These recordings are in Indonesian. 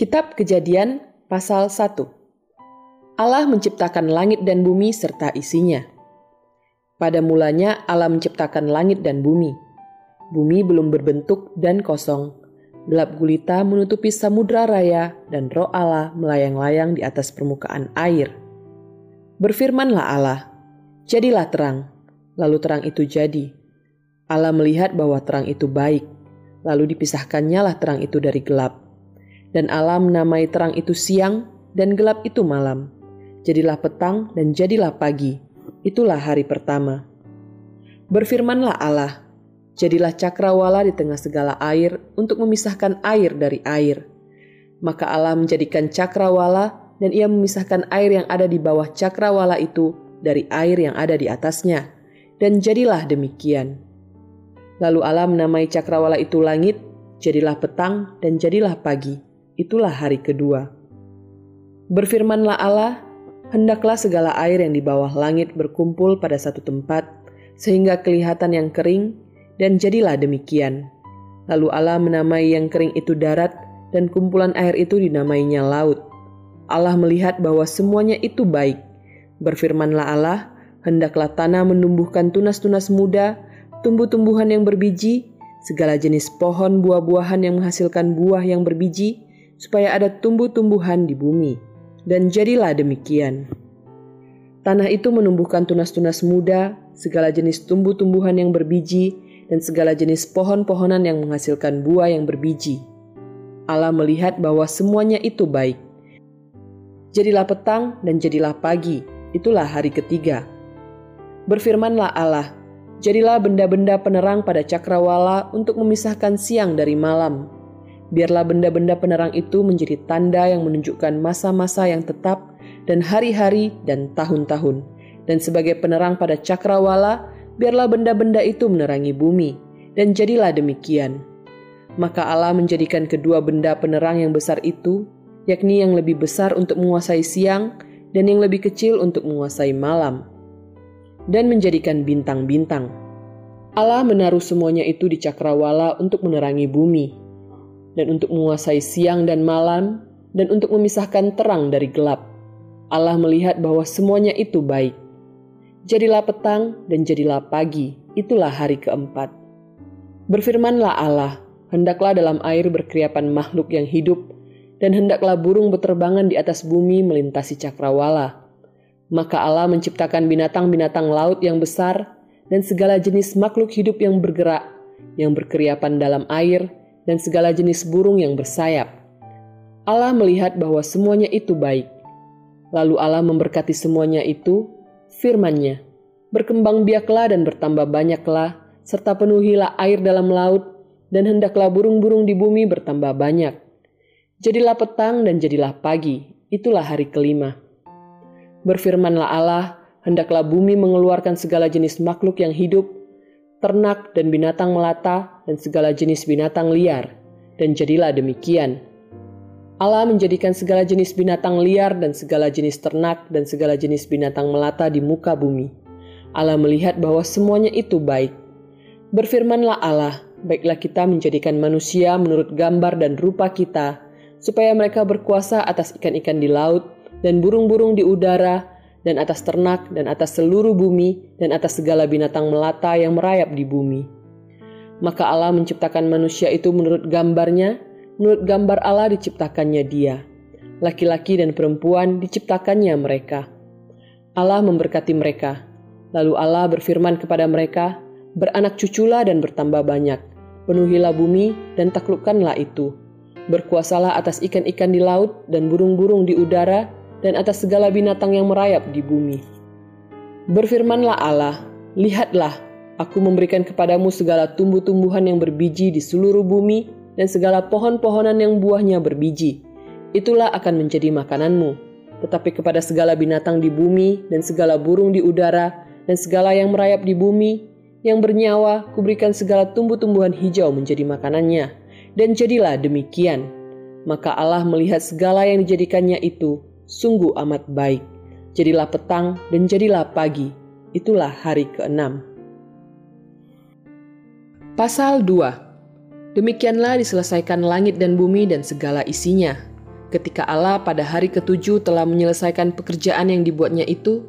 Kitab Kejadian pasal 1 Allah menciptakan langit dan bumi serta isinya. Pada mulanya Allah menciptakan langit dan bumi. Bumi belum berbentuk dan kosong. Gelap gulita menutupi samudra raya dan roh Allah melayang-layang di atas permukaan air. Berfirmanlah Allah, jadilah terang. Lalu terang itu jadi. Allah melihat bahwa terang itu baik. Lalu dipisahkannya lah terang itu dari gelap dan Allah menamai terang itu siang dan gelap itu malam. Jadilah petang dan jadilah pagi. Itulah hari pertama. Berfirmanlah Allah, jadilah cakrawala di tengah segala air untuk memisahkan air dari air. Maka Allah menjadikan cakrawala dan ia memisahkan air yang ada di bawah cakrawala itu dari air yang ada di atasnya. Dan jadilah demikian. Lalu Allah menamai cakrawala itu langit, jadilah petang dan jadilah pagi itulah hari kedua. Berfirmanlah Allah, hendaklah segala air yang di bawah langit berkumpul pada satu tempat, sehingga kelihatan yang kering, dan jadilah demikian. Lalu Allah menamai yang kering itu darat, dan kumpulan air itu dinamainya laut. Allah melihat bahwa semuanya itu baik. Berfirmanlah Allah, hendaklah tanah menumbuhkan tunas-tunas muda, tumbuh-tumbuhan yang berbiji, segala jenis pohon buah-buahan yang menghasilkan buah yang berbiji, supaya ada tumbuh-tumbuhan di bumi. Dan jadilah demikian. Tanah itu menumbuhkan tunas-tunas muda, segala jenis tumbuh-tumbuhan yang berbiji, dan segala jenis pohon-pohonan yang menghasilkan buah yang berbiji. Allah melihat bahwa semuanya itu baik. Jadilah petang dan jadilah pagi, itulah hari ketiga. Berfirmanlah Allah, jadilah benda-benda penerang pada cakrawala untuk memisahkan siang dari malam, Biarlah benda-benda penerang itu menjadi tanda yang menunjukkan masa-masa yang tetap dan hari-hari dan tahun-tahun. Dan sebagai penerang pada cakrawala, biarlah benda-benda itu menerangi bumi. Dan jadilah demikian. Maka Allah menjadikan kedua benda penerang yang besar itu, yakni yang lebih besar untuk menguasai siang dan yang lebih kecil untuk menguasai malam. Dan menjadikan bintang-bintang. Allah menaruh semuanya itu di cakrawala untuk menerangi bumi dan untuk menguasai siang dan malam, dan untuk memisahkan terang dari gelap. Allah melihat bahwa semuanya itu baik. Jadilah petang dan jadilah pagi, itulah hari keempat. Berfirmanlah Allah, hendaklah dalam air berkeriapan makhluk yang hidup, dan hendaklah burung berterbangan di atas bumi melintasi cakrawala. Maka Allah menciptakan binatang-binatang laut yang besar dan segala jenis makhluk hidup yang bergerak, yang berkeriapan dalam air, dan segala jenis burung yang bersayap. Allah melihat bahwa semuanya itu baik. Lalu Allah memberkati semuanya itu, firman-Nya, Berkembang biaklah dan bertambah banyaklah, serta penuhilah air dalam laut, dan hendaklah burung-burung di bumi bertambah banyak. Jadilah petang dan jadilah pagi, itulah hari kelima. Berfirmanlah Allah, hendaklah bumi mengeluarkan segala jenis makhluk yang hidup, ternak dan binatang melata, dan segala jenis binatang liar. Dan jadilah demikian. Allah menjadikan segala jenis binatang liar dan segala jenis ternak dan segala jenis binatang melata di muka bumi. Allah melihat bahwa semuanya itu baik. Berfirmanlah Allah, baiklah kita menjadikan manusia menurut gambar dan rupa kita, supaya mereka berkuasa atas ikan-ikan di laut dan burung-burung di udara dan atas ternak, dan atas seluruh bumi, dan atas segala binatang melata yang merayap di bumi. Maka Allah menciptakan manusia itu menurut gambarnya, menurut gambar Allah diciptakannya dia. Laki-laki dan perempuan diciptakannya mereka. Allah memberkati mereka. Lalu Allah berfirman kepada mereka, Beranak cuculah dan bertambah banyak. Penuhilah bumi dan taklukkanlah itu. Berkuasalah atas ikan-ikan di laut dan burung-burung di udara dan atas segala binatang yang merayap di bumi. Berfirmanlah Allah, lihatlah, aku memberikan kepadamu segala tumbuh-tumbuhan yang berbiji di seluruh bumi dan segala pohon-pohonan yang buahnya berbiji. Itulah akan menjadi makananmu. Tetapi kepada segala binatang di bumi dan segala burung di udara dan segala yang merayap di bumi, yang bernyawa, kuberikan segala tumbuh-tumbuhan hijau menjadi makanannya. Dan jadilah demikian. Maka Allah melihat segala yang dijadikannya itu, sungguh amat baik. Jadilah petang dan jadilah pagi, itulah hari keenam. Pasal 2 Demikianlah diselesaikan langit dan bumi dan segala isinya. ketika Allah pada hari ketujuh telah menyelesaikan pekerjaan yang dibuatnya itu,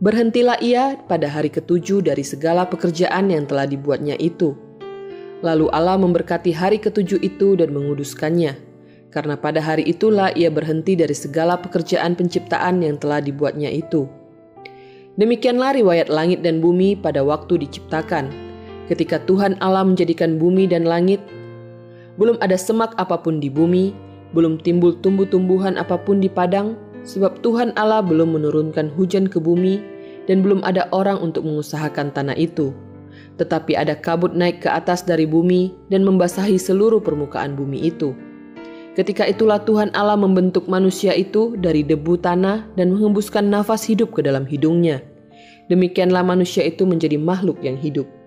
berhentilah ia pada hari ketujuh dari segala pekerjaan yang telah dibuatnya itu. Lalu Allah memberkati hari ketujuh itu dan menguduskannya, karena pada hari itulah ia berhenti dari segala pekerjaan penciptaan yang telah dibuatnya itu. Demikianlah riwayat langit dan bumi pada waktu diciptakan. Ketika Tuhan Allah menjadikan bumi dan langit, belum ada semak apa pun di bumi, belum timbul tumbuh-tumbuhan apa pun di padang, sebab Tuhan Allah belum menurunkan hujan ke bumi, dan belum ada orang untuk mengusahakan tanah itu. Tetapi ada kabut naik ke atas dari bumi dan membasahi seluruh permukaan bumi itu. Ketika itulah Tuhan Allah membentuk manusia itu dari debu tanah dan menghembuskan nafas hidup ke dalam hidungnya. Demikianlah manusia itu menjadi makhluk yang hidup.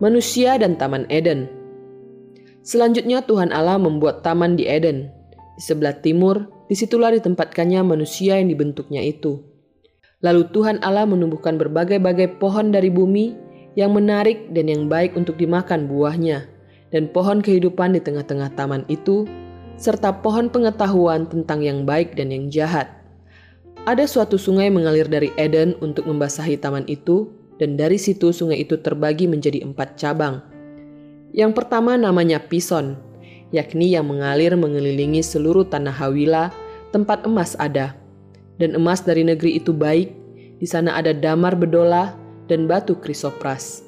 Manusia dan Taman Eden Selanjutnya Tuhan Allah membuat taman di Eden. Di sebelah timur, di situlah ditempatkannya manusia yang dibentuknya itu. Lalu Tuhan Allah menumbuhkan berbagai-bagai pohon dari bumi yang menarik dan yang baik untuk dimakan buahnya, dan pohon kehidupan di tengah-tengah taman itu, serta pohon pengetahuan tentang yang baik dan yang jahat. Ada suatu sungai mengalir dari Eden untuk membasahi taman itu, dan dari situ sungai itu terbagi menjadi empat cabang yang pertama namanya Pison, yakni yang mengalir mengelilingi seluruh tanah Hawila, tempat emas ada. Dan emas dari negeri itu baik, di sana ada damar bedola dan batu krisopras.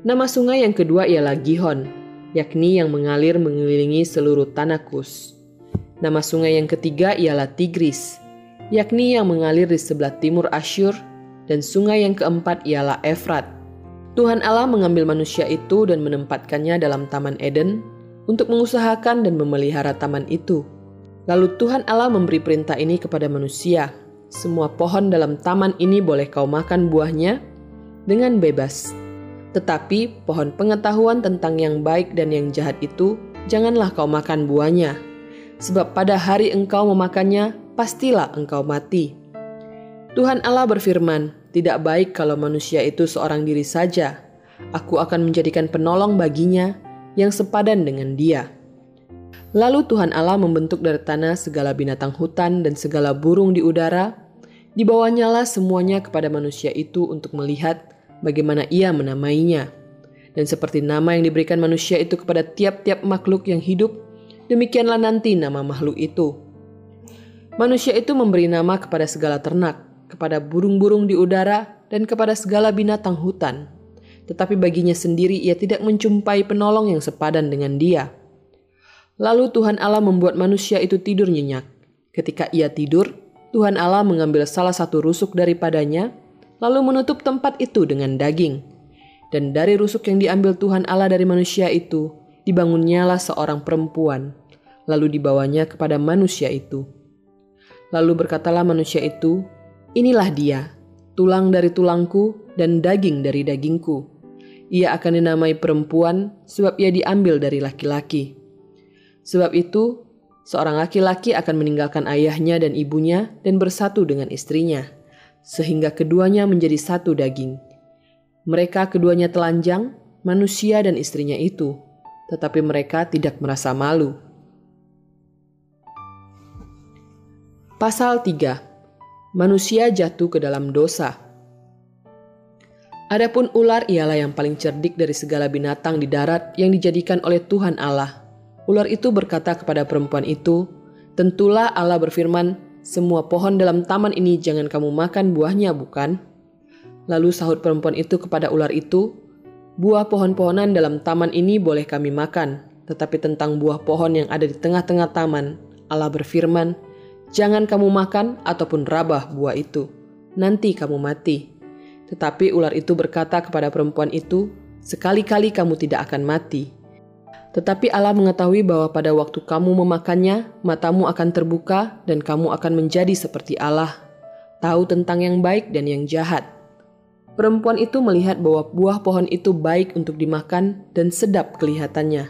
Nama sungai yang kedua ialah Gihon, yakni yang mengalir mengelilingi seluruh tanah Kus. Nama sungai yang ketiga ialah Tigris, yakni yang mengalir di sebelah timur Asyur, dan sungai yang keempat ialah Efrat, Tuhan Allah mengambil manusia itu dan menempatkannya dalam Taman Eden untuk mengusahakan dan memelihara taman itu. Lalu Tuhan Allah memberi perintah ini kepada manusia: "Semua pohon dalam taman ini boleh kau makan buahnya dengan bebas, tetapi pohon pengetahuan tentang yang baik dan yang jahat itu janganlah kau makan buahnya, sebab pada hari engkau memakannya, pastilah engkau mati." Tuhan Allah berfirman, tidak baik kalau manusia itu seorang diri saja. Aku akan menjadikan penolong baginya yang sepadan dengan dia. Lalu Tuhan Allah membentuk dari tanah segala binatang hutan dan segala burung di udara. Dibawanya lah semuanya kepada manusia itu untuk melihat bagaimana ia menamainya. Dan seperti nama yang diberikan manusia itu kepada tiap-tiap makhluk yang hidup, demikianlah nanti nama makhluk itu. Manusia itu memberi nama kepada segala ternak, kepada burung-burung di udara, dan kepada segala binatang hutan. Tetapi baginya sendiri ia tidak menjumpai penolong yang sepadan dengan dia. Lalu Tuhan Allah membuat manusia itu tidur nyenyak. Ketika ia tidur, Tuhan Allah mengambil salah satu rusuk daripadanya, lalu menutup tempat itu dengan daging. Dan dari rusuk yang diambil Tuhan Allah dari manusia itu, dibangunnyalah seorang perempuan, lalu dibawanya kepada manusia itu. Lalu berkatalah manusia itu, Inilah dia, tulang dari tulangku dan daging dari dagingku. Ia akan dinamai perempuan sebab ia diambil dari laki-laki. Sebab itu, seorang laki-laki akan meninggalkan ayahnya dan ibunya dan bersatu dengan istrinya, sehingga keduanya menjadi satu daging. Mereka keduanya telanjang, manusia dan istrinya itu, tetapi mereka tidak merasa malu. Pasal 3 manusia jatuh ke dalam dosa. Adapun ular ialah yang paling cerdik dari segala binatang di darat yang dijadikan oleh Tuhan Allah. Ular itu berkata kepada perempuan itu, "Tentulah Allah berfirman, semua pohon dalam taman ini jangan kamu makan buahnya, bukan?" Lalu sahut perempuan itu kepada ular itu, "Buah pohon-pohonan dalam taman ini boleh kami makan, tetapi tentang buah pohon yang ada di tengah-tengah taman, Allah berfirman, Jangan kamu makan ataupun rabah buah itu, nanti kamu mati. Tetapi ular itu berkata kepada perempuan itu, "Sekali-kali kamu tidak akan mati." Tetapi Allah mengetahui bahwa pada waktu kamu memakannya, matamu akan terbuka dan kamu akan menjadi seperti Allah, tahu tentang yang baik dan yang jahat. Perempuan itu melihat bahwa buah pohon itu baik untuk dimakan dan sedap kelihatannya.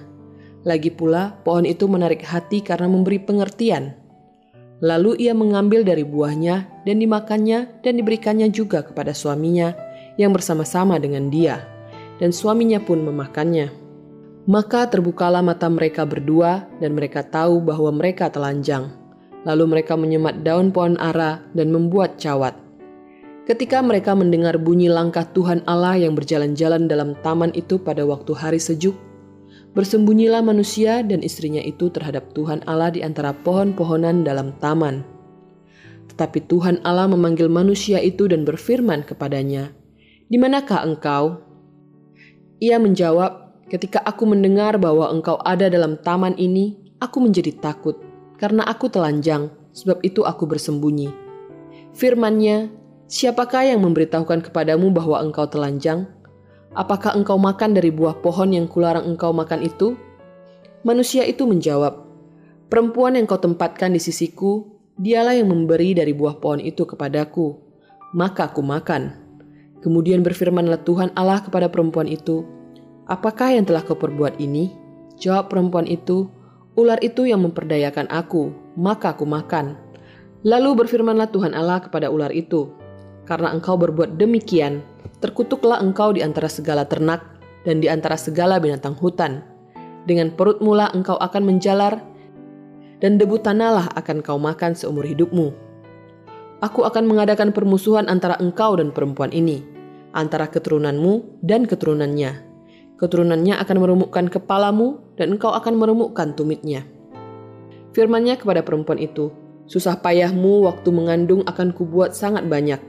Lagi pula, pohon itu menarik hati karena memberi pengertian. Lalu ia mengambil dari buahnya dan dimakannya dan diberikannya juga kepada suaminya yang bersama-sama dengan dia. Dan suaminya pun memakannya. Maka terbukalah mata mereka berdua dan mereka tahu bahwa mereka telanjang. Lalu mereka menyemat daun pohon ara dan membuat cawat. Ketika mereka mendengar bunyi langkah Tuhan Allah yang berjalan-jalan dalam taman itu pada waktu hari sejuk, bersembunyilah manusia dan istrinya itu terhadap Tuhan Allah di antara pohon-pohonan dalam taman. Tetapi Tuhan Allah memanggil manusia itu dan berfirman kepadanya, "Di manakah engkau?" Ia menjawab, "Ketika aku mendengar bahwa engkau ada dalam taman ini, aku menjadi takut, karena aku telanjang, sebab itu aku bersembunyi." Firman-Nya, Siapakah yang memberitahukan kepadamu bahwa engkau telanjang? Apakah engkau makan dari buah pohon yang kularang engkau makan itu? Manusia itu menjawab, Perempuan yang kau tempatkan di sisiku, dialah yang memberi dari buah pohon itu kepadaku. Maka aku makan. Kemudian berfirmanlah Tuhan Allah kepada perempuan itu, Apakah yang telah kau perbuat ini? Jawab perempuan itu, Ular itu yang memperdayakan aku, maka aku makan. Lalu berfirmanlah Tuhan Allah kepada ular itu, karena engkau berbuat demikian, terkutuklah engkau di antara segala ternak dan di antara segala binatang hutan. Dengan perut mula engkau akan menjalar, dan debu tanahlah akan kau makan seumur hidupmu. Aku akan mengadakan permusuhan antara engkau dan perempuan ini, antara keturunanmu dan keturunannya. Keturunannya akan meremukkan kepalamu, dan engkau akan meremukkan tumitnya. Firmannya kepada perempuan itu, Susah payahmu waktu mengandung akan kubuat sangat banyak,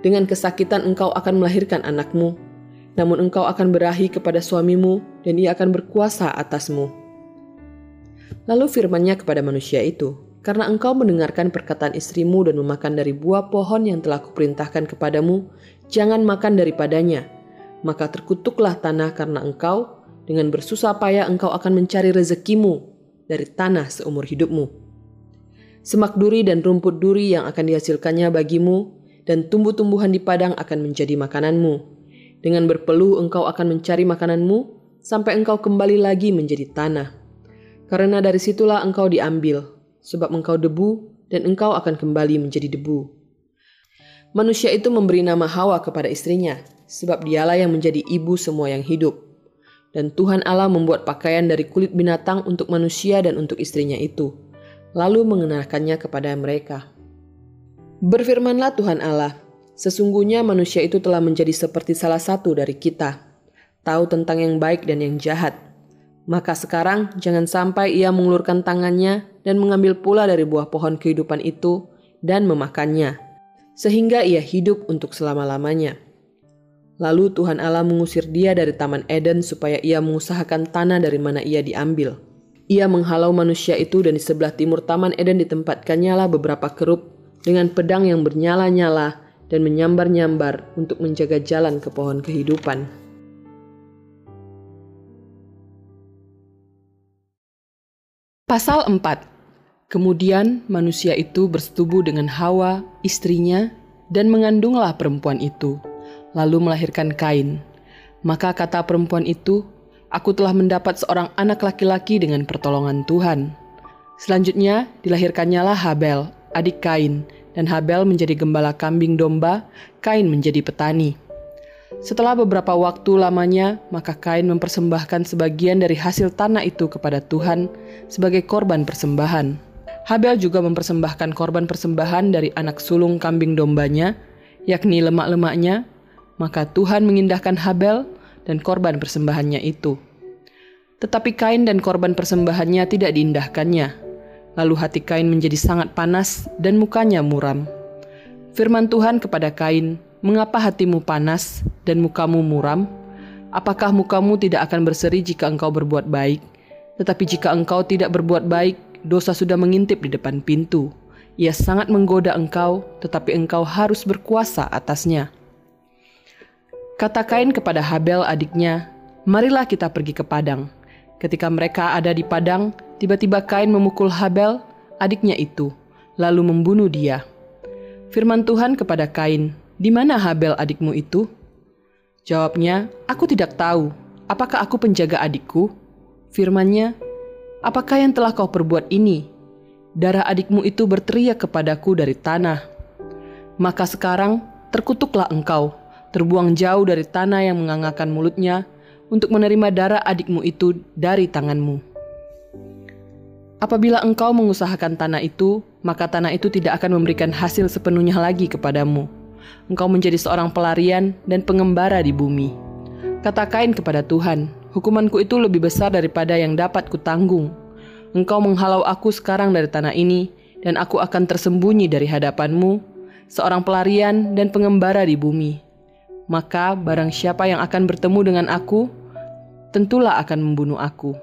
dengan kesakitan engkau akan melahirkan anakmu, namun engkau akan berahi kepada suamimu dan ia akan berkuasa atasmu. Lalu firmannya kepada manusia itu, karena engkau mendengarkan perkataan istrimu dan memakan dari buah pohon yang telah kuperintahkan kepadamu, jangan makan daripadanya. Maka terkutuklah tanah karena engkau, dengan bersusah payah engkau akan mencari rezekimu dari tanah seumur hidupmu. Semak duri dan rumput duri yang akan dihasilkannya bagimu dan tumbuh-tumbuhan di padang akan menjadi makananmu. Dengan berpeluh engkau akan mencari makananmu sampai engkau kembali lagi menjadi tanah. Karena dari situlah engkau diambil, sebab engkau debu dan engkau akan kembali menjadi debu. Manusia itu memberi nama Hawa kepada istrinya, sebab dialah yang menjadi ibu semua yang hidup. Dan Tuhan Allah membuat pakaian dari kulit binatang untuk manusia dan untuk istrinya itu, lalu mengenakannya kepada mereka. Berfirmanlah Tuhan Allah, sesungguhnya manusia itu telah menjadi seperti salah satu dari kita, tahu tentang yang baik dan yang jahat. Maka sekarang jangan sampai ia mengulurkan tangannya dan mengambil pula dari buah pohon kehidupan itu dan memakannya, sehingga ia hidup untuk selama-lamanya. Lalu Tuhan Allah mengusir dia dari Taman Eden supaya ia mengusahakan tanah dari mana ia diambil. Ia menghalau manusia itu dan di sebelah timur Taman Eden ditempatkannya lah beberapa kerub dengan pedang yang bernyala-nyala dan menyambar-nyambar untuk menjaga jalan ke pohon kehidupan. Pasal 4 Kemudian manusia itu bersetubuh dengan Hawa, istrinya, dan mengandunglah perempuan itu, lalu melahirkan Kain. Maka kata perempuan itu, Aku telah mendapat seorang anak laki-laki dengan pertolongan Tuhan. Selanjutnya dilahirkannya lah Habel, adik Kain, dan Habel menjadi gembala kambing domba, Kain menjadi petani. Setelah beberapa waktu lamanya, maka Kain mempersembahkan sebagian dari hasil tanah itu kepada Tuhan sebagai korban persembahan. Habel juga mempersembahkan korban persembahan dari anak sulung kambing dombanya, yakni lemak-lemaknya, maka Tuhan mengindahkan Habel dan korban persembahannya itu. Tetapi Kain dan korban persembahannya tidak diindahkannya, Lalu hati Kain menjadi sangat panas dan mukanya muram. Firman Tuhan kepada Kain, "Mengapa hatimu panas dan mukamu muram? Apakah mukamu tidak akan berseri jika engkau berbuat baik? Tetapi jika engkau tidak berbuat baik, dosa sudah mengintip di depan pintu. Ia sangat menggoda engkau, tetapi engkau harus berkuasa atasnya." Kata Kain kepada Habel adiknya, "Marilah kita pergi ke padang." Ketika mereka ada di padang, Tiba-tiba Kain memukul Habel, adiknya itu, lalu membunuh dia. Firman Tuhan kepada Kain, "Di mana Habel adikmu itu?" Jawabnya, "Aku tidak tahu. Apakah aku penjaga adikku?" Firmannya, "Apakah yang telah kau perbuat ini? Darah adikmu itu berteriak kepadaku dari tanah. Maka sekarang terkutuklah engkau, terbuang jauh dari tanah yang mengangakan mulutnya, untuk menerima darah adikmu itu dari tanganmu." Apabila engkau mengusahakan tanah itu, maka tanah itu tidak akan memberikan hasil sepenuhnya lagi kepadamu. Engkau menjadi seorang pelarian dan pengembara di bumi. Katakan kepada Tuhan, hukumanku itu lebih besar daripada yang dapat kutanggung. Engkau menghalau aku sekarang dari tanah ini, dan aku akan tersembunyi dari hadapanmu, seorang pelarian dan pengembara di bumi. Maka barang siapa yang akan bertemu dengan aku, tentulah akan membunuh aku.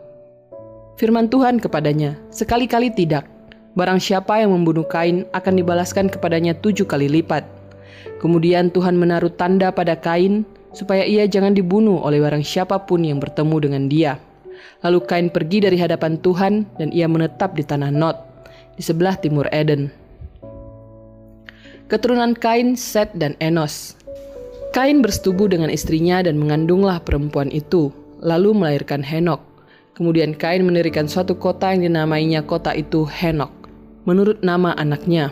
Firman Tuhan kepadanya, sekali-kali tidak. Barang siapa yang membunuh Kain akan dibalaskan kepadanya tujuh kali lipat. Kemudian Tuhan menaruh tanda pada Kain supaya ia jangan dibunuh oleh barang siapa pun yang bertemu dengan dia. Lalu Kain pergi dari hadapan Tuhan dan ia menetap di tanah Not, di sebelah timur Eden. Keturunan Kain, Set, dan Enos. Kain bersetubuh dengan istrinya dan mengandunglah perempuan itu, lalu melahirkan Henok. Kemudian Kain mendirikan suatu kota yang dinamainya kota itu Henok, menurut nama anaknya.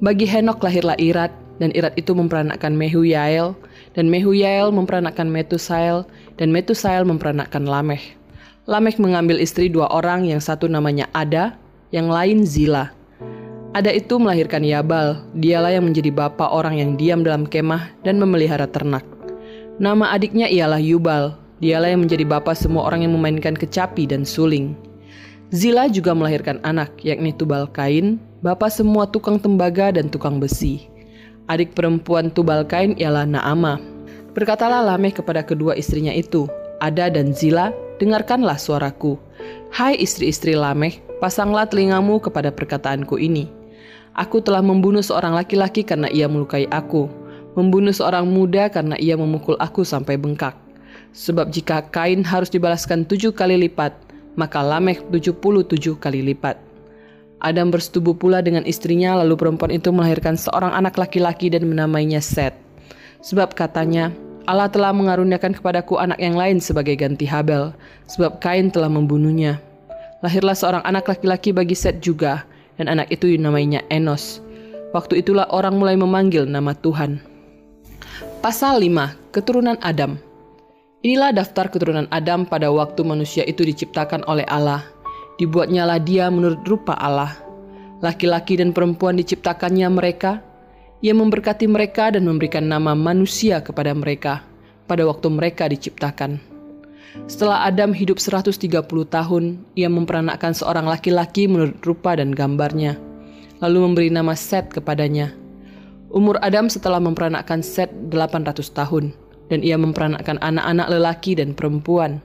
Bagi Henok lahirlah Irat, dan Irat itu memperanakkan Mehuyael, dan Mehuyael memperanakkan Metusael, dan Metusael memperanakkan Lameh. Lameh mengambil istri dua orang, yang satu namanya Ada, yang lain Zila. Ada itu melahirkan Yabal, dialah yang menjadi bapak orang yang diam dalam kemah dan memelihara ternak. Nama adiknya ialah Yubal, Dialah yang menjadi bapak semua orang yang memainkan kecapi dan suling. Zila juga melahirkan anak, yakni Tubal Kain, bapak semua tukang tembaga dan tukang besi. Adik perempuan Tubal Kain ialah Naama. Berkatalah Lameh kepada kedua istrinya itu, Ada dan Zila, dengarkanlah suaraku. Hai istri-istri Lameh, pasanglah telingamu kepada perkataanku ini. Aku telah membunuh seorang laki-laki karena ia melukai aku, membunuh seorang muda karena ia memukul aku sampai bengkak. Sebab jika Kain harus dibalaskan tujuh kali lipat, maka Lameh tujuh puluh tujuh kali lipat. Adam bersetubuh pula dengan istrinya, lalu perempuan itu melahirkan seorang anak laki-laki dan menamainya Set. Sebab katanya, Allah telah mengaruniakan kepadaku anak yang lain sebagai ganti Habel, sebab Kain telah membunuhnya. Lahirlah seorang anak laki-laki bagi Set juga, dan anak itu namanya Enos. Waktu itulah orang mulai memanggil nama Tuhan. Pasal 5. Keturunan Adam Inilah daftar keturunan Adam pada waktu manusia itu diciptakan oleh Allah. Dibuatnyalah dia menurut rupa Allah. Laki-laki dan perempuan diciptakannya mereka. Ia memberkati mereka dan memberikan nama manusia kepada mereka pada waktu mereka diciptakan. Setelah Adam hidup 130 tahun, ia memperanakkan seorang laki-laki menurut rupa dan gambarnya, lalu memberi nama Set kepadanya. Umur Adam setelah memperanakkan Set 800 tahun dan ia memperanakkan anak-anak lelaki dan perempuan.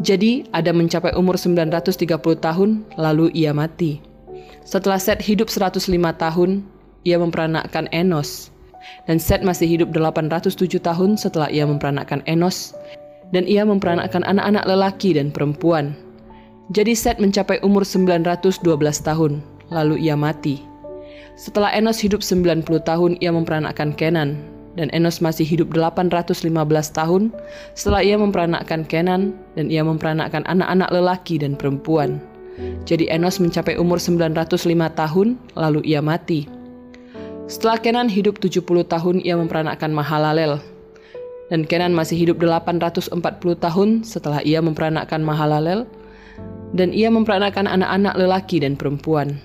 Jadi, Adam mencapai umur 930 tahun, lalu ia mati. Setelah Set hidup 105 tahun, ia memperanakkan Enos. Dan Set masih hidup 807 tahun setelah ia memperanakkan Enos, dan ia memperanakkan anak-anak lelaki dan perempuan. Jadi Set mencapai umur 912 tahun, lalu ia mati. Setelah Enos hidup 90 tahun, ia memperanakkan Kenan, dan Enos masih hidup 815 tahun setelah ia memperanakkan Kenan dan ia memperanakkan anak-anak lelaki dan perempuan. Jadi Enos mencapai umur 905 tahun lalu ia mati. Setelah Kenan hidup 70 tahun ia memperanakkan Mahalalel. Dan Kenan masih hidup 840 tahun setelah ia memperanakkan Mahalalel dan ia memperanakkan anak-anak lelaki dan perempuan.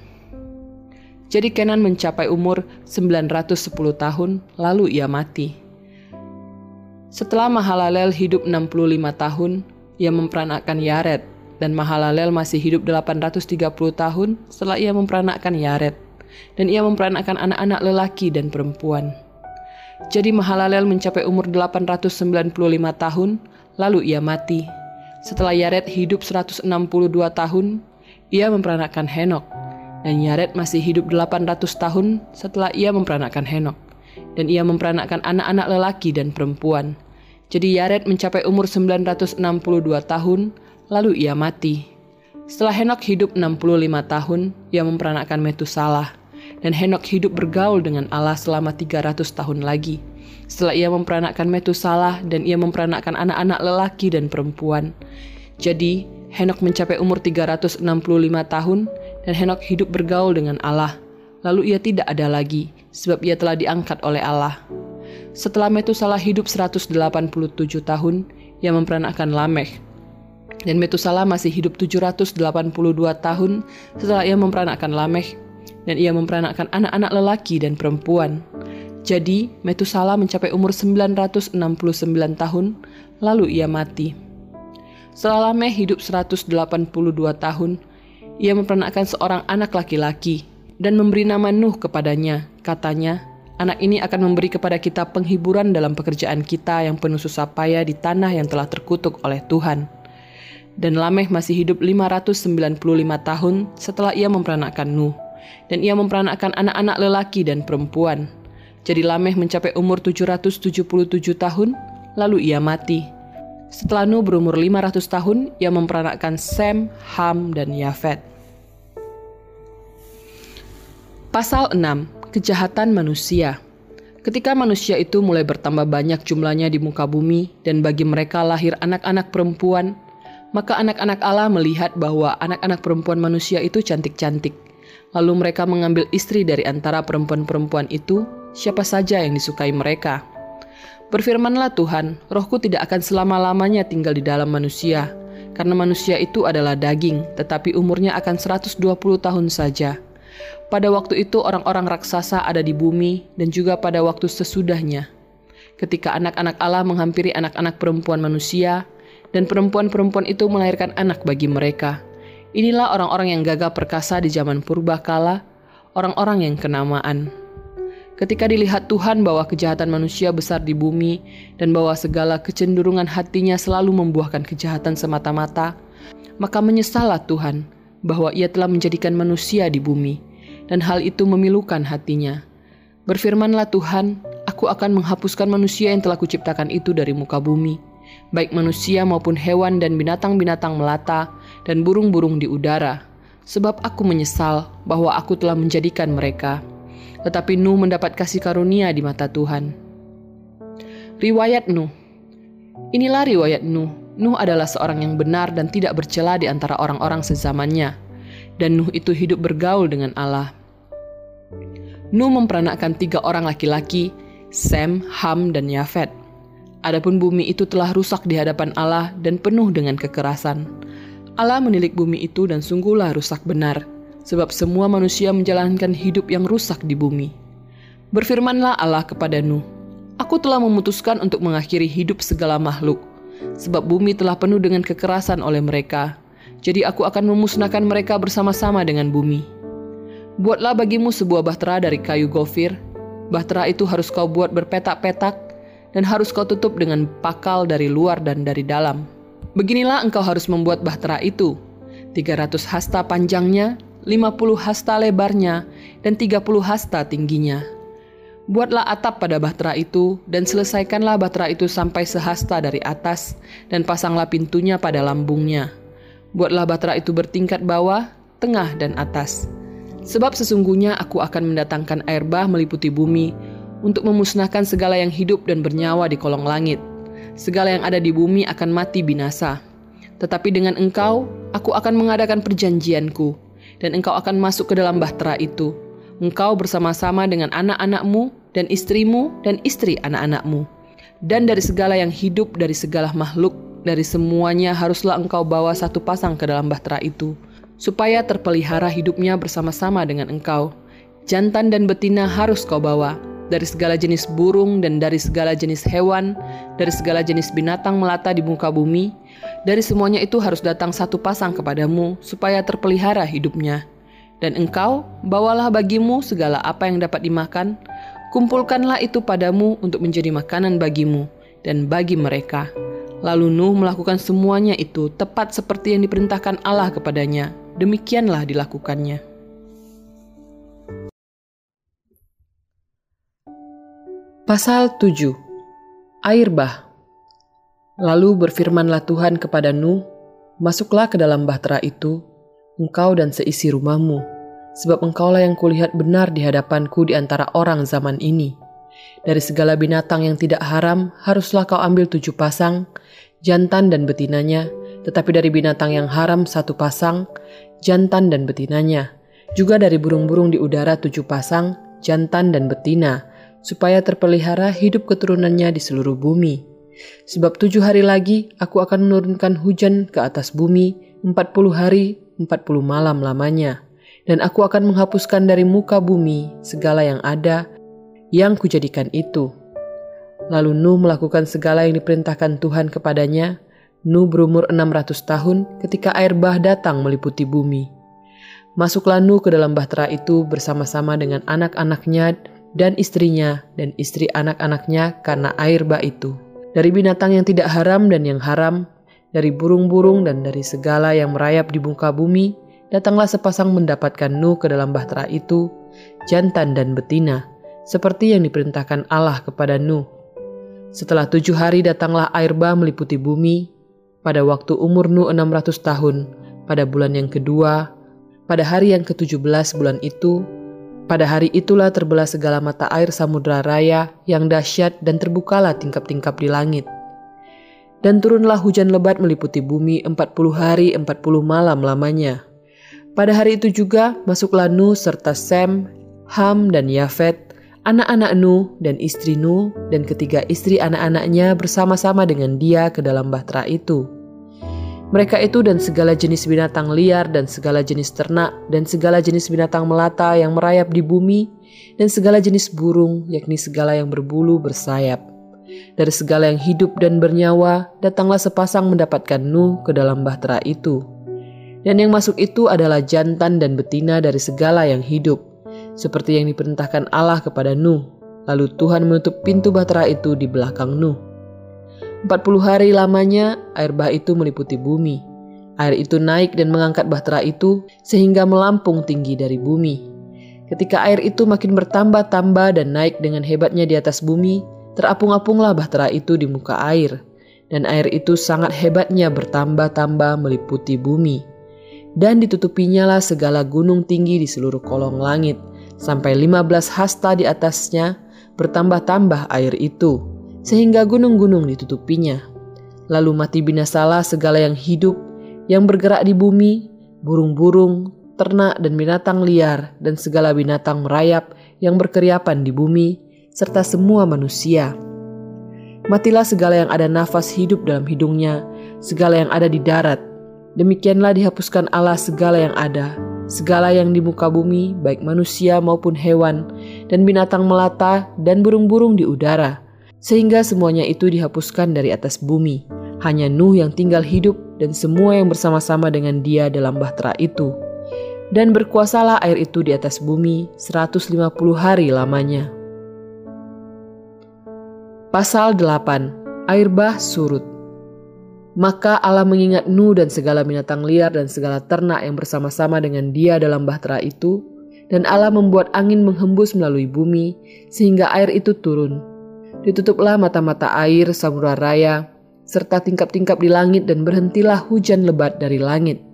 Jadi Kenan mencapai umur 910 tahun, lalu ia mati. Setelah Mahalalel hidup 65 tahun, ia memperanakkan Yared, dan Mahalalel masih hidup 830 tahun setelah ia memperanakkan Yared, dan ia memperanakkan anak-anak lelaki dan perempuan. Jadi Mahalalel mencapai umur 895 tahun, lalu ia mati. Setelah Yared hidup 162 tahun, ia memperanakkan Henok, dan Yared masih hidup 800 tahun setelah ia memperanakkan Henok. Dan ia memperanakkan anak-anak lelaki dan perempuan. Jadi Yared mencapai umur 962 tahun, lalu ia mati. Setelah Henok hidup 65 tahun, ia memperanakkan Metusalah. Dan Henok hidup bergaul dengan Allah selama 300 tahun lagi. Setelah ia memperanakkan Metusalah dan ia memperanakkan anak-anak lelaki dan perempuan. Jadi, Henok mencapai umur 365 tahun dan Henok hidup bergaul dengan Allah. Lalu ia tidak ada lagi, sebab ia telah diangkat oleh Allah. Setelah Metusalah hidup 187 tahun, ia memperanakkan Lameh. Dan Metusala masih hidup 782 tahun setelah ia memperanakkan Lameh, dan ia memperanakkan anak-anak lelaki dan perempuan. Jadi, Metusala mencapai umur 969 tahun, lalu ia mati. Setelah Lameh hidup 182 tahun, ia memperanakkan seorang anak laki-laki dan memberi nama Nuh kepadanya. Katanya, anak ini akan memberi kepada kita penghiburan dalam pekerjaan kita yang penuh susah payah di tanah yang telah terkutuk oleh Tuhan. Dan Lameh masih hidup 595 tahun setelah ia memperanakkan Nuh. Dan ia memperanakkan anak-anak lelaki dan perempuan. Jadi Lameh mencapai umur 777 tahun, lalu ia mati. Setelah Nuh berumur 500 tahun, ia memperanakkan Sem, Ham, dan Yafet. Pasal 6. Kejahatan manusia Ketika manusia itu mulai bertambah banyak jumlahnya di muka bumi, dan bagi mereka lahir anak-anak perempuan, maka anak-anak Allah melihat bahwa anak-anak perempuan manusia itu cantik-cantik. Lalu mereka mengambil istri dari antara perempuan-perempuan itu, siapa saja yang disukai mereka. Berfirmanlah Tuhan, rohku tidak akan selama-lamanya tinggal di dalam manusia, karena manusia itu adalah daging, tetapi umurnya akan 120 tahun saja. Pada waktu itu orang-orang raksasa ada di bumi dan juga pada waktu sesudahnya. Ketika anak-anak Allah menghampiri anak-anak perempuan manusia, dan perempuan-perempuan itu melahirkan anak bagi mereka. Inilah orang-orang yang gagah perkasa di zaman purba kala, orang-orang yang kenamaan. Ketika dilihat Tuhan bahwa kejahatan manusia besar di bumi dan bahwa segala kecenderungan hatinya selalu membuahkan kejahatan semata-mata, maka menyesallah Tuhan bahwa ia telah menjadikan manusia di bumi, dan hal itu memilukan hatinya. Berfirmanlah Tuhan, aku akan menghapuskan manusia yang telah kuciptakan itu dari muka bumi, baik manusia maupun hewan dan binatang-binatang melata dan burung-burung di udara, sebab aku menyesal bahwa aku telah menjadikan mereka. Tetapi Nuh mendapat kasih karunia di mata Tuhan. Riwayat Nuh Inilah riwayat Nuh. Nuh adalah seorang yang benar dan tidak bercela di antara orang-orang sezamannya. Dan Nuh itu hidup bergaul dengan Allah. Nuh memperanakkan tiga orang laki-laki, Sem, Ham, dan Yafet. Adapun bumi itu telah rusak di hadapan Allah dan penuh dengan kekerasan. Allah menilik bumi itu dan sungguhlah rusak benar, sebab semua manusia menjalankan hidup yang rusak di bumi. Berfirmanlah Allah kepada Nuh, Aku telah memutuskan untuk mengakhiri hidup segala makhluk, sebab bumi telah penuh dengan kekerasan oleh mereka. Jadi aku akan memusnahkan mereka bersama-sama dengan bumi. Buatlah bagimu sebuah bahtera dari kayu gofir. Bahtera itu harus kau buat berpetak-petak dan harus kau tutup dengan pakal dari luar dan dari dalam. Beginilah engkau harus membuat bahtera itu. 300 hasta panjangnya, 50 hasta lebarnya, dan 30 hasta tingginya. Buatlah atap pada bahtera itu, dan selesaikanlah bahtera itu sampai sehasta dari atas, dan pasanglah pintunya pada lambungnya. Buatlah bahtera itu bertingkat bawah, tengah, dan atas. Sebab sesungguhnya aku akan mendatangkan air bah meliputi bumi, untuk memusnahkan segala yang hidup dan bernyawa di kolong langit. Segala yang ada di bumi akan mati binasa. Tetapi dengan engkau, aku akan mengadakan perjanjianku, dan engkau akan masuk ke dalam bahtera itu. Engkau bersama-sama dengan anak-anakmu, dan istrimu, dan istri anak-anakmu. Dan dari segala yang hidup, dari segala makhluk, dari semuanya haruslah engkau bawa satu pasang ke dalam bahtera itu, supaya terpelihara hidupnya bersama-sama dengan engkau. Jantan dan betina harus kau bawa, dari segala jenis burung dan dari segala jenis hewan, dari segala jenis binatang melata di muka bumi, dari semuanya itu harus datang satu pasang kepadamu supaya terpelihara hidupnya. Dan engkau, bawalah bagimu segala apa yang dapat dimakan, kumpulkanlah itu padamu untuk menjadi makanan bagimu dan bagi mereka. Lalu Nuh melakukan semuanya itu tepat seperti yang diperintahkan Allah kepadanya. Demikianlah dilakukannya. Pasal 7 Air bah Lalu berfirmanlah Tuhan kepada Nuh, Masuklah ke dalam bahtera itu, engkau dan seisi rumahmu, sebab engkaulah yang kulihat benar di hadapanku di antara orang zaman ini. Dari segala binatang yang tidak haram, haruslah kau ambil tujuh pasang, jantan dan betinanya, tetapi dari binatang yang haram satu pasang, jantan dan betinanya. Juga dari burung-burung di udara tujuh pasang, jantan dan betina, supaya terpelihara hidup keturunannya di seluruh bumi. Sebab tujuh hari lagi aku akan menurunkan hujan ke atas bumi empat puluh hari, empat puluh malam lamanya. Dan aku akan menghapuskan dari muka bumi segala yang ada yang kujadikan itu. Lalu Nuh melakukan segala yang diperintahkan Tuhan kepadanya. Nuh berumur 600 tahun ketika air bah datang meliputi bumi. Masuklah Nuh ke dalam bahtera itu bersama-sama dengan anak-anaknya dan istrinya dan istri anak-anaknya karena air bah itu. Dari binatang yang tidak haram dan yang haram, dari burung-burung dan dari segala yang merayap di muka bumi, datanglah sepasang mendapatkan Nuh ke dalam bahtera itu, jantan dan betina, seperti yang diperintahkan Allah kepada Nuh. Setelah tujuh hari datanglah air bah meliputi bumi, pada waktu umur Nuh 600 tahun, pada bulan yang kedua, pada hari yang ke-17 bulan itu, pada hari itulah terbelah segala mata air samudra raya yang dahsyat dan terbukalah tingkap-tingkap di langit. Dan turunlah hujan lebat meliputi bumi 40 hari 40 malam lamanya. Pada hari itu juga masuklah Nuh serta Sem, Ham dan Yafet, anak-anak Nuh dan istri Nuh dan ketiga istri anak-anaknya bersama-sama dengan dia ke dalam bahtera itu mereka itu dan segala jenis binatang liar dan segala jenis ternak dan segala jenis binatang melata yang merayap di bumi dan segala jenis burung yakni segala yang berbulu bersayap. Dari segala yang hidup dan bernyawa datanglah sepasang mendapatkan Nuh ke dalam bahtera itu. Dan yang masuk itu adalah jantan dan betina dari segala yang hidup, seperti yang diperintahkan Allah kepada Nuh. Lalu Tuhan menutup pintu bahtera itu di belakang Nuh. 40 hari lamanya air bah itu meliputi bumi. Air itu naik dan mengangkat bahtera itu sehingga melampung tinggi dari bumi. Ketika air itu makin bertambah-tambah dan naik dengan hebatnya di atas bumi, terapung-apunglah bahtera itu di muka air. Dan air itu sangat hebatnya bertambah-tambah meliputi bumi. Dan ditutupinya lah segala gunung tinggi di seluruh kolong langit, sampai 15 hasta di atasnya bertambah-tambah air itu sehingga gunung-gunung ditutupinya. Lalu mati binasalah segala yang hidup, yang bergerak di bumi, burung-burung, ternak dan binatang liar, dan segala binatang merayap yang berkeriapan di bumi, serta semua manusia. Matilah segala yang ada nafas hidup dalam hidungnya, segala yang ada di darat. Demikianlah dihapuskan Allah segala yang ada, segala yang di muka bumi, baik manusia maupun hewan, dan binatang melata dan burung-burung di udara, sehingga semuanya itu dihapuskan dari atas bumi. Hanya Nuh yang tinggal hidup dan semua yang bersama-sama dengan dia dalam bahtera itu. Dan berkuasalah air itu di atas bumi 150 hari lamanya. Pasal 8. Air bah surut. Maka Allah mengingat Nuh dan segala binatang liar dan segala ternak yang bersama-sama dengan dia dalam bahtera itu, dan Allah membuat angin menghembus melalui bumi, sehingga air itu turun, Ditutuplah mata-mata air samudra raya, serta tingkap-tingkap di langit dan berhentilah hujan lebat dari langit.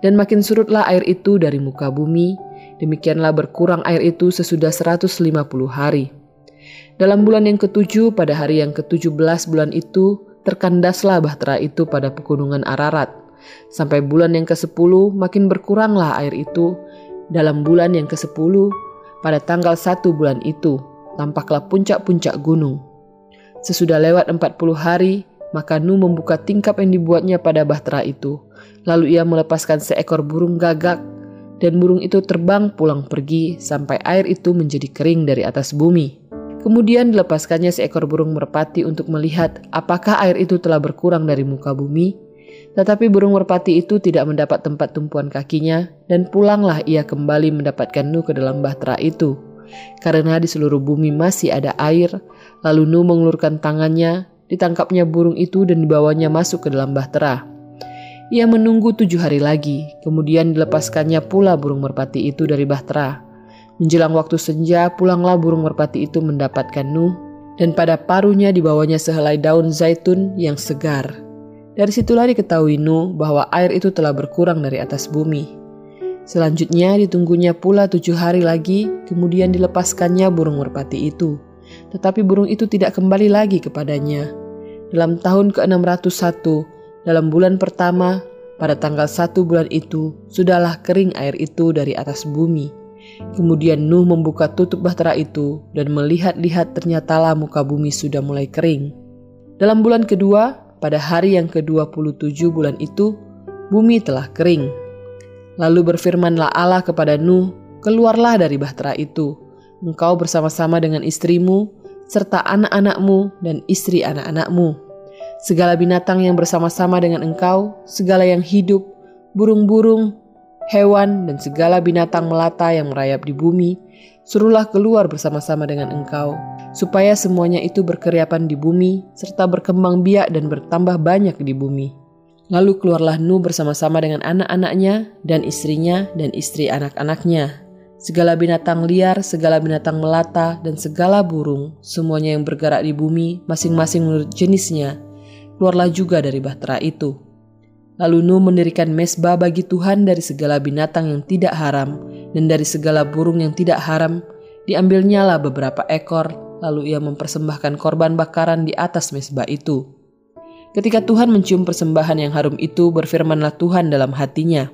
Dan makin surutlah air itu dari muka bumi, demikianlah berkurang air itu sesudah 150 hari. Dalam bulan yang ketujuh pada hari yang ketujuh belas bulan itu, terkandaslah bahtera itu pada pegunungan Ararat. Sampai bulan yang ke-10 makin berkuranglah air itu. Dalam bulan yang ke-10 pada tanggal satu bulan itu, tampaklah puncak-puncak gunung. Sesudah lewat 40 hari, maka Nuh membuka tingkap yang dibuatnya pada bahtera itu. Lalu ia melepaskan seekor burung gagak, dan burung itu terbang pulang pergi sampai air itu menjadi kering dari atas bumi. Kemudian dilepaskannya seekor burung merpati untuk melihat apakah air itu telah berkurang dari muka bumi. Tetapi burung merpati itu tidak mendapat tempat tumpuan kakinya, dan pulanglah ia kembali mendapatkan Nuh ke dalam bahtera itu. Karena di seluruh bumi masih ada air, Lalu Nuh mengulurkan tangannya, ditangkapnya burung itu dan dibawanya masuk ke dalam bahtera. Ia menunggu tujuh hari lagi, kemudian dilepaskannya pula burung merpati itu dari bahtera. Menjelang waktu senja, pulanglah burung merpati itu mendapatkan Nuh, dan pada paruhnya dibawanya sehelai daun zaitun yang segar. Dari situlah diketahui Nuh bahwa air itu telah berkurang dari atas bumi. Selanjutnya ditunggunya pula tujuh hari lagi, kemudian dilepaskannya burung merpati itu tetapi burung itu tidak kembali lagi kepadanya. Dalam tahun ke-601, dalam bulan pertama, pada tanggal satu bulan itu, sudahlah kering air itu dari atas bumi. Kemudian Nuh membuka tutup bahtera itu dan melihat-lihat ternyatalah muka bumi sudah mulai kering. Dalam bulan kedua, pada hari yang ke-27 bulan itu, bumi telah kering. Lalu berfirmanlah Allah kepada Nuh, keluarlah dari bahtera itu, engkau bersama-sama dengan istrimu, serta anak-anakmu dan istri anak-anakmu. Segala binatang yang bersama-sama dengan engkau, segala yang hidup, burung-burung, hewan, dan segala binatang melata yang merayap di bumi, suruhlah keluar bersama-sama dengan engkau, supaya semuanya itu berkeriapan di bumi, serta berkembang biak dan bertambah banyak di bumi. Lalu keluarlah Nuh bersama-sama dengan anak-anaknya dan istrinya dan istri anak-anaknya. Segala binatang liar, segala binatang melata, dan segala burung, semuanya yang bergerak di bumi, masing-masing menurut jenisnya, keluarlah juga dari bahtera itu. Lalu Nuh mendirikan mesbah bagi Tuhan dari segala binatang yang tidak haram dan dari segala burung yang tidak haram. Diambilnyalah beberapa ekor, lalu ia mempersembahkan korban bakaran di atas mesbah itu. Ketika Tuhan mencium persembahan yang harum itu, berfirmanlah Tuhan dalam hatinya,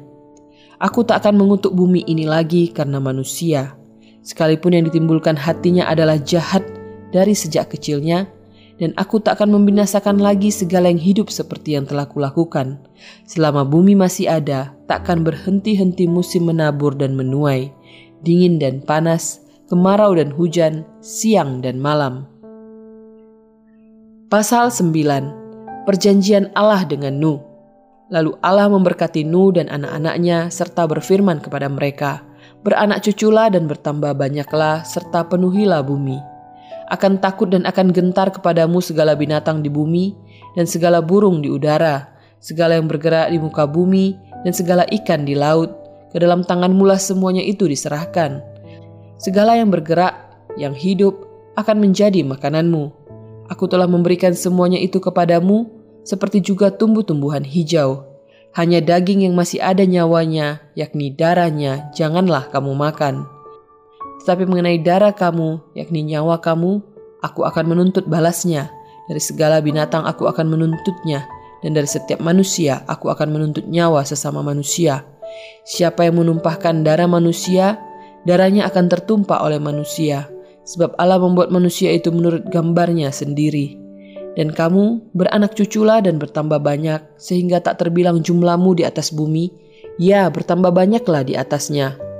Aku tak akan mengutuk bumi ini lagi karena manusia, sekalipun yang ditimbulkan hatinya adalah jahat dari sejak kecilnya, dan aku tak akan membinasakan lagi segala yang hidup seperti yang telah kulakukan. Selama bumi masih ada, takkan berhenti-henti musim menabur dan menuai, dingin dan panas, kemarau dan hujan, siang dan malam. Pasal 9 Perjanjian Allah dengan Nuh Lalu Allah memberkati Nuh dan anak-anaknya serta berfirman kepada mereka, Beranak cuculah dan bertambah banyaklah serta penuhilah bumi akan takut dan akan gentar kepadamu segala binatang di bumi dan segala burung di udara, segala yang bergerak di muka bumi dan segala ikan di laut. Ke dalam tangan mula semuanya itu diserahkan. Segala yang bergerak, yang hidup, akan menjadi makananmu. Aku telah memberikan semuanya itu kepadamu, seperti juga tumbuh-tumbuhan hijau. Hanya daging yang masih ada nyawanya, yakni darahnya, janganlah kamu makan.' Tetapi mengenai darah kamu, yakni nyawa kamu, aku akan menuntut balasnya. Dari segala binatang aku akan menuntutnya, dan dari setiap manusia aku akan menuntut nyawa sesama manusia. Siapa yang menumpahkan darah manusia, darahnya akan tertumpah oleh manusia, sebab Allah membuat manusia itu menurut gambarnya sendiri. Dan kamu beranak cuculah dan bertambah banyak, sehingga tak terbilang jumlahmu di atas bumi. Ya, bertambah banyaklah di atasnya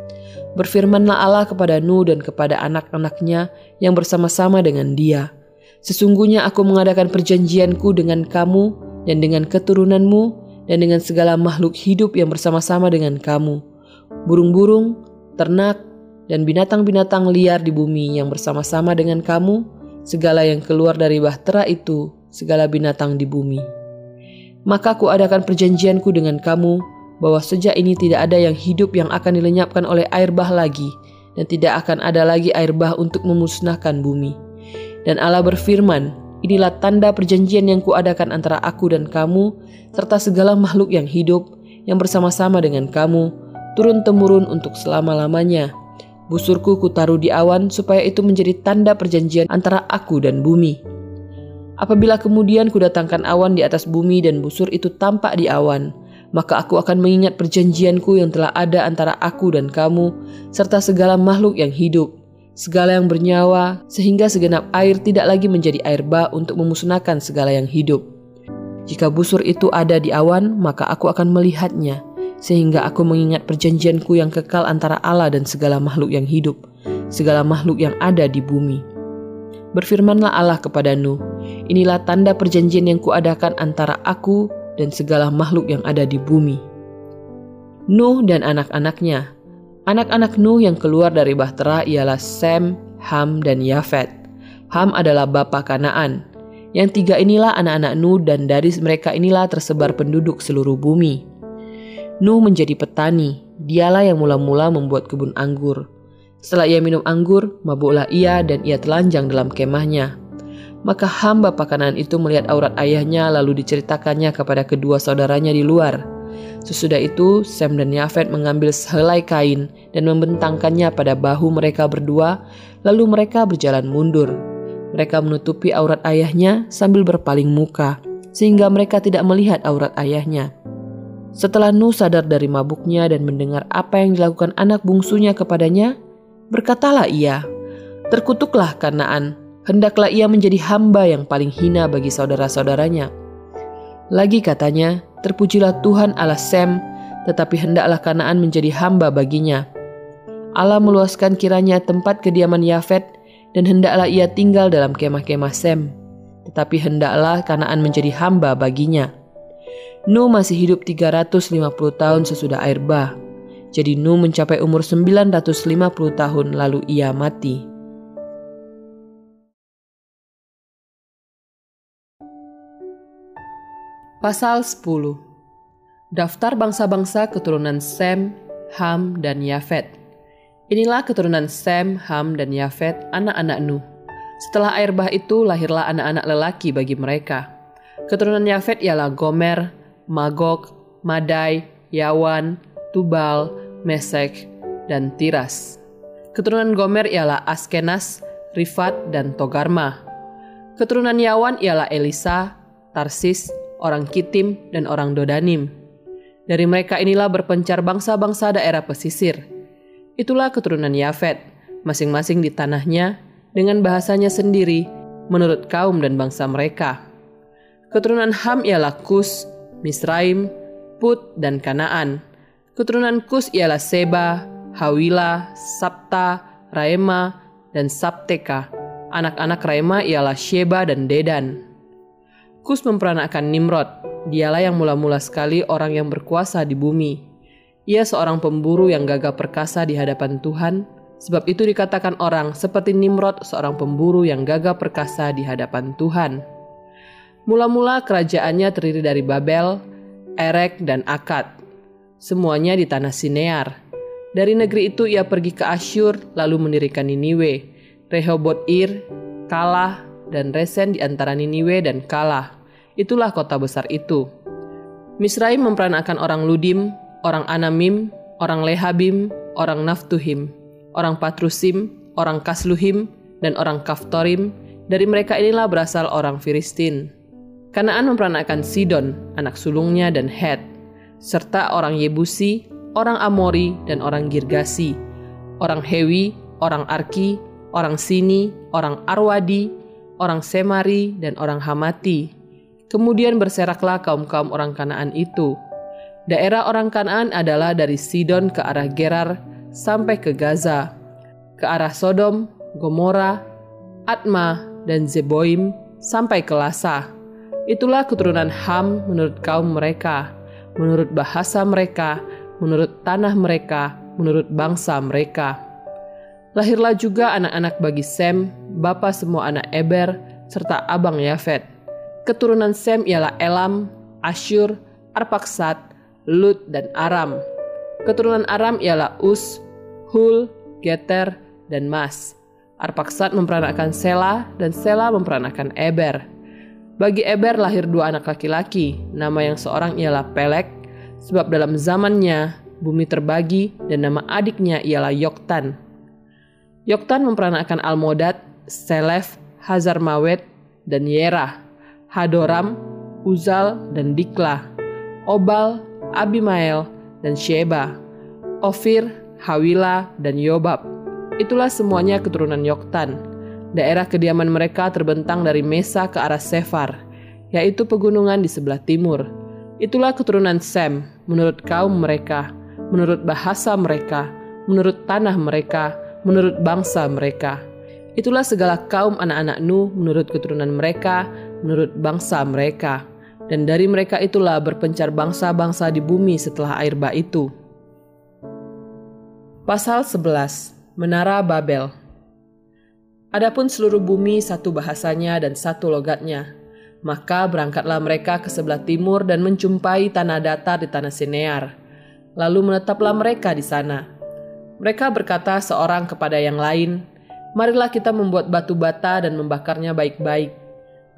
Berfirmanlah Allah kepada Nuh dan kepada anak-anaknya yang bersama-sama dengan dia. Sesungguhnya aku mengadakan perjanjianku dengan kamu dan dengan keturunanmu dan dengan segala makhluk hidup yang bersama-sama dengan kamu. Burung-burung, ternak, dan binatang-binatang liar di bumi yang bersama-sama dengan kamu, segala yang keluar dari bahtera itu, segala binatang di bumi. Maka aku adakan perjanjianku dengan kamu bahwa sejak ini tidak ada yang hidup yang akan dilenyapkan oleh air bah lagi, dan tidak akan ada lagi air bah untuk memusnahkan bumi. Dan Allah berfirman, Inilah tanda perjanjian yang kuadakan antara aku dan kamu, serta segala makhluk yang hidup, yang bersama-sama dengan kamu, turun-temurun untuk selama-lamanya. Busurku kutaruh di awan supaya itu menjadi tanda perjanjian antara aku dan bumi. Apabila kemudian kudatangkan awan di atas bumi dan busur itu tampak di awan, maka aku akan mengingat perjanjianku yang telah ada antara aku dan kamu, serta segala makhluk yang hidup, segala yang bernyawa, sehingga segenap air tidak lagi menjadi air bah untuk memusnahkan segala yang hidup. Jika busur itu ada di awan, maka aku akan melihatnya, sehingga aku mengingat perjanjianku yang kekal antara Allah dan segala makhluk yang hidup, segala makhluk yang ada di bumi. Berfirmanlah Allah kepada Nuh, inilah tanda perjanjian yang kuadakan antara aku dan segala makhluk yang ada di bumi. Nuh dan anak-anaknya. Anak-anak Nuh yang keluar dari bahtera ialah Sem, Ham, dan Yafet. Ham adalah bapa Kanaan. Yang tiga inilah anak-anak Nuh dan dari mereka inilah tersebar penduduk seluruh bumi. Nuh menjadi petani, dialah yang mula-mula membuat kebun anggur. Setelah ia minum anggur, mabuklah ia dan ia telanjang dalam kemahnya. Maka hamba pakanan itu melihat aurat ayahnya lalu diceritakannya kepada kedua saudaranya di luar. Sesudah itu, Sam dan Yafet mengambil sehelai kain dan membentangkannya pada bahu mereka berdua, lalu mereka berjalan mundur. Mereka menutupi aurat ayahnya sambil berpaling muka, sehingga mereka tidak melihat aurat ayahnya. Setelah Nuh sadar dari mabuknya dan mendengar apa yang dilakukan anak bungsunya kepadanya, berkatalah ia, Terkutuklah Kanaan, hendaklah ia menjadi hamba yang paling hina bagi saudara-saudaranya. Lagi katanya, terpujilah Tuhan Allah Sem, tetapi hendaklah Kanaan menjadi hamba baginya. Allah meluaskan kiranya tempat kediaman Yafet, dan hendaklah ia tinggal dalam kemah-kemah Sem. Tetapi hendaklah Kanaan menjadi hamba baginya. Nuh masih hidup 350 tahun sesudah air bah. Jadi Nuh mencapai umur 950 tahun lalu ia mati. Pasal 10 Daftar bangsa-bangsa keturunan Sem, Ham, dan Yafet. Inilah keturunan Sem, Ham, dan Yafet, anak-anak Nuh. Setelah air bah itu lahirlah anak-anak lelaki bagi mereka. Keturunan Yafet ialah Gomer, Magog, Madai, Yawan, Tubal, Mesek, dan Tiras. Keturunan Gomer ialah Askenas, Rifat, dan Togarma. Keturunan Yawan ialah Elisa, Tarsis, orang Kitim, dan orang Dodanim. Dari mereka inilah berpencar bangsa-bangsa daerah pesisir. Itulah keturunan Yafet, masing-masing di tanahnya, dengan bahasanya sendiri, menurut kaum dan bangsa mereka. Keturunan Ham ialah Kus, Misraim, Put, dan Kanaan. Keturunan Kus ialah Seba, Hawila, Sabta, Raema, dan Sabteka. Anak-anak Raema ialah Sheba dan Dedan. Kus memperanakan Nimrod. Dialah yang mula-mula sekali orang yang berkuasa di bumi. Ia seorang pemburu yang gagah perkasa di hadapan Tuhan, sebab itu dikatakan orang seperti Nimrod seorang pemburu yang gagah perkasa di hadapan Tuhan. Mula-mula kerajaannya terdiri dari Babel, Erek, dan Akad semuanya di tanah Sinear. Dari negeri itu ia pergi ke Asyur lalu mendirikan Niniwe, Rehobot Ir, Kalah, dan Resen di antara Niniwe dan Kalah. Itulah kota besar itu. Misraim memperanakan orang Ludim, orang Anamim, orang Lehabim, orang Naftuhim, orang Patrusim, orang Kasluhim, dan orang Kaftorim. Dari mereka inilah berasal orang Filistin. Kanaan memperanakan Sidon, anak sulungnya, dan Het serta orang Yebusi, orang Amori, dan orang Girgasi, orang Hewi, orang Arki, orang Sini, orang Arwadi, orang Semari, dan orang Hamati. Kemudian berseraklah kaum-kaum orang Kanaan itu. Daerah orang Kanaan adalah dari Sidon ke arah Gerar sampai ke Gaza, ke arah Sodom, Gomora, Atma, dan Zeboim sampai ke Lasa. Itulah keturunan Ham menurut kaum mereka menurut bahasa mereka, menurut tanah mereka, menurut bangsa mereka. Lahirlah juga anak-anak bagi Sem, bapa semua anak Eber, serta abang Yafet. Keturunan Sem ialah Elam, Asyur, Arpaksat, Lut, dan Aram. Keturunan Aram ialah Us, Hul, Geter, dan Mas. Arpaksat memperanakan Sela, dan Sela memperanakan Eber. Bagi Eber lahir dua anak laki-laki, nama yang seorang ialah Pelek, sebab dalam zamannya bumi terbagi dan nama adiknya ialah Yoktan. Yoktan memperanakan Almodad, Selef, Hazar Mawet, dan Yerah, Hadoram, Uzal, dan Dikla, Obal, Abimael, dan Sheba, Ofir, Hawila, dan Yobab. Itulah semuanya keturunan Yoktan. Daerah kediaman mereka terbentang dari Mesa ke arah Sefar, yaitu pegunungan di sebelah timur. Itulah keturunan Sem, menurut kaum mereka, menurut bahasa mereka, menurut tanah mereka, menurut bangsa mereka. Itulah segala kaum anak-anak Nuh menurut keturunan mereka, menurut bangsa mereka. Dan dari mereka itulah berpencar bangsa-bangsa di bumi setelah air bah itu. Pasal 11 Menara Babel Adapun seluruh bumi satu bahasanya dan satu logatnya. Maka berangkatlah mereka ke sebelah timur dan menjumpai tanah datar di tanah Sinear. Lalu menetaplah mereka di sana. Mereka berkata seorang kepada yang lain, Marilah kita membuat batu bata dan membakarnya baik-baik.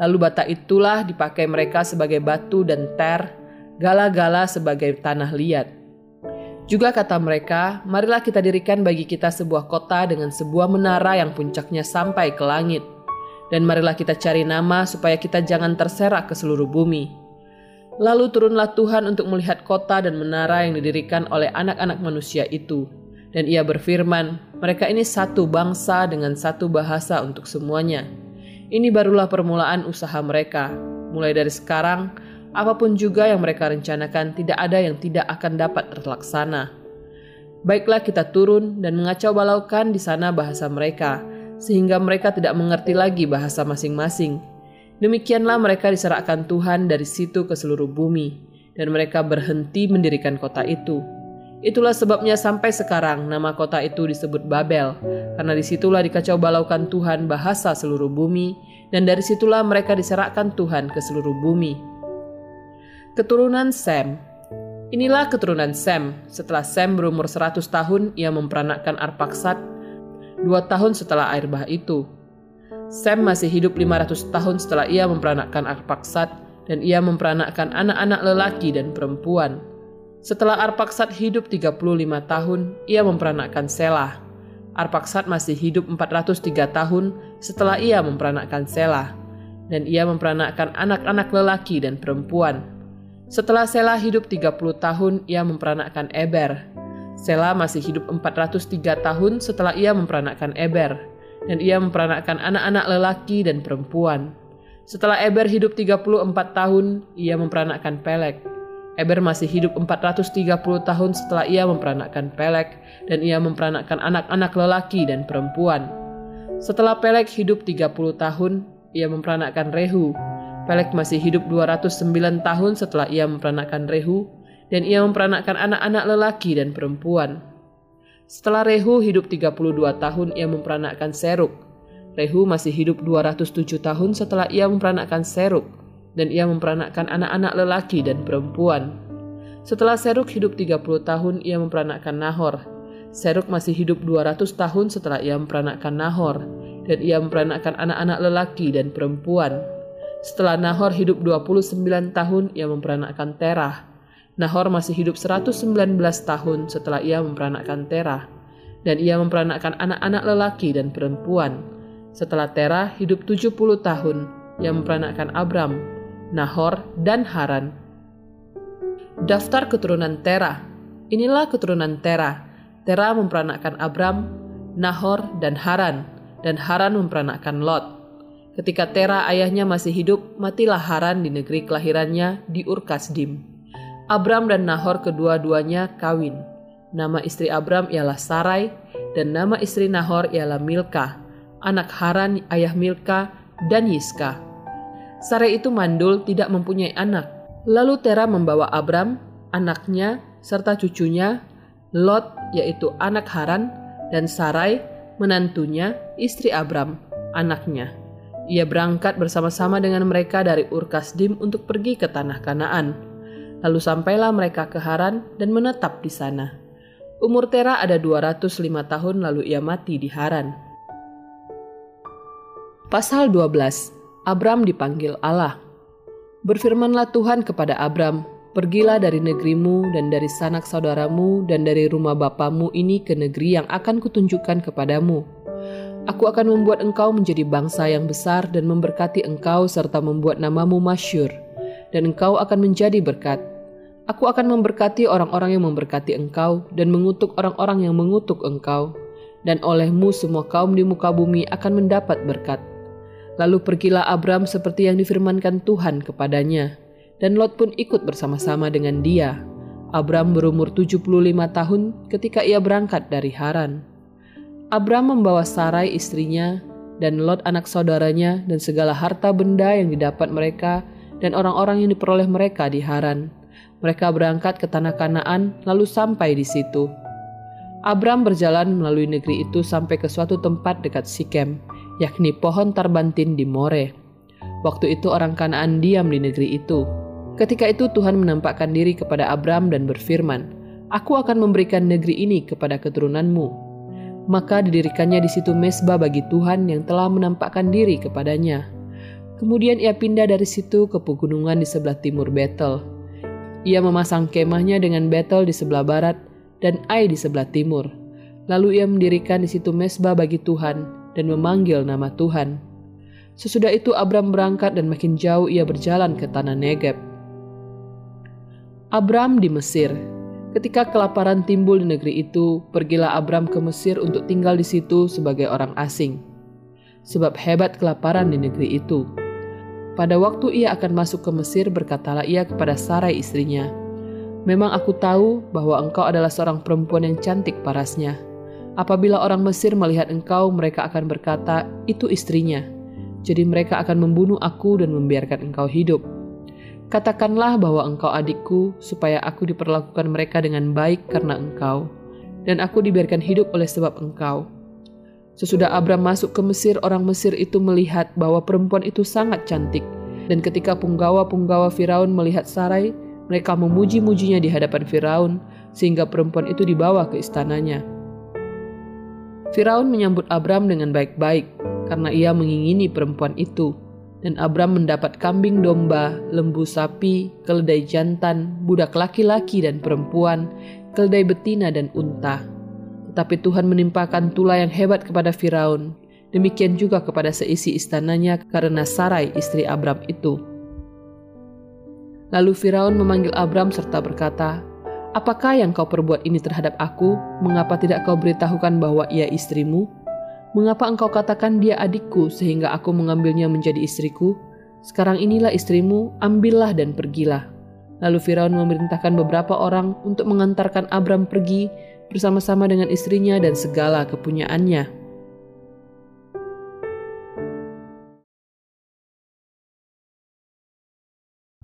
Lalu bata itulah dipakai mereka sebagai batu dan ter, gala-gala sebagai tanah liat. Juga kata mereka, marilah kita dirikan bagi kita sebuah kota dengan sebuah menara yang puncaknya sampai ke langit. Dan marilah kita cari nama supaya kita jangan terserak ke seluruh bumi. Lalu turunlah Tuhan untuk melihat kota dan menara yang didirikan oleh anak-anak manusia itu. Dan ia berfirman, mereka ini satu bangsa dengan satu bahasa untuk semuanya. Ini barulah permulaan usaha mereka. Mulai dari sekarang, apa pun juga yang mereka rencanakan, tidak ada yang tidak akan dapat terlaksana. Baiklah kita turun dan mengacau balaukan di sana bahasa mereka, sehingga mereka tidak mengerti lagi bahasa masing-masing. Demikianlah mereka diserahkan Tuhan dari situ ke seluruh bumi, dan mereka berhenti mendirikan kota itu. Itulah sebabnya sampai sekarang nama kota itu disebut Babel, karena di situlah dikacau balaukan Tuhan bahasa seluruh bumi, dan dari situlah mereka diserahkan Tuhan ke seluruh bumi. Keturunan Sem Inilah keturunan Sem. Setelah Sem berumur 100 tahun, ia memperanakkan Arpaksat dua tahun setelah air bah itu. Sem masih hidup 500 tahun setelah ia memperanakkan Arpaksat, dan ia memperanakkan anak-anak lelaki dan perempuan. Setelah Arpaksat hidup 35 tahun, ia memperanakkan Selah. Arpaksat masih hidup 403 tahun setelah ia memperanakkan Selah. Dan ia memperanakkan anak-anak lelaki dan perempuan. Setelah Selah hidup 30 tahun, ia memperanakkan Eber. Selah masih hidup 403 tahun setelah ia memperanakkan Eber. Dan ia memperanakkan anak-anak lelaki dan perempuan. Setelah Eber hidup 34 tahun, ia memperanakkan Pelek. Eber masih hidup 430 tahun setelah ia memperanakkan Pelek dan ia memperanakkan anak-anak lelaki dan perempuan. Setelah Pelek hidup 30 tahun, ia memperanakkan Rehu. Pelek masih hidup 209 tahun setelah ia memperanakkan Rehu dan ia memperanakkan anak-anak lelaki dan perempuan. Setelah Rehu hidup 32 tahun, ia memperanakkan Seruk. Rehu masih hidup 207 tahun setelah ia memperanakkan Seruk dan ia memperanakkan anak-anak lelaki dan perempuan. Setelah Seruk hidup 30 tahun, ia memperanakkan Nahor. Seruk masih hidup 200 tahun setelah ia memperanakkan Nahor, dan ia memperanakkan anak-anak lelaki dan perempuan. Setelah Nahor hidup 29 tahun, ia memperanakkan Terah. Nahor masih hidup 119 tahun setelah ia memperanakkan Terah, dan ia memperanakkan anak-anak lelaki dan perempuan. Setelah Terah hidup 70 tahun, ia memperanakkan Abram, Nahor, dan Haran. Daftar keturunan Tera. Inilah keturunan Tera. Tera memperanakkan Abram, Nahor, dan Haran, dan Haran memperanakkan Lot. Ketika Tera ayahnya masih hidup, matilah Haran di negeri kelahirannya di Urkasdim. Abram dan Nahor kedua-duanya kawin. Nama istri Abram ialah Sarai, dan nama istri Nahor ialah Milka, anak Haran ayah Milka dan Yiska. Sarai itu mandul tidak mempunyai anak. Lalu Tera membawa Abram, anaknya, serta cucunya, Lot yaitu anak Haran, dan Sarai, menantunya, istri Abram, anaknya. Ia berangkat bersama-sama dengan mereka dari Urkasdim untuk pergi ke tanah Kanaan. Lalu sampailah mereka ke Haran dan menetap di sana. Umur Tera ada 205 tahun lalu ia mati di Haran. Pasal 12 Abram dipanggil Allah. Berfirmanlah Tuhan kepada Abram, Pergilah dari negerimu dan dari sanak saudaramu dan dari rumah bapamu ini ke negeri yang akan kutunjukkan kepadamu. Aku akan membuat engkau menjadi bangsa yang besar dan memberkati engkau serta membuat namamu masyur. Dan engkau akan menjadi berkat. Aku akan memberkati orang-orang yang memberkati engkau dan mengutuk orang-orang yang mengutuk engkau. Dan olehmu semua kaum di muka bumi akan mendapat berkat. Lalu pergilah Abram seperti yang difirmankan Tuhan kepadanya, dan Lot pun ikut bersama-sama dengan dia. Abram berumur 75 tahun ketika ia berangkat dari Haran. Abram membawa Sarai istrinya, dan Lot anak saudaranya, dan segala harta benda yang didapat mereka, dan orang-orang yang diperoleh mereka di Haran. Mereka berangkat ke tanah Kanaan, lalu sampai di situ. Abram berjalan melalui negeri itu sampai ke suatu tempat dekat Sikem, yakni pohon tarbantin di More. Waktu itu orang Kanaan diam di negeri itu. Ketika itu Tuhan menampakkan diri kepada Abram dan berfirman, Aku akan memberikan negeri ini kepada keturunanmu. Maka didirikannya di situ mesbah bagi Tuhan yang telah menampakkan diri kepadanya. Kemudian ia pindah dari situ ke pegunungan di sebelah timur Betel. Ia memasang kemahnya dengan Betel di sebelah barat dan Ai di sebelah timur. Lalu ia mendirikan di situ mesbah bagi Tuhan dan memanggil nama Tuhan. Sesudah itu Abram berangkat dan makin jauh ia berjalan ke tanah Negeb. Abram di Mesir. Ketika kelaparan timbul di negeri itu, pergilah Abram ke Mesir untuk tinggal di situ sebagai orang asing. sebab hebat kelaparan di negeri itu. Pada waktu ia akan masuk ke Mesir, berkatalah ia kepada Sarai istrinya, Memang aku tahu bahwa engkau adalah seorang perempuan yang cantik parasnya. Apabila orang Mesir melihat engkau, mereka akan berkata, itu istrinya. Jadi mereka akan membunuh aku dan membiarkan engkau hidup. Katakanlah bahwa engkau adikku, supaya aku diperlakukan mereka dengan baik karena engkau, dan aku dibiarkan hidup oleh sebab engkau. Sesudah Abram masuk ke Mesir, orang Mesir itu melihat bahwa perempuan itu sangat cantik, dan ketika punggawa-punggawa Firaun melihat Sarai, mereka memuji-mujinya di hadapan Firaun, sehingga perempuan itu dibawa ke istananya. Firaun menyambut Abram dengan baik-baik, karena ia mengingini perempuan itu. Dan Abram mendapat kambing domba, lembu sapi, keledai jantan, budak laki-laki dan perempuan, keledai betina dan unta. Tetapi Tuhan menimpakan tula yang hebat kepada Firaun, demikian juga kepada seisi istananya karena Sarai istri Abram itu. Lalu Firaun memanggil Abram serta berkata, Apakah yang kau perbuat ini terhadap aku? Mengapa tidak kau beritahukan bahwa ia istrimu? Mengapa engkau katakan dia adikku sehingga aku mengambilnya menjadi istriku? Sekarang inilah istrimu, ambillah dan pergilah. Lalu Firaun memerintahkan beberapa orang untuk mengantarkan Abram pergi bersama-sama dengan istrinya dan segala kepunyaannya.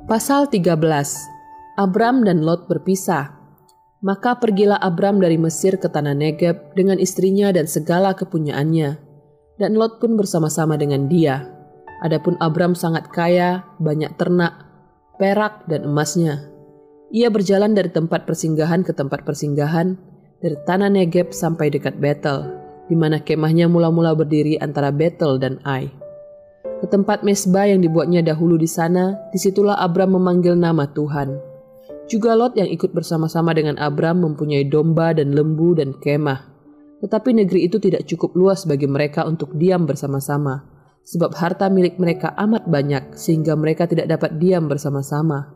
Pasal 13 Abram dan Lot berpisah. Maka pergilah Abram dari Mesir ke tanah Negeb dengan istrinya dan segala kepunyaannya. Dan Lot pun bersama-sama dengan dia. Adapun Abram sangat kaya, banyak ternak, perak, dan emasnya. Ia berjalan dari tempat persinggahan ke tempat persinggahan, dari tanah Negeb sampai dekat Betel, di mana kemahnya mula-mula berdiri antara Betel dan Ai ke tempat mesbah yang dibuatnya dahulu di sana, di situlah Abram memanggil nama Tuhan. Juga Lot yang ikut bersama-sama dengan Abram mempunyai domba dan lembu dan kemah. Tetapi negeri itu tidak cukup luas bagi mereka untuk diam bersama-sama, sebab harta milik mereka amat banyak sehingga mereka tidak dapat diam bersama-sama.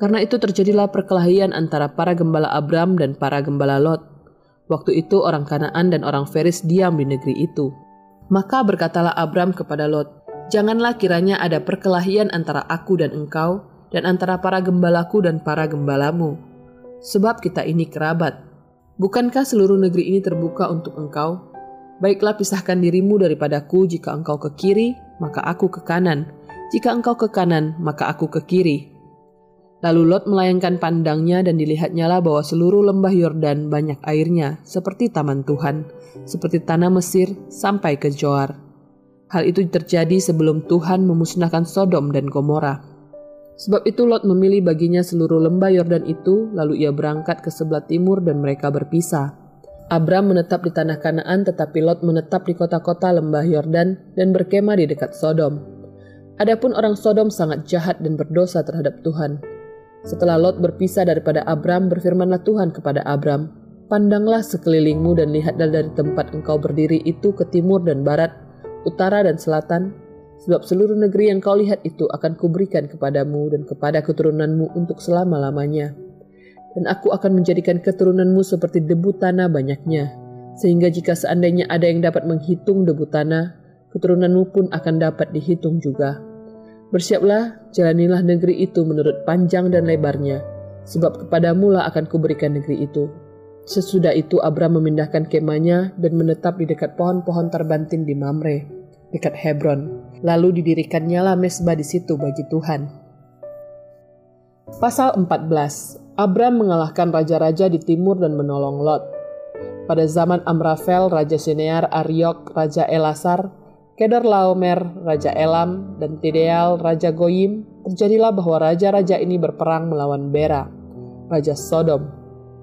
Karena itu terjadilah perkelahian antara para gembala Abram dan para gembala Lot. Waktu itu orang Kanaan dan orang Feris diam di negeri itu. Maka berkatalah Abram kepada Lot, Janganlah kiranya ada perkelahian antara aku dan engkau, dan antara para gembalaku dan para gembalamu. Sebab kita ini kerabat. Bukankah seluruh negeri ini terbuka untuk engkau? Baiklah pisahkan dirimu daripadaku jika engkau ke kiri, maka aku ke kanan. Jika engkau ke kanan, maka aku ke kiri. Lalu Lot melayangkan pandangnya dan dilihatnya lah bahwa seluruh lembah Yordan banyak airnya, seperti taman Tuhan, seperti tanah Mesir sampai ke Joar. Hal itu terjadi sebelum Tuhan memusnahkan Sodom dan Gomora. Sebab itu Lot memilih baginya seluruh lembah Yordan itu, lalu ia berangkat ke sebelah timur dan mereka berpisah. Abram menetap di tanah Kanaan tetapi Lot menetap di kota-kota lembah Yordan dan berkemah di dekat Sodom. Adapun orang Sodom sangat jahat dan berdosa terhadap Tuhan. Setelah Lot berpisah daripada Abram, berfirmanlah Tuhan kepada Abram, Pandanglah sekelilingmu dan lihatlah dari tempat engkau berdiri itu ke timur dan barat, utara dan selatan, sebab seluruh negeri yang kau lihat itu akan kuberikan kepadamu dan kepada keturunanmu untuk selama-lamanya. Dan aku akan menjadikan keturunanmu seperti debu tanah banyaknya, sehingga jika seandainya ada yang dapat menghitung debu tanah, keturunanmu pun akan dapat dihitung juga. Bersiaplah, jalanilah negeri itu menurut panjang dan lebarnya, sebab kepadamu lah akan kuberikan negeri itu. Sesudah itu Abram memindahkan kemahnya dan menetap di dekat pohon-pohon terbantin di Mamre, dekat Hebron. Lalu didirikannya mesbah di situ bagi Tuhan. Pasal 14. Abram mengalahkan raja-raja di timur dan menolong Lot. Pada zaman Amrafel, Raja Sinear, Ariok, Raja Elasar, Kedar Laomer, Raja Elam, dan Tideal, Raja Goyim, terjadilah bahwa raja-raja ini berperang melawan Bera, Raja Sodom,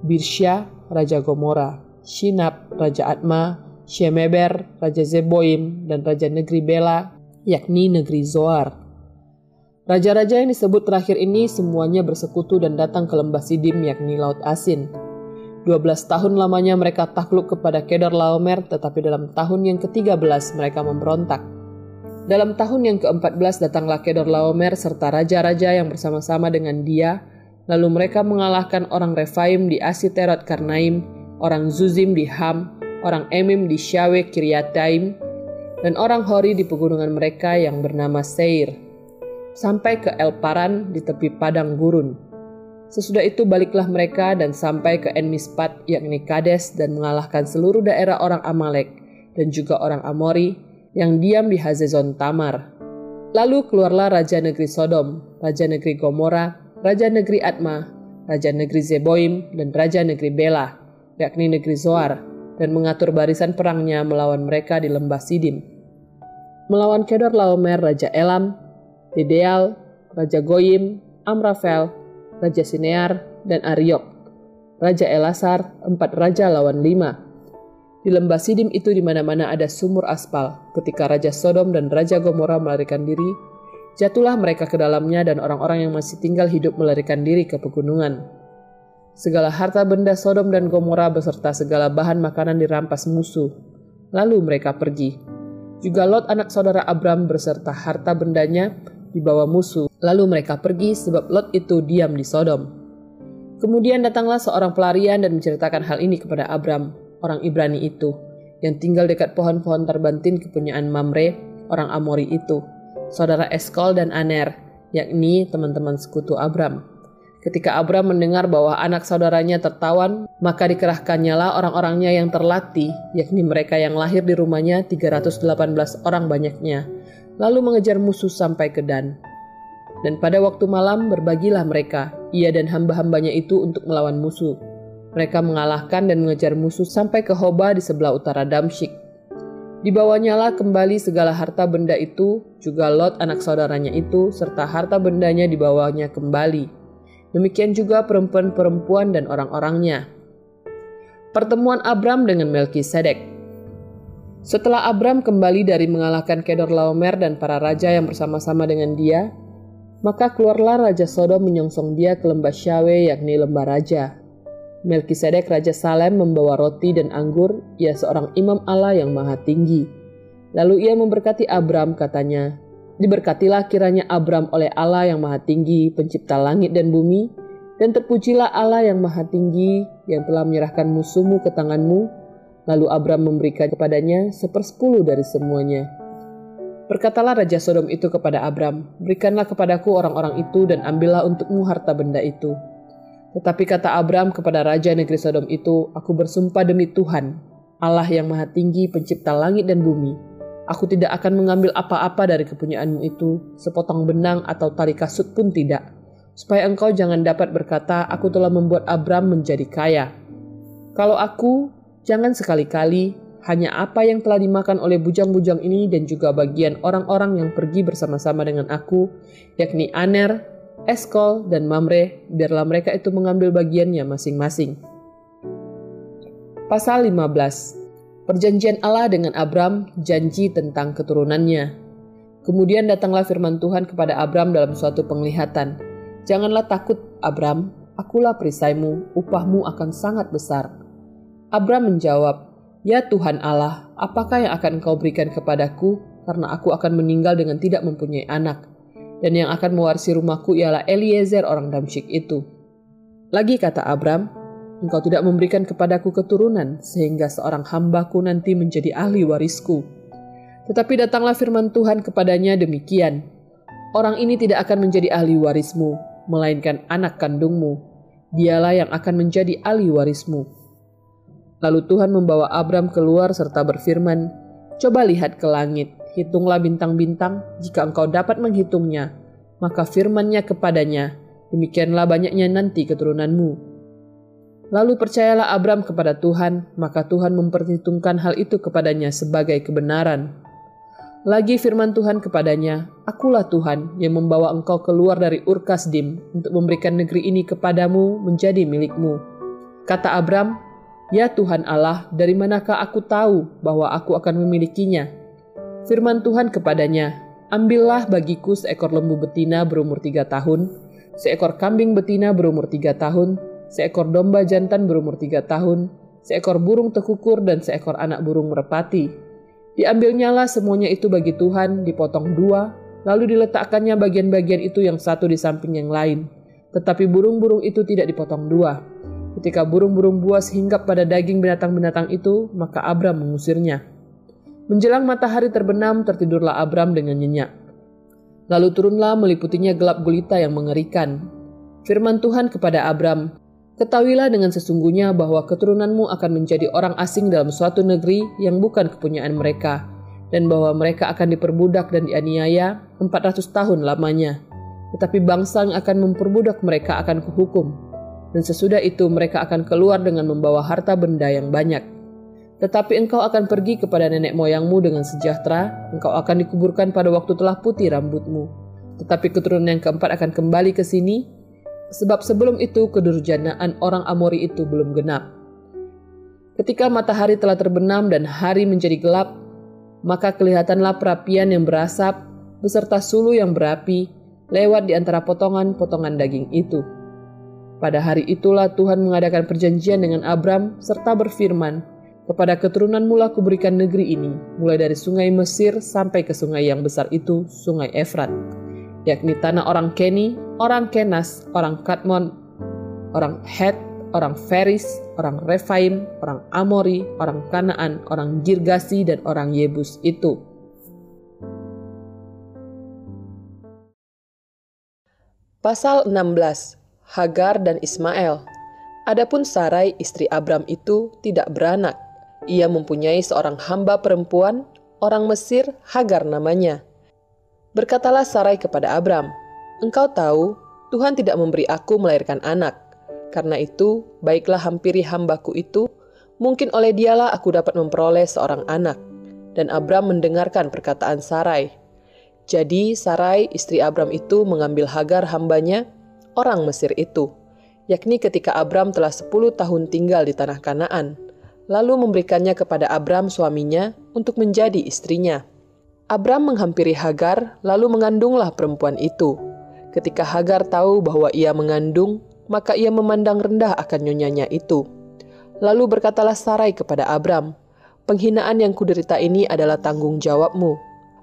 Birsya, Raja Gomora, Shinab, Raja Atma, Shemeber, Raja Zeboim, dan Raja Negeri Bela, yakni Negeri Zoar. Raja-raja yang disebut terakhir ini semuanya bersekutu dan datang ke lembah Sidim yakni Laut Asin. 12 tahun lamanya mereka takluk kepada Kedar Laomer tetapi dalam tahun yang ke-13 mereka memberontak. Dalam tahun yang ke-14 datanglah Kedar Laomer serta raja-raja yang bersama-sama dengan dia Lalu mereka mengalahkan orang Refaim di Asiterot Karnaim, orang Zuzim di Ham, orang Emim di Syawe Kiryataim, dan orang Hori di pegunungan mereka yang bernama Seir, sampai ke El Paran di tepi padang gurun. Sesudah itu baliklah mereka dan sampai ke Enmispat yakni Kades dan mengalahkan seluruh daerah orang Amalek dan juga orang Amori yang diam di Hazezon Tamar. Lalu keluarlah raja negeri Sodom, raja negeri Gomora, raja negeri Atma, raja negeri Zeboim, dan raja negeri Bela, yakni negeri Zoar, dan mengatur barisan perangnya melawan mereka di lembah Sidim. Melawan Kedor Laomer Raja Elam, Dideal, Raja Goyim, Amrafel, Raja Sinear, dan Ariok. Raja Elasar, empat raja lawan lima. Di lembah Sidim itu di mana-mana ada sumur aspal. Ketika Raja Sodom dan Raja Gomora melarikan diri, jatuhlah mereka ke dalamnya dan orang-orang yang masih tinggal hidup melarikan diri ke pegunungan. Segala harta benda Sodom dan Gomora beserta segala bahan makanan dirampas musuh. Lalu mereka pergi. Juga Lot anak saudara Abram beserta harta bendanya dibawa musuh. Lalu mereka pergi sebab Lot itu diam di Sodom. Kemudian datanglah seorang pelarian dan menceritakan hal ini kepada Abram orang Ibrani itu, yang tinggal dekat pohon-pohon terbantin kepunyaan Mamre, orang Amori itu, saudara Eskol dan Aner, yakni teman-teman sekutu Abram. Ketika Abram mendengar bahwa anak saudaranya tertawan, maka dikerahkannya lah orang-orangnya yang terlatih, yakni mereka yang lahir di rumahnya 318 orang banyaknya, lalu mengejar musuh sampai ke Dan. Dan pada waktu malam berbagilah mereka, ia dan hamba-hambanya itu untuk melawan musuh. Mereka mengalahkan dan mengejar musuh sampai ke Hoba di sebelah utara Damsyik. Dibawanya lah kembali segala harta benda itu, juga Lot anak saudaranya itu, serta harta bendanya dibawanya kembali. Demikian juga perempuan-perempuan dan orang-orangnya. Pertemuan Abram dengan Melkisedek. Setelah Abram kembali dari mengalahkan Kedor Laomer dan para raja yang bersama-sama dengan dia, maka keluarlah Raja Sodom menyongsong dia ke lembah Syawe yakni lembah raja. Melkisedek Raja Salem membawa roti dan anggur, ia seorang imam Allah yang maha tinggi. Lalu ia memberkati Abram katanya, Diberkatilah kiranya Abram oleh Allah yang maha tinggi, pencipta langit dan bumi, dan terpujilah Allah yang maha tinggi yang telah menyerahkan musuhmu ke tanganmu. Lalu Abram memberikan kepadanya sepersepuluh dari semuanya. Berkatalah Raja Sodom itu kepada Abram, Berikanlah kepadaku orang-orang itu dan ambillah untukmu harta benda itu. Tetapi kata Abram kepada Raja negeri Sodom itu, Aku bersumpah demi Tuhan, Allah yang maha tinggi pencipta langit dan bumi. Aku tidak akan mengambil apa-apa dari kepunyaanmu itu, sepotong benang atau tali kasut pun tidak. Supaya engkau jangan dapat berkata, aku telah membuat Abram menjadi kaya. Kalau aku, jangan sekali-kali hanya apa yang telah dimakan oleh bujang-bujang ini dan juga bagian orang-orang yang pergi bersama-sama dengan aku, yakni Aner, Eskol, dan Mamre, biarlah mereka itu mengambil bagiannya masing-masing. Pasal 15 Perjanjian Allah dengan Abram, janji tentang keturunannya. Kemudian datanglah firman Tuhan kepada Abram dalam suatu penglihatan. Janganlah takut, Abram, akulah perisaimu, upahmu akan sangat besar. Abram menjawab, Ya Tuhan Allah, apakah yang akan engkau berikan kepadaku, karena aku akan meninggal dengan tidak mempunyai anak dan yang akan mewarisi rumahku ialah Eliezer orang Damsyik itu. Lagi kata Abram, engkau tidak memberikan kepadaku keturunan sehingga seorang hambaku nanti menjadi ahli warisku. Tetapi datanglah firman Tuhan kepadanya demikian, orang ini tidak akan menjadi ahli warismu, melainkan anak kandungmu. Dialah yang akan menjadi ahli warismu. Lalu Tuhan membawa Abram keluar serta berfirman, Coba lihat ke langit, hitunglah bintang-bintang, jika engkau dapat menghitungnya, maka firmannya kepadanya, demikianlah banyaknya nanti keturunanmu. Lalu percayalah Abram kepada Tuhan, maka Tuhan memperhitungkan hal itu kepadanya sebagai kebenaran. Lagi firman Tuhan kepadanya, Akulah Tuhan yang membawa engkau keluar dari Urkasdim untuk memberikan negeri ini kepadamu menjadi milikmu. Kata Abram, Ya Tuhan Allah, dari manakah aku tahu bahwa aku akan memilikinya? Firman Tuhan kepadanya, Ambillah bagiku seekor lembu betina berumur tiga tahun, seekor kambing betina berumur tiga tahun, seekor domba jantan berumur tiga tahun, seekor burung tekukur, dan seekor anak burung merpati. Diambilnyalah semuanya itu bagi Tuhan, dipotong dua, lalu diletakkannya bagian-bagian itu yang satu di samping yang lain. Tetapi burung-burung itu tidak dipotong dua. Ketika burung-burung buas hinggap pada daging binatang-binatang itu, maka Abram mengusirnya. Menjelang matahari terbenam, tertidurlah Abram dengan nyenyak. Lalu turunlah meliputinya gelap gulita yang mengerikan. Firman Tuhan kepada Abram, Ketahuilah dengan sesungguhnya bahwa keturunanmu akan menjadi orang asing dalam suatu negeri yang bukan kepunyaan mereka, dan bahwa mereka akan diperbudak dan dianiaya 400 tahun lamanya. Tetapi bangsa yang akan memperbudak mereka akan kuhukum, dan sesudah itu mereka akan keluar dengan membawa harta benda yang banyak. Tetapi engkau akan pergi kepada nenek moyangmu dengan sejahtera, engkau akan dikuburkan pada waktu telah putih rambutmu. Tetapi keturunan yang keempat akan kembali ke sini, sebab sebelum itu kedurjanaan orang Amori itu belum genap. Ketika matahari telah terbenam dan hari menjadi gelap, maka kelihatanlah perapian yang berasap beserta sulu yang berapi lewat di antara potongan-potongan daging itu. Pada hari itulah Tuhan mengadakan perjanjian dengan Abram serta berfirman, kepada keturunan mula kuberikan negeri ini, mulai dari sungai Mesir sampai ke sungai yang besar itu, sungai Efrat yakni tanah orang Keni, orang Kenas, orang Kadmon, orang Het, orang Feris, orang Refaim, orang Amori, orang Kanaan, orang Girgasi, dan orang Yebus itu. Pasal 16 Hagar dan Ismail Adapun Sarai istri Abram itu tidak beranak. Ia mempunyai seorang hamba perempuan, orang Mesir, Hagar namanya. Berkatalah Sarai kepada Abram, Engkau tahu, Tuhan tidak memberi aku melahirkan anak. Karena itu, baiklah hampiri hambaku itu, mungkin oleh dialah aku dapat memperoleh seorang anak. Dan Abram mendengarkan perkataan Sarai. Jadi Sarai, istri Abram itu mengambil Hagar hambanya, orang Mesir itu, yakni ketika Abram telah sepuluh tahun tinggal di tanah Kanaan, lalu memberikannya kepada Abram suaminya untuk menjadi istrinya. Abram menghampiri Hagar, lalu mengandunglah perempuan itu. Ketika Hagar tahu bahwa ia mengandung, maka ia memandang rendah akan nyonyanya itu. Lalu berkatalah Sarai kepada Abram, Penghinaan yang kuderita ini adalah tanggung jawabmu.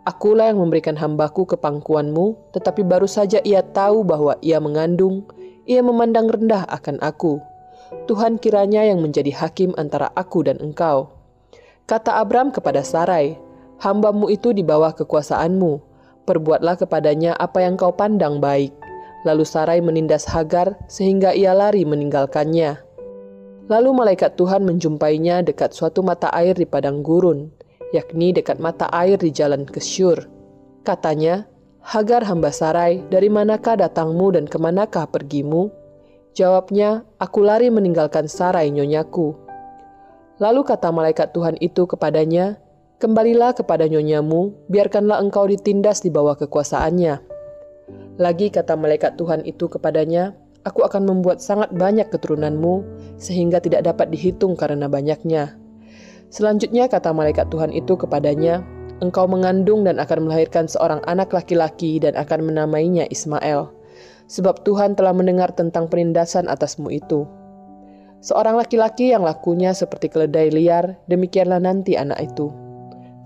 Akulah yang memberikan hambaku ke pangkuanmu, tetapi baru saja ia tahu bahwa ia mengandung, ia memandang rendah akan aku. Tuhan kiranya yang menjadi hakim antara aku dan engkau. Kata Abram kepada Sarai, hambamu itu di bawah kekuasaanmu. Perbuatlah kepadanya apa yang kau pandang baik. Lalu Sarai menindas Hagar sehingga ia lari meninggalkannya. Lalu malaikat Tuhan menjumpainya dekat suatu mata air di padang gurun, yakni dekat mata air di jalan ke Syur. Katanya, Hagar hamba Sarai, dari manakah datangmu dan ke manakah pergimu? Jawabnya, aku lari meninggalkan Sarai nyonyaku. Lalu kata malaikat Tuhan itu kepadanya, Kembalilah kepada nyonyamu, biarkanlah engkau ditindas di bawah kekuasaannya. Lagi kata malaikat Tuhan itu kepadanya, Aku akan membuat sangat banyak keturunanmu, sehingga tidak dapat dihitung karena banyaknya. Selanjutnya kata malaikat Tuhan itu kepadanya, Engkau mengandung dan akan melahirkan seorang anak laki-laki dan akan menamainya Ismail. Sebab Tuhan telah mendengar tentang penindasan atasmu itu. Seorang laki-laki yang lakunya seperti keledai liar, demikianlah nanti anak itu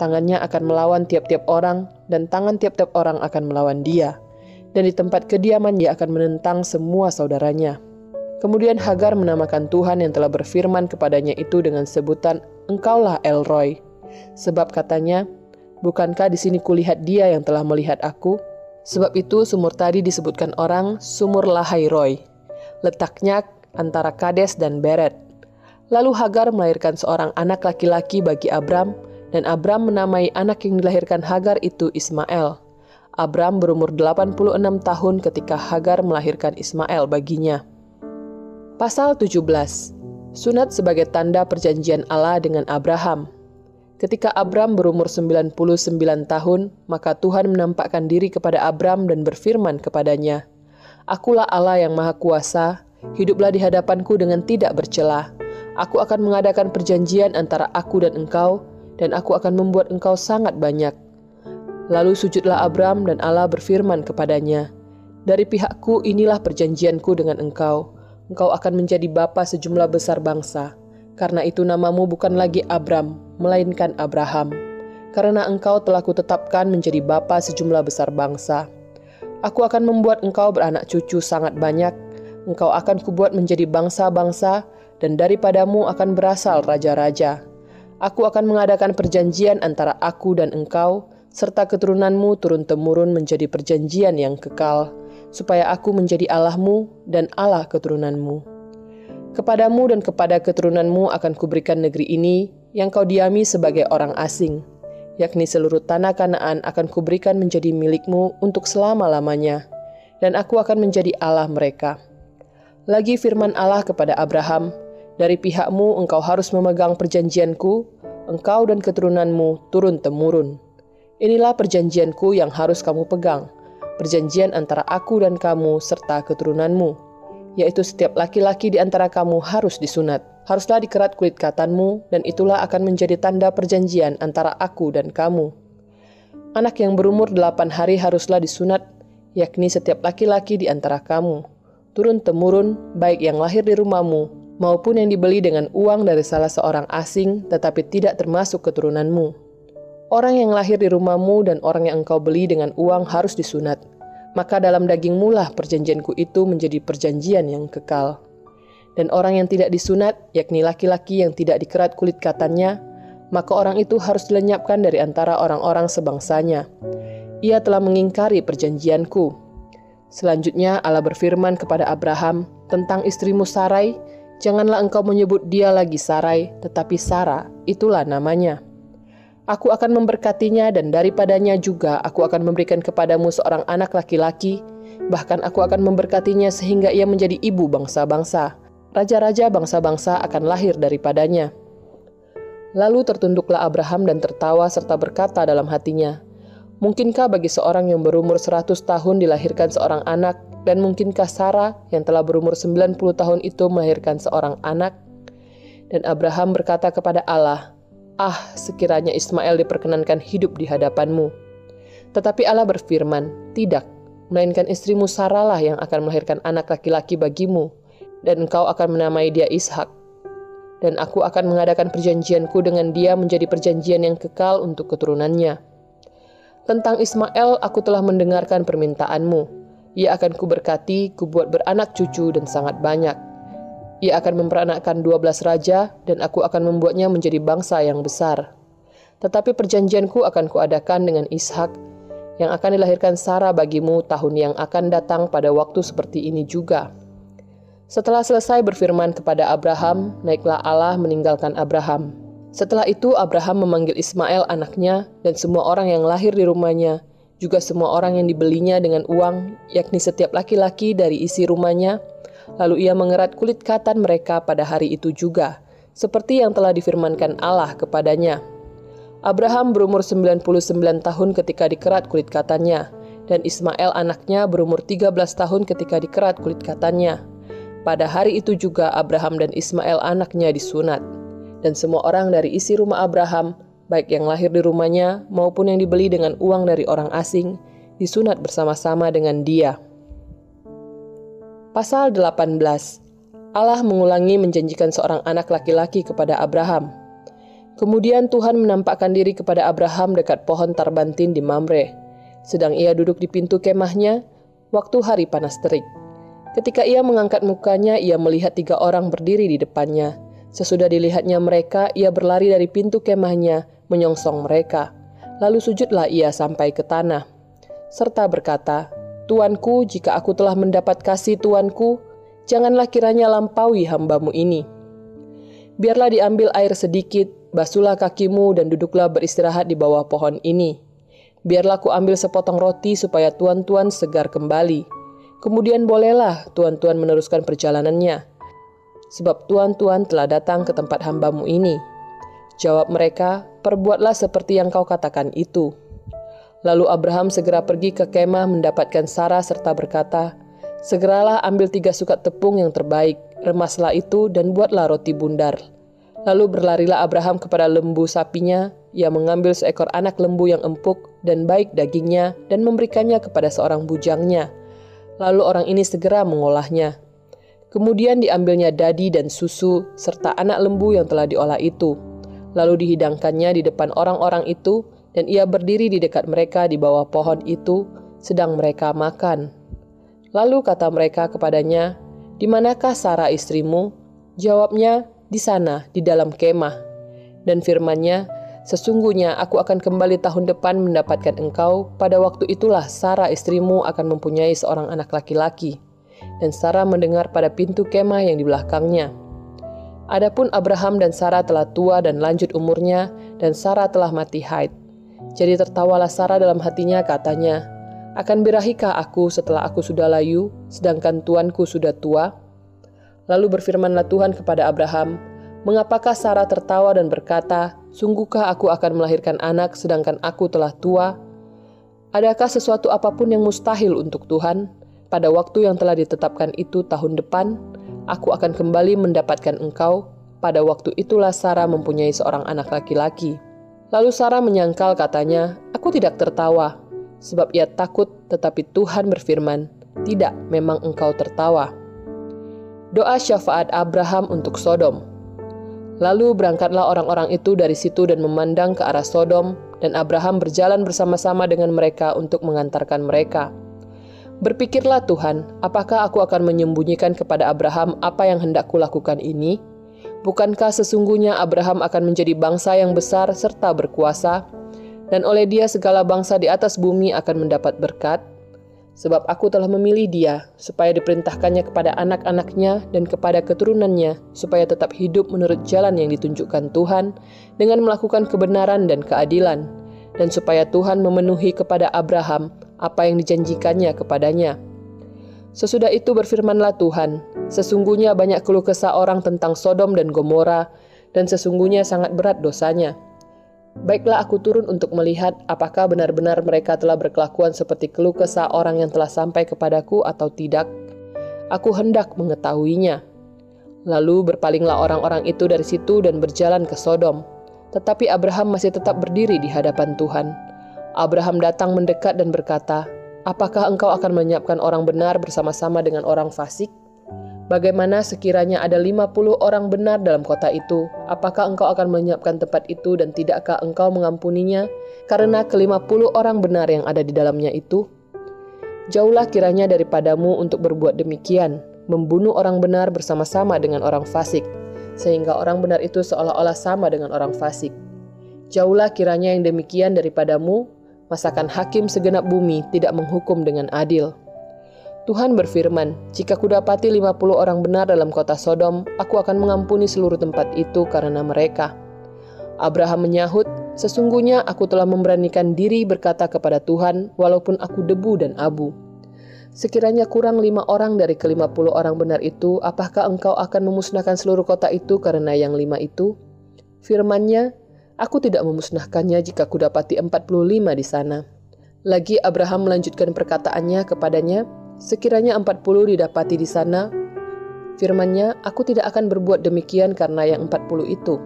tangannya akan melawan tiap-tiap orang, dan tangan tiap-tiap orang akan melawan dia. Dan di tempat kediaman dia akan menentang semua saudaranya. Kemudian Hagar menamakan Tuhan yang telah berfirman kepadanya itu dengan sebutan Engkaulah Elroy. Sebab katanya, Bukankah di sini kulihat dia yang telah melihat aku? Sebab itu sumur tadi disebutkan orang sumur Lahai Roy. Letaknya antara Kades dan Beret. Lalu Hagar melahirkan seorang anak laki-laki bagi Abram, dan Abram menamai anak yang dilahirkan Hagar itu Ismail. Abram berumur 86 tahun ketika Hagar melahirkan Ismail baginya. Pasal 17. Sunat sebagai tanda perjanjian Allah dengan Abraham. Ketika Abram berumur 99 tahun, maka Tuhan menampakkan diri kepada Abram dan berfirman kepadanya, Akulah Allah yang Maha Kuasa, hiduplah di hadapanku dengan tidak bercelah. Aku akan mengadakan perjanjian antara aku dan engkau, dan aku akan membuat engkau sangat banyak. Lalu sujudlah Abram dan Allah berfirman kepadanya, Dari pihakku inilah perjanjianku dengan engkau. Engkau akan menjadi bapa sejumlah besar bangsa. Karena itu namamu bukan lagi Abram, melainkan Abraham. Karena engkau telah kutetapkan menjadi bapa sejumlah besar bangsa. Aku akan membuat engkau beranak cucu sangat banyak. Engkau akan kubuat menjadi bangsa-bangsa, dan daripadamu akan berasal raja-raja Aku akan mengadakan perjanjian antara aku dan engkau, serta keturunanmu turun-temurun menjadi perjanjian yang kekal, supaya aku menjadi Allahmu dan Allah keturunanmu. Kepadamu dan kepada keturunanmu akan kuberikan negeri ini yang kau diami sebagai orang asing, yakni seluruh tanah Kanaan akan kuberikan menjadi milikmu untuk selama-lamanya, dan aku akan menjadi Allah mereka. Lagi firman Allah kepada Abraham, dari pihakmu engkau harus memegang perjanjianku, engkau dan keturunanmu turun-temurun. Inilah perjanjianku yang harus kamu pegang, perjanjian antara aku dan kamu serta keturunanmu, yaitu setiap laki-laki di antara kamu harus disunat. Haruslah dikerat kulit katanmu, dan itulah akan menjadi tanda perjanjian antara aku dan kamu. Anak yang berumur delapan hari haruslah disunat, yakni setiap laki-laki di antara kamu. Turun-temurun, baik yang lahir di rumahmu maupun yang dibeli dengan uang dari salah seorang asing tetapi tidak termasuk keturunanmu. Orang yang lahir di rumahmu dan orang yang engkau beli dengan uang harus disunat. Maka dalam dagingmu lah perjanjianku itu menjadi perjanjian yang kekal. Dan orang yang tidak disunat, yakni laki-laki yang tidak dikerat kulit katanya, maka orang itu harus dilenyapkan dari antara orang-orang sebangsanya. Ia telah mengingkari perjanjianku. Selanjutnya Allah berfirman kepada Abraham tentang istrimu Sarai, Janganlah engkau menyebut dia lagi Sarai, tetapi Sara, itulah namanya. Aku akan memberkatinya dan daripadanya juga aku akan memberikan kepadamu seorang anak laki-laki, bahkan aku akan memberkatinya sehingga ia menjadi ibu bangsa-bangsa. Raja-raja bangsa-bangsa akan lahir daripadanya. Lalu tertunduklah Abraham dan tertawa serta berkata dalam hatinya, Mungkinkah bagi seorang yang berumur 100 tahun dilahirkan seorang anak dan mungkinkah Sarah yang telah berumur 90 tahun itu melahirkan seorang anak? Dan Abraham berkata kepada Allah, Ah, sekiranya Ismail diperkenankan hidup di hadapanmu. Tetapi Allah berfirman, Tidak, melainkan istrimu Sarah lah yang akan melahirkan anak laki-laki bagimu, dan engkau akan menamai dia Ishak. Dan aku akan mengadakan perjanjianku dengan dia menjadi perjanjian yang kekal untuk keturunannya. Tentang Ismail, aku telah mendengarkan permintaanmu, ia akan kuberkati, kubuat beranak cucu dan sangat banyak. Ia akan memperanakkan dua belas raja, dan aku akan membuatnya menjadi bangsa yang besar. Tetapi perjanjianku akan kuadakan dengan Ishak, yang akan dilahirkan Sarah bagimu tahun yang akan datang pada waktu seperti ini juga. Setelah selesai berfirman kepada Abraham, naiklah Allah meninggalkan Abraham. Setelah itu Abraham memanggil Ismail anaknya dan semua orang yang lahir di rumahnya, juga semua orang yang dibelinya dengan uang, yakni setiap laki-laki dari isi rumahnya, lalu ia mengerat kulit katan mereka pada hari itu juga, seperti yang telah difirmankan Allah kepadanya. Abraham berumur 99 tahun ketika dikerat kulit katannya, dan Ismail anaknya berumur 13 tahun ketika dikerat kulit katannya. Pada hari itu juga Abraham dan Ismail anaknya disunat. Dan semua orang dari isi rumah Abraham baik yang lahir di rumahnya maupun yang dibeli dengan uang dari orang asing, disunat bersama-sama dengan dia. Pasal 18 Allah mengulangi menjanjikan seorang anak laki-laki kepada Abraham. Kemudian Tuhan menampakkan diri kepada Abraham dekat pohon tarbantin di Mamre, sedang ia duduk di pintu kemahnya waktu hari panas terik. Ketika ia mengangkat mukanya, ia melihat tiga orang berdiri di depannya. Sesudah dilihatnya mereka, ia berlari dari pintu kemahnya menyongsong mereka. Lalu sujudlah ia sampai ke tanah, serta berkata, Tuanku, jika aku telah mendapat kasih Tuanku, janganlah kiranya lampaui hambamu ini. Biarlah diambil air sedikit, basuhlah kakimu dan duduklah beristirahat di bawah pohon ini. Biarlah ku ambil sepotong roti supaya tuan-tuan segar kembali. Kemudian bolehlah tuan-tuan meneruskan perjalanannya. Sebab tuan-tuan telah datang ke tempat hambamu ini. Jawab mereka, perbuatlah seperti yang kau katakan itu. Lalu Abraham segera pergi ke kemah mendapatkan Sarah serta berkata, Segeralah ambil tiga sukat tepung yang terbaik, remaslah itu dan buatlah roti bundar. Lalu berlarilah Abraham kepada lembu sapinya, ia mengambil seekor anak lembu yang empuk dan baik dagingnya dan memberikannya kepada seorang bujangnya. Lalu orang ini segera mengolahnya. Kemudian diambilnya dadi dan susu serta anak lembu yang telah diolah itu lalu dihidangkannya di depan orang-orang itu, dan ia berdiri di dekat mereka di bawah pohon itu, sedang mereka makan. Lalu kata mereka kepadanya, "Di manakah Sarah istrimu?" Jawabnya, "Di sana, di dalam kemah." Dan firmannya, Sesungguhnya aku akan kembali tahun depan mendapatkan engkau, pada waktu itulah Sarah istrimu akan mempunyai seorang anak laki-laki. Dan Sarah mendengar pada pintu kemah yang di belakangnya. Adapun Abraham dan Sarah telah tua dan lanjut umurnya, dan Sarah telah mati haid. Jadi tertawalah Sarah dalam hatinya katanya, Akan birahikah aku setelah aku sudah layu, sedangkan tuanku sudah tua? Lalu berfirmanlah Tuhan kepada Abraham, Mengapakah Sarah tertawa dan berkata, Sungguhkah aku akan melahirkan anak sedangkan aku telah tua? Adakah sesuatu apa pun yang mustahil untuk Tuhan? Pada waktu yang telah ditetapkan itu tahun depan, aku akan kembali mendapatkan engkau. Pada waktu itulah Sarah mempunyai seorang anak laki-laki. Lalu Sarah menyangkal katanya, aku tidak tertawa, sebab ia takut tetapi Tuhan berfirman, tidak memang engkau tertawa. Doa syafaat Abraham untuk Sodom. Lalu berangkatlah orang-orang itu dari situ dan memandang ke arah Sodom, dan Abraham berjalan bersama-sama dengan mereka untuk mengantarkan mereka. Berpikirlah Tuhan, apakah aku akan menyembunyikan kepada Abraham apa yang hendak kulakukan ini? Bukankah sesungguhnya Abraham akan menjadi bangsa yang besar serta berkuasa, dan oleh dia segala bangsa di atas bumi akan mendapat berkat? Sebab aku telah memilih dia, supaya diperintahkannya kepada anak-anaknya dan kepada keturunannya, supaya tetap hidup menurut jalan yang ditunjukkan Tuhan, dengan melakukan kebenaran dan keadilan, dan supaya Tuhan memenuhi kepada Abraham apa yang dijanjikannya kepadanya. Sesudah itu berfirmanlah Tuhan, sesungguhnya banyak keluh kesah orang tentang Sodom dan Gomora, dan sesungguhnya sangat berat dosanya. Baiklah aku turun untuk melihat apakah benar-benar mereka telah berkelakuan seperti keluh kesah orang yang telah sampai kepadaku atau tidak. Aku hendak mengetahuinya. Lalu berpalinglah orang-orang itu dari situ dan berjalan ke Sodom. Tetapi Abraham masih tetap berdiri di hadapan Tuhan. Abraham datang mendekat dan berkata, Apakah engkau akan menyiapkan orang benar bersama-sama dengan orang fasik? Bagaimana sekiranya ada 50 orang benar dalam kota itu? Apakah engkau akan menyiapkan tempat itu dan tidakkah engkau mengampuninya karena ke-50 orang benar yang ada di dalamnya itu? Jauhlah kiranya daripadamu untuk berbuat demikian, membunuh orang benar bersama-sama dengan orang fasik, sehingga orang benar itu seolah-olah sama dengan orang fasik. Jauhlah kiranya yang demikian daripadamu, masakan hakim segenap bumi tidak menghukum dengan adil.' Tuhan berfirman, jika kudapati 50 orang benar dalam kota Sodom, aku akan mengampuni seluruh tempat itu karena mereka. Abraham menyahut, sesungguhnya aku telah memberanikan diri berkata kepada Tuhan, walaupun aku debu dan abu. Sekiranya kurang lima orang dari kelima puluh orang benar itu, apakah engkau akan memusnahkan seluruh kota itu karena yang lima itu? Firmannya, aku tidak memusnahkannya jika kudapati empat puluh lima di sana. Lagi Abraham melanjutkan perkataannya kepadanya, Sekiranya empat puluh didapati di sana, firmannya, aku tidak akan berbuat demikian karena yang empat puluh itu.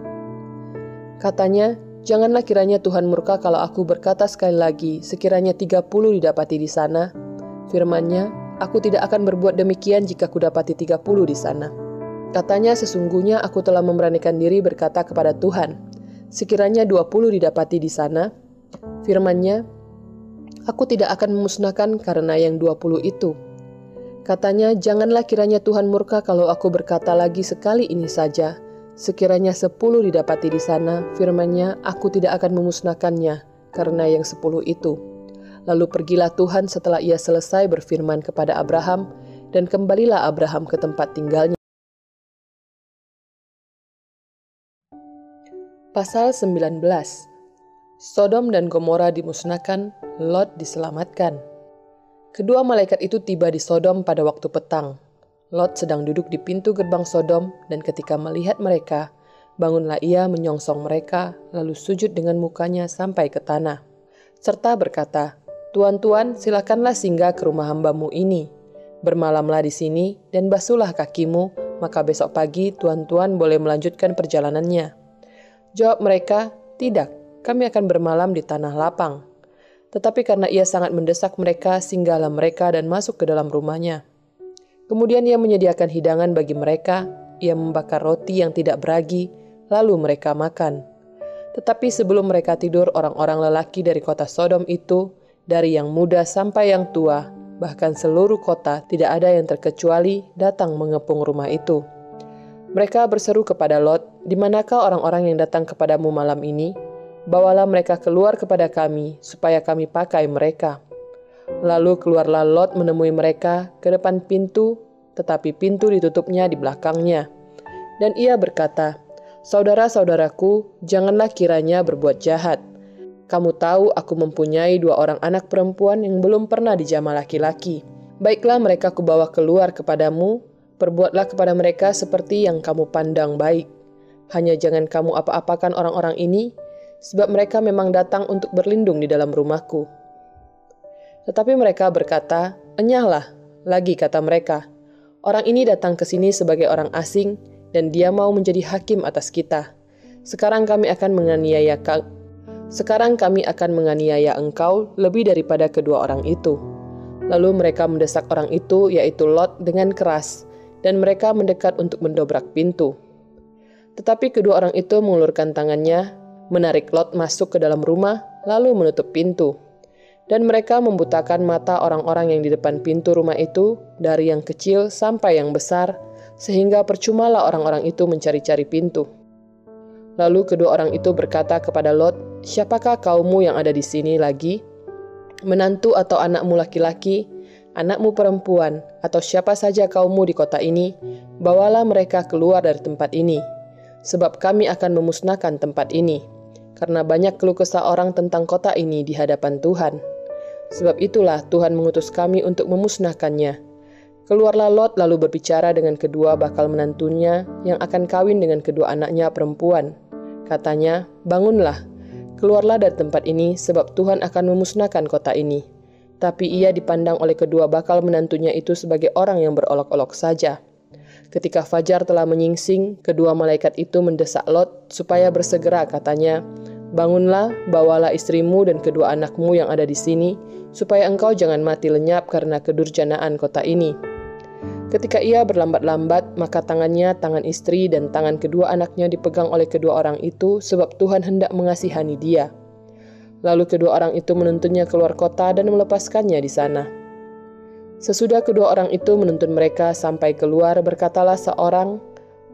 Katanya, janganlah kiranya Tuhan murka kalau aku berkata sekali lagi, sekiranya tiga puluh didapati di sana. Firmannya, aku tidak akan berbuat demikian jika ku dapati tiga puluh di sana. Katanya, sesungguhnya aku telah memberanikan diri berkata kepada Tuhan, sekiranya dua puluh didapati di sana. Firmannya, aku tidak akan memusnahkan karena yang dua puluh itu. Katanya, janganlah kiranya Tuhan murka kalau aku berkata lagi sekali ini saja. Sekiranya sepuluh didapati di sana, firmannya, aku tidak akan memusnahkannya, karena yang sepuluh itu. Lalu pergilah Tuhan setelah ia selesai berfirman kepada Abraham, dan kembalilah Abraham ke tempat tinggalnya. Pasal 19 Sodom dan Gomora dimusnahkan, Lot diselamatkan. Kedua malaikat itu tiba di Sodom pada waktu petang. Lot sedang duduk di pintu gerbang Sodom, dan ketika melihat mereka, bangunlah ia menyongsong mereka, lalu sujud dengan mukanya sampai ke tanah, serta berkata, Tuan-tuan, silakanlah singgah ke rumah hambamu ini. Bermalamlah di sini, dan basuhlah kakimu, maka besok pagi tuan-tuan boleh melanjutkan perjalanannya. Jawab mereka, tidak, kami akan bermalam di tanah lapang. Tetapi karena ia sangat mendesak mereka, singgahlah mereka dan masuk ke dalam rumahnya. Kemudian ia menyediakan hidangan bagi mereka, ia membakar roti yang tidak beragi, lalu mereka makan. Tetapi sebelum mereka tidur, orang-orang lelaki dari kota Sodom itu, dari yang muda sampai yang tua, bahkan seluruh kota tidak ada yang terkecuali datang mengepung rumah itu. Mereka berseru kepada Lot, "Di manakah orang-orang yang datang kepadamu malam ini? Bawalah mereka keluar kepada kami, supaya kami pakai mereka." Lalu keluarlah Lot menemui mereka ke depan pintu, tetapi pintu ditutupnya di belakangnya. Dan ia berkata, "Saudara-saudaraku, janganlah kiranya berbuat jahat. Kamu tahu aku mempunyai dua orang anak perempuan yang belum pernah dijamah laki-laki. Baiklah mereka kubawa keluar kepadamu, Perbuatlah kepada mereka seperti yang kamu pandang baik. Hanya jangan kamu apa-apakan orang-orang ini, sebab mereka memang datang untuk berlindung di dalam rumahku. Tetapi mereka berkata, Enyahlah, lagi kata mereka, orang ini datang ke sini sebagai orang asing, dan dia mau menjadi hakim atas kita. Sekarang kami akan menganiaya sekarang kami akan menganiaya engkau lebih daripada kedua orang itu. Lalu mereka mendesak orang itu, yaitu Lot, dengan keras, dan mereka mendekat untuk mendobrak pintu. Tetapi kedua orang itu mengulurkan tangannya, menarik Lot masuk ke dalam rumah, lalu menutup pintu. Dan mereka membutakan mata orang-orang yang di depan pintu rumah itu, dari yang kecil sampai yang besar, sehingga percumalah orang-orang itu mencari-cari pintu. Lalu kedua orang itu berkata kepada Lot, "Siapakah kaummu yang ada di sini lagi? Menantu atau anakmu laki-laki anakmu perempuan, atau siapa saja kaummu di kota ini, bawalah mereka keluar dari tempat ini, sebab kami akan memusnahkan tempat ini, karena banyak keluh kesah orang tentang kota ini di hadapan Tuhan. Sebab itulah Tuhan mengutus kami untuk memusnahkannya. Keluarlah Lot lalu berbicara dengan kedua bakal menantunya yang akan kawin dengan kedua anaknya perempuan. Katanya, bangunlah, keluarlah dari tempat ini sebab Tuhan akan memusnahkan kota ini tapi ia dipandang oleh kedua bakal menantunya itu sebagai orang yang berolok-olok saja. Ketika Fajar telah menyingsing, kedua malaikat itu mendesak Lot supaya bersegera katanya, Bangunlah, bawalah istrimu dan kedua anakmu yang ada di sini, supaya engkau jangan mati lenyap karena kedurjanaan kota ini. Ketika ia berlambat-lambat, maka tangannya, tangan istri, dan tangan kedua anaknya dipegang oleh kedua orang itu, sebab Tuhan hendak mengasihani dia. Lalu kedua orang itu menuntunnya keluar kota dan melepaskannya di sana. Sesudah kedua orang itu menuntun mereka sampai keluar, berkatalah seorang,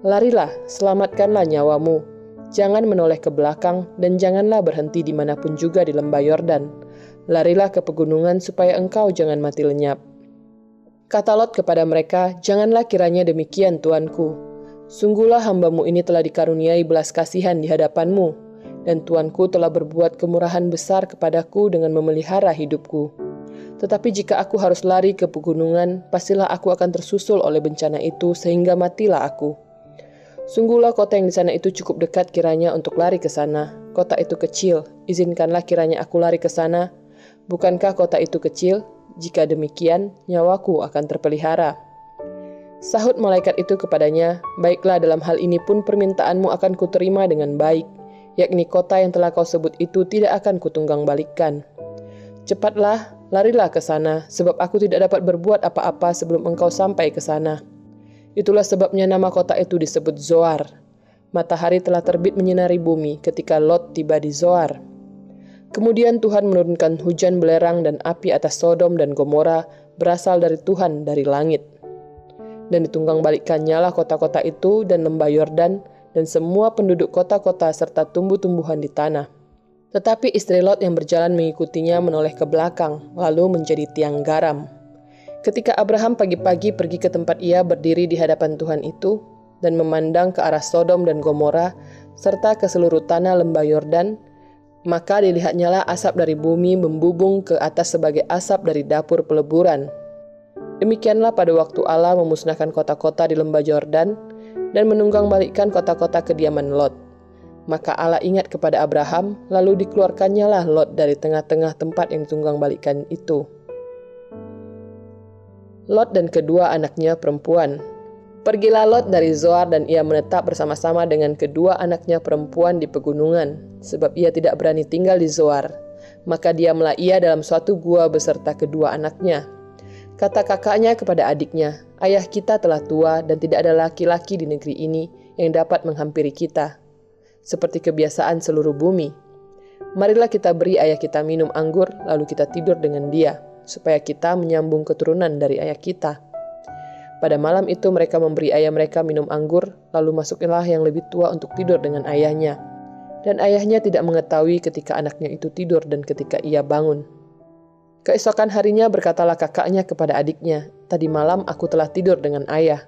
Larilah, selamatkanlah nyawamu. Jangan menoleh ke belakang dan janganlah berhenti di mana pun juga di lembah Yordan. Larilah ke pegunungan supaya engkau jangan mati lenyap. Kata Lot kepada mereka, Janganlah kiranya demikian, Tuanku. Sungguhlah hambamu ini telah dikaruniai belas kasihan di hadapanmu, dan Tuanku telah berbuat kemurahan besar kepadaku dengan memelihara hidupku. Tetapi jika aku harus lari ke pegunungan, pastilah aku akan tersusul oleh bencana itu sehingga matilah aku. Sungguhlah kota yang di sana itu cukup dekat kiranya untuk lari ke sana. Kota itu kecil, izinkanlah kiranya aku lari ke sana. Bukankah kota itu kecil? Jika demikian, nyawaku akan terpelihara. Sahut malaikat itu kepadanya, Baiklah dalam hal ini pun permintaanmu akan kuterima dengan baik yakni kota yang telah kau sebut itu tidak akan kutunggang balikan. Cepatlah, larilah ke sana, sebab aku tidak dapat berbuat apa-apa sebelum engkau sampai ke sana. Itulah sebabnya nama kota itu disebut Zoar. Matahari telah terbit menyinari bumi ketika Lot tiba di Zoar. Kemudian Tuhan menurunkan hujan belerang dan api atas Sodom dan Gomora berasal dari Tuhan dari langit. Dan ditunggang balikkannya lah kota-kota itu dan lembah Yordan dan semua penduduk kota-kota serta tumbuh-tumbuhan di tanah. Tetapi istri Lot yang berjalan mengikutinya menoleh ke belakang, lalu menjadi tiang garam. Ketika Abraham pagi-pagi pergi ke tempat ia berdiri di hadapan Tuhan itu, dan memandang ke arah Sodom dan Gomora, serta ke seluruh tanah lembah Yordan, maka dilihatnyalah asap dari bumi membubung ke atas sebagai asap dari dapur peleburan. Demikianlah pada waktu Allah memusnahkan kota-kota di lembah Yordan, dan menunggang balikkan kota-kota kediaman Lot. Maka Allah ingat kepada Abraham, lalu dikeluarkannya lah Lot dari tengah-tengah tempat yang ditunggang balikkan itu. Lot dan kedua anaknya perempuan. Pergilah Lot dari Zoar dan ia menetap bersama-sama dengan kedua anaknya perempuan di pegunungan, sebab ia tidak berani tinggal di Zoar. Maka diamlah ia dalam suatu gua beserta kedua anaknya. Kata kakaknya kepada adiknya, ayah kita telah tua dan tidak ada laki-laki di negeri ini yang dapat menghampiri kita. Seperti kebiasaan seluruh bumi. Marilah kita beri ayah kita minum anggur, lalu kita tidur dengan dia, supaya kita menyambung keturunan dari ayah kita. Pada malam itu mereka memberi ayah mereka minum anggur, lalu masuklah yang lebih tua untuk tidur dengan ayahnya. Dan ayahnya tidak mengetahui ketika anaknya itu tidur dan ketika ia bangun. Keesokan harinya berkatalah kakaknya kepada adiknya, Tadi malam aku telah tidur dengan ayah.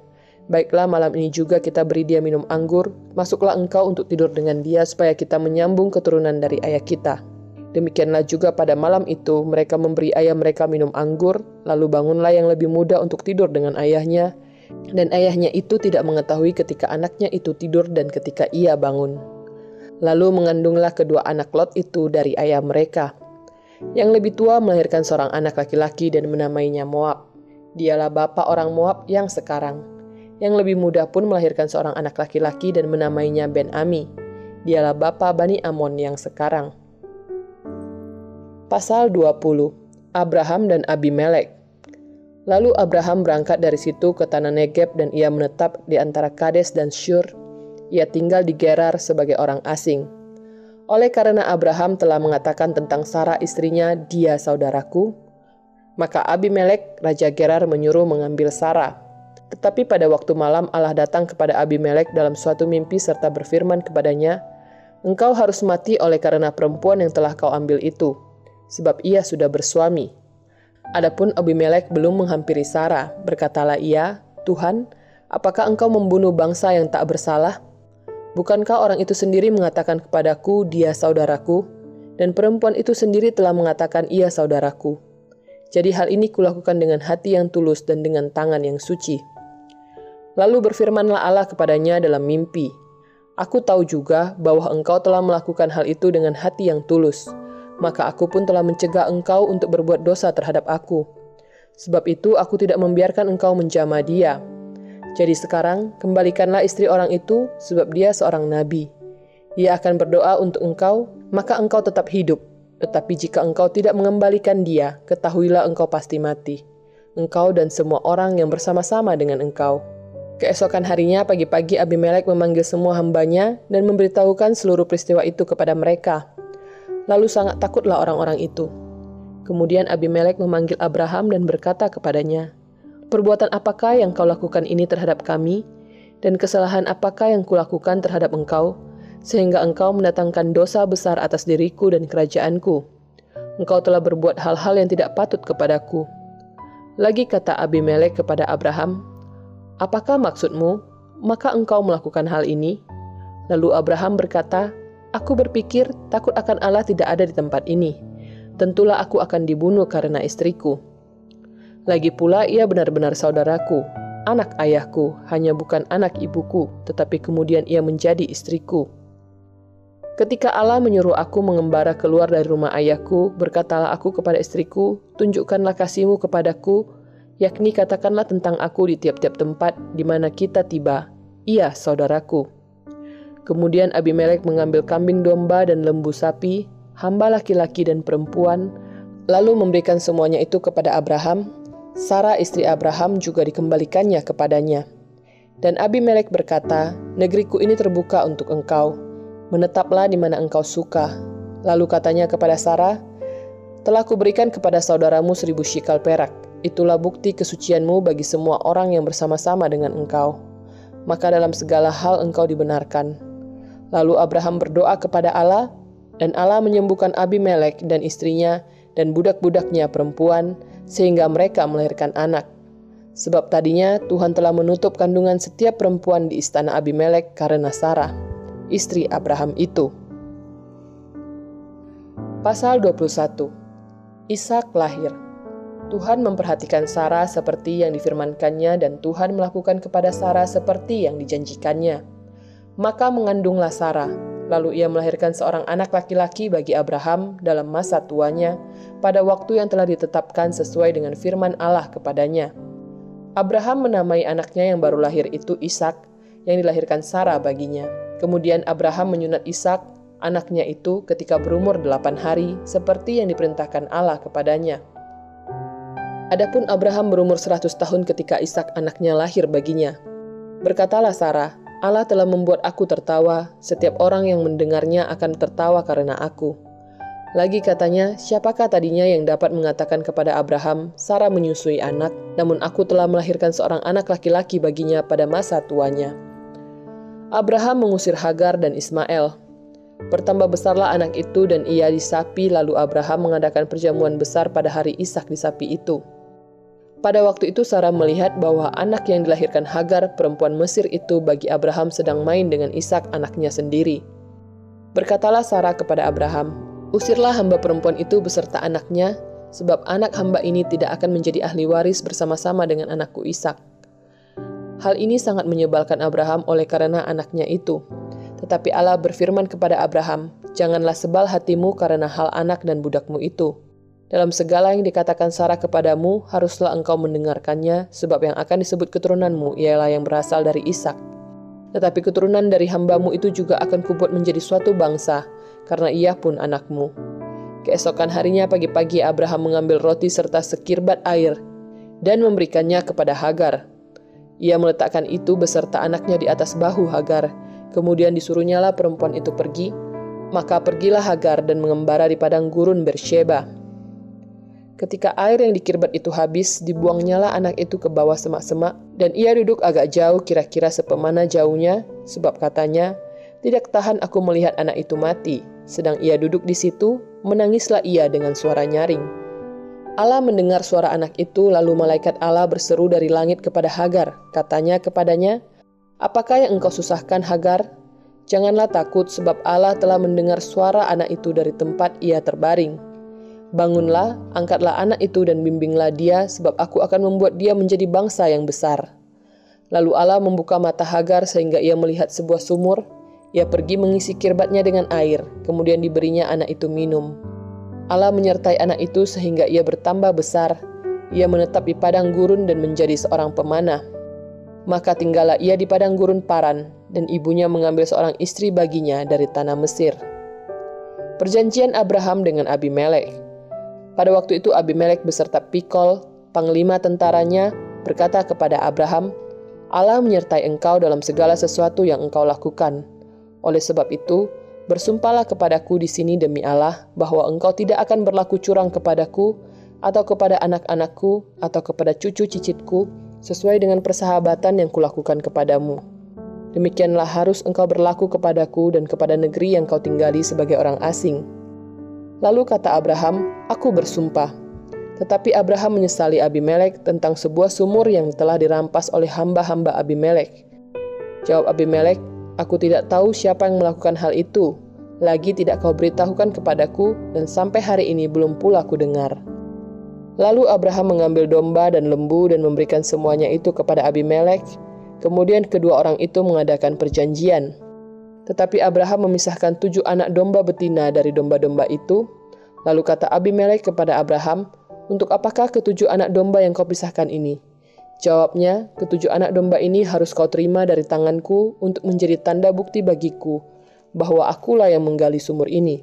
Baiklah malam ini juga kita beri dia minum anggur, masuklah engkau untuk tidur dengan dia supaya kita menyambung keturunan dari ayah kita. Demikianlah juga pada malam itu mereka memberi ayah mereka minum anggur, lalu bangunlah yang lebih muda untuk tidur dengan ayahnya, dan ayahnya itu tidak mengetahui ketika anaknya itu tidur dan ketika ia bangun. Lalu mengandunglah kedua anak Lot itu dari ayah mereka. Yang lebih tua melahirkan seorang anak laki-laki dan menamainya Moab. Dialah bapak orang Moab yang sekarang. Yang lebih muda pun melahirkan seorang anak laki-laki dan menamainya Ben Ami. Dialah bapak Bani Amon yang sekarang. Pasal 20 Abraham dan Abimelek Lalu Abraham berangkat dari situ ke tanah Negeb dan ia menetap di antara Kades dan Syur. Ia tinggal di Gerar sebagai orang asing. Oleh karena Abraham telah mengatakan tentang Sarah istrinya, dia saudaraku, maka Abimelek, Raja Gerar menyuruh mengambil Sarah. Tetapi pada waktu malam Allah datang kepada Abimelek dalam suatu mimpi serta berfirman kepadanya, Engkau harus mati oleh karena perempuan yang telah kau ambil itu sebab ia sudah bersuami. Adapun Abimelek belum menghampiri Sarah, berkatalah ia, Tuhan, apakah engkau membunuh bangsa yang tak bersalah? Bukankah orang itu sendiri mengatakan kepadaku, dia saudaraku, dan perempuan itu sendiri telah mengatakan ia saudaraku. Jadi hal ini kulakukan dengan hati yang tulus dan dengan tangan yang suci. Lalu berfirmanlah Allah kepadanya dalam mimpi, Aku tahu juga bahwa engkau telah melakukan hal itu dengan hati yang tulus, maka aku pun telah mencegah engkau untuk berbuat dosa terhadap aku. Sebab itu aku tidak membiarkan engkau menjamah dia. Jadi sekarang kembalikanlah istri orang itu sebab dia seorang nabi. Ia akan berdoa untuk engkau, maka engkau tetap hidup. Tetapi jika engkau tidak mengembalikan dia, ketahuilah engkau pasti mati. Engkau dan semua orang yang bersama-sama dengan engkau. Keesokan harinya pagi-pagi Abimelek memanggil semua hambanya dan memberitahukan seluruh peristiwa itu kepada mereka. Lalu sangat takutlah orang-orang itu. Kemudian Abimelek memanggil Abraham dan berkata kepadanya, Perbuatan apakah yang kau lakukan ini terhadap kami? Dan kesalahan apakah yang kulakukan terhadap engkau? Sehingga engkau mendatangkan dosa besar atas diriku dan kerajaanku. Engkau telah berbuat hal-hal yang tidak patut kepadaku. Lagi kata Abimelek kepada Abraham, Apakah maksudmu? Maka engkau melakukan hal ini? Lalu Abraham berkata, Aku berpikir takut akan Allah tidak ada di tempat ini. Tentulah aku akan dibunuh karena istriku. Lagi pula ia benar-benar saudaraku, anak ayahku, hanya bukan anak ibuku, tetapi kemudian ia menjadi istriku. Ketika Allah menyuruh aku mengembara keluar dari rumah ayahku, berkatalah aku kepada istriku, tunjukkanlah kasihmu kepadaku, yakni katakanlah tentang aku di tiap-tiap tempat di mana kita tiba. Ia saudaraku. Kemudian Abimelek mengambil kambing domba dan lembu sapi, hamba laki-laki dan perempuan, lalu memberikan semuanya itu kepada Abraham. Sarah istri Abraham juga dikembalikannya kepadanya. Dan Abimelek berkata, Negeriku ini terbuka untuk engkau, menetaplah di mana engkau suka. Lalu katanya kepada Sarah, Telah kuberikan kepada saudaramu seribu shikal perak, itulah bukti kesucianmu bagi semua orang yang bersama-sama dengan engkau. Maka dalam segala hal engkau dibenarkan. Lalu Abraham berdoa kepada Allah, dan Allah menyembuhkan Abimelek dan istrinya dan budak-budaknya perempuan, sehingga mereka melahirkan anak. Sebab tadinya Tuhan telah menutup kandungan setiap perempuan di istana Abimelek karena Sarah, istri Abraham itu. Pasal 21 Ishak lahir Tuhan memperhatikan Sarah seperti yang difirmankannya dan Tuhan melakukan kepada Sarah seperti yang dijanjikannya maka mengandunglah Sarah. Lalu ia melahirkan seorang anak laki-laki bagi Abraham dalam masa tuanya, pada waktu yang telah ditetapkan sesuai dengan firman Allah kepadanya. Abraham menamai anaknya yang baru lahir itu Ishak, yang dilahirkan Sarah baginya. Kemudian Abraham menyunat Ishak, anaknya itu ketika berumur delapan hari, seperti yang diperintahkan Allah kepadanya. Adapun Abraham berumur seratus tahun ketika Ishak anaknya lahir baginya. Berkatalah Sarah, Allah telah membuat aku tertawa, setiap orang yang mendengarnya akan tertawa karena aku. Lagi katanya, siapakah tadinya yang dapat mengatakan kepada Abraham, Sarah menyusui anak, namun aku telah melahirkan seorang anak laki-laki baginya pada masa tuanya. Abraham mengusir Hagar dan Ismail. Bertambah besarlah anak itu dan ia disapi lalu Abraham mengadakan perjamuan besar pada hari Ishak disapi itu. Pada waktu itu Sarah melihat bahwa anak yang dilahirkan Hagar, perempuan Mesir itu bagi Abraham sedang main dengan Ishak anaknya sendiri. Berkatalah Sarah kepada Abraham, Usirlah hamba perempuan itu beserta anaknya, sebab anak hamba ini tidak akan menjadi ahli waris bersama-sama dengan anakku Ishak. Hal ini sangat menyebalkan Abraham oleh karena anaknya itu. Tetapi Allah berfirman kepada Abraham, Janganlah sebal hatimu karena hal anak dan budakmu itu. Dalam segala yang dikatakan Sarah kepadamu, haruslah engkau mendengarkannya, sebab yang akan disebut keturunanmu ialah yang berasal dari Ishak. Tetapi keturunan dari hambamu itu juga akan kubuat menjadi suatu bangsa, karena ia pun anakmu. Keesokan harinya pagi-pagi Abraham mengambil roti serta sekirbat air dan memberikannya kepada Hagar. Ia meletakkan itu beserta anaknya di atas bahu Hagar. Kemudian disuruhnyalah perempuan itu pergi. Maka pergilah Hagar dan mengembara di padang gurun Bersheba. Ketika air yang dikirbat itu habis, dibuangnyalah anak itu ke bawah semak-semak, dan ia duduk agak jauh kira-kira sepemana jauhnya, sebab katanya, tidak tahan aku melihat anak itu mati. Sedang ia duduk di situ, menangislah ia dengan suara nyaring. Allah mendengar suara anak itu, lalu malaikat Allah berseru dari langit kepada Hagar. Katanya kepadanya, Apakah yang engkau susahkan Hagar? Janganlah takut sebab Allah telah mendengar suara anak itu dari tempat ia terbaring. Bangunlah, angkatlah anak itu dan bimbinglah dia sebab aku akan membuat dia menjadi bangsa yang besar. Lalu Allah membuka mata Hagar sehingga ia melihat sebuah sumur ia pergi mengisi kirbatnya dengan air, kemudian diberinya anak itu minum. Allah menyertai anak itu sehingga ia bertambah besar. Ia menetap di padang gurun dan menjadi seorang pemanah. Maka tinggallah ia di padang gurun Paran, dan ibunya mengambil seorang istri baginya dari tanah Mesir. Perjanjian Abraham dengan Abimelek. Pada waktu itu Abimelek beserta Pikol, panglima tentaranya, berkata kepada Abraham, Allah menyertai engkau dalam segala sesuatu yang engkau lakukan oleh sebab itu, bersumpahlah kepadaku di sini demi Allah bahwa engkau tidak akan berlaku curang kepadaku atau kepada anak-anakku atau kepada cucu cicitku sesuai dengan persahabatan yang kulakukan kepadamu. Demikianlah harus engkau berlaku kepadaku dan kepada negeri yang kau tinggali sebagai orang asing. Lalu kata Abraham, Aku bersumpah. Tetapi Abraham menyesali Abimelek tentang sebuah sumur yang telah dirampas oleh hamba-hamba Abimelek. Jawab Abimelek, Aku tidak tahu siapa yang melakukan hal itu. Lagi tidak kau beritahukan kepadaku, dan sampai hari ini belum pula ku dengar. Lalu Abraham mengambil domba dan lembu dan memberikan semuanya itu kepada Abimelek. Kemudian kedua orang itu mengadakan perjanjian. Tetapi Abraham memisahkan tujuh anak domba betina dari domba-domba itu. Lalu kata Abimelek kepada Abraham, "Untuk apakah ketujuh anak domba yang kau pisahkan ini?" Jawabnya, ketujuh anak domba ini harus kau terima dari tanganku untuk menjadi tanda bukti bagiku bahwa akulah yang menggali sumur ini.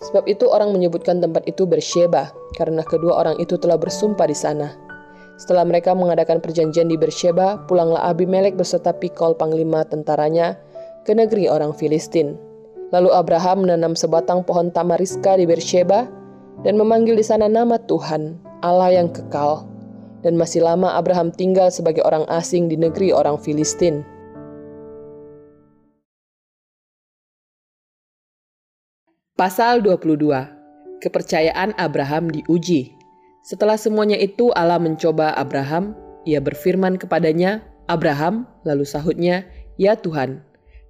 Sebab itu orang menyebutkan tempat itu Bersheba, karena kedua orang itu telah bersumpah di sana. Setelah mereka mengadakan perjanjian di Bersheba, pulanglah Abimelek beserta Pikol panglima tentaranya ke negeri orang Filistin. Lalu Abraham menanam sebatang pohon tamariska di Bersheba dan memanggil di sana nama Tuhan, Allah yang kekal, dan masih lama Abraham tinggal sebagai orang asing di negeri orang Filistin. Pasal 22 Kepercayaan Abraham diuji Setelah semuanya itu Allah mencoba Abraham, ia berfirman kepadanya, Abraham, lalu sahutnya, Ya Tuhan,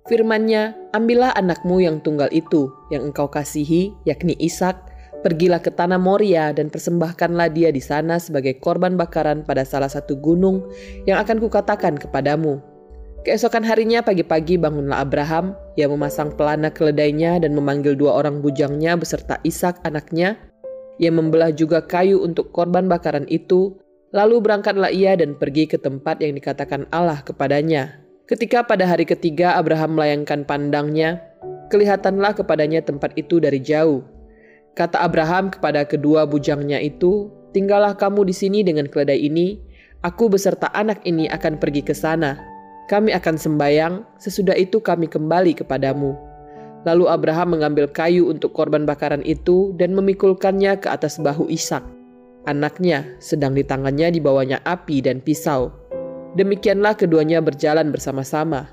firmannya, ambillah anakmu yang tunggal itu, yang engkau kasihi, yakni Ishak, Pergilah ke tanah Moria dan persembahkanlah dia di sana sebagai korban bakaran pada salah satu gunung yang akan kukatakan kepadamu. Keesokan harinya pagi-pagi bangunlah Abraham, ia memasang pelana keledainya dan memanggil dua orang bujangnya beserta Ishak anaknya. Ia membelah juga kayu untuk korban bakaran itu, lalu berangkatlah ia dan pergi ke tempat yang dikatakan Allah kepadanya. Ketika pada hari ketiga Abraham melayangkan pandangnya, kelihatanlah kepadanya tempat itu dari jauh. Kata Abraham kepada kedua bujangnya itu, "Tinggallah kamu di sini dengan keledai ini. Aku beserta anak ini akan pergi ke sana. Kami akan sembayang, sesudah itu kami kembali kepadamu." Lalu Abraham mengambil kayu untuk korban bakaran itu dan memikulkannya ke atas bahu Ishak. Anaknya sedang di tangannya dibawanya api dan pisau. Demikianlah keduanya berjalan bersama-sama.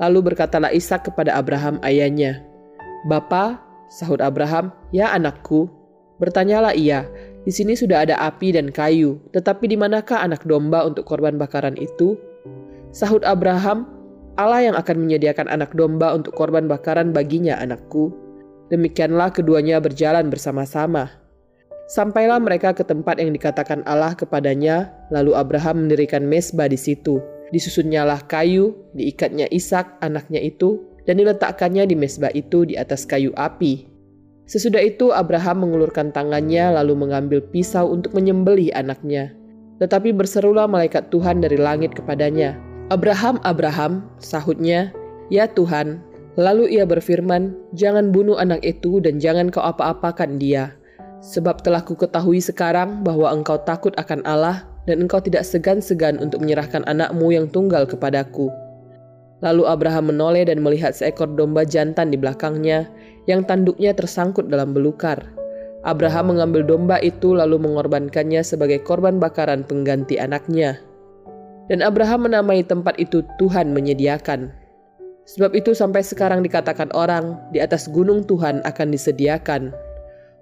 Lalu berkatalah Ishak kepada Abraham ayahnya, "Bapa," sahut Abraham, "Ya anakku." Bertanyalah ia, "Di sini sudah ada api dan kayu, tetapi di manakah anak domba untuk korban bakaran itu?" Sahut Abraham, Allah yang akan menyediakan anak domba untuk korban bakaran baginya anakku. Demikianlah keduanya berjalan bersama-sama. Sampailah mereka ke tempat yang dikatakan Allah kepadanya, lalu Abraham mendirikan mesbah di situ. Disusunnyalah kayu, diikatnya Ishak anaknya itu, dan diletakkannya di mesbah itu di atas kayu api. Sesudah itu Abraham mengulurkan tangannya lalu mengambil pisau untuk menyembelih anaknya. Tetapi berserulah malaikat Tuhan dari langit kepadanya, Abraham, Abraham, sahutnya, Ya Tuhan. Lalu ia berfirman, Jangan bunuh anak itu dan jangan kau apa-apakan dia. Sebab telah ku ketahui sekarang bahwa engkau takut akan Allah dan engkau tidak segan-segan untuk menyerahkan anakmu yang tunggal kepadaku. Lalu Abraham menoleh dan melihat seekor domba jantan di belakangnya yang tanduknya tersangkut dalam belukar. Abraham mengambil domba itu lalu mengorbankannya sebagai korban bakaran pengganti anaknya. Dan Abraham menamai tempat itu Tuhan menyediakan. Sebab itu sampai sekarang dikatakan orang, di atas gunung Tuhan akan disediakan.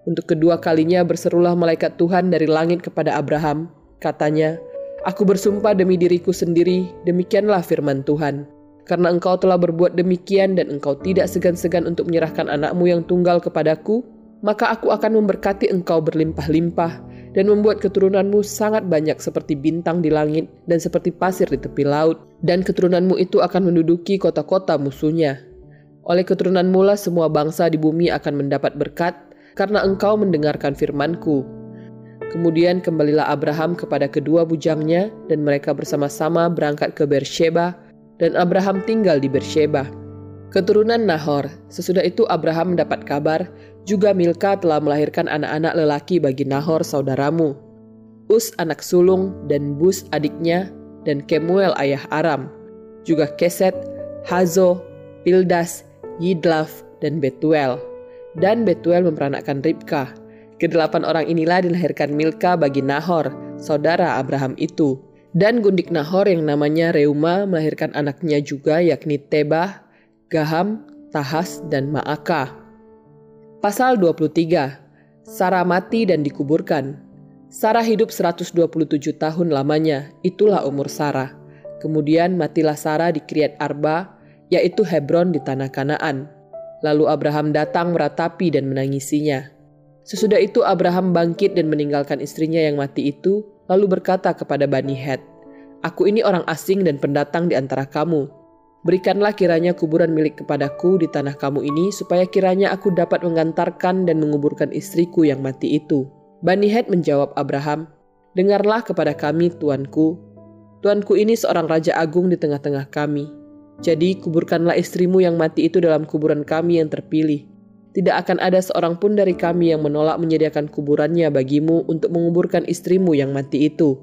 Untuk kedua kalinya berserulah malaikat Tuhan dari langit kepada Abraham. Katanya, Aku bersumpah demi diriku sendiri, demikianlah firman Tuhan. Karena engkau telah berbuat demikian dan engkau tidak segan-segan untuk menyerahkan anakmu yang tunggal kepadaku, maka aku akan memberkati engkau berlimpah-limpah dan membuat keturunanmu sangat banyak seperti bintang di langit dan seperti pasir di tepi laut, dan keturunanmu itu akan menduduki kota-kota musuhnya. Oleh keturunanmu lah semua bangsa di bumi akan mendapat berkat, karena engkau mendengarkan firmanku. Kemudian kembalilah Abraham kepada kedua bujangnya, dan mereka bersama-sama berangkat ke Beersheba, dan Abraham tinggal di Beersheba. Keturunan Nahor, sesudah itu Abraham mendapat kabar juga Milka telah melahirkan anak-anak lelaki bagi Nahor saudaramu. Us anak sulung dan Bus adiknya dan Kemuel ayah Aram. Juga Keset, Hazo, Pildas, Yidlaf, dan Betuel. Dan Betuel memperanakkan Ribka. Kedelapan orang inilah dilahirkan Milka bagi Nahor, saudara Abraham itu. Dan gundik Nahor yang namanya Reuma melahirkan anaknya juga yakni Tebah, Gaham, Tahas, dan Maaka. Pasal 23. Sarah mati dan dikuburkan. Sarah hidup 127 tahun lamanya, itulah umur Sarah. Kemudian matilah Sarah di Kiryat Arba, yaitu Hebron di tanah Kanaan. Lalu Abraham datang meratapi dan menangisinya. Sesudah itu Abraham bangkit dan meninggalkan istrinya yang mati itu, lalu berkata kepada Bani Het, Aku ini orang asing dan pendatang di antara kamu. Berikanlah kiranya kuburan milik kepadaku di tanah kamu ini, supaya kiranya aku dapat mengantarkan dan menguburkan istriku yang mati itu. Bani Het menjawab Abraham, Dengarlah kepada kami, tuanku. Tuanku ini seorang raja agung di tengah-tengah kami. Jadi kuburkanlah istrimu yang mati itu dalam kuburan kami yang terpilih. Tidak akan ada seorang pun dari kami yang menolak menyediakan kuburannya bagimu untuk menguburkan istrimu yang mati itu.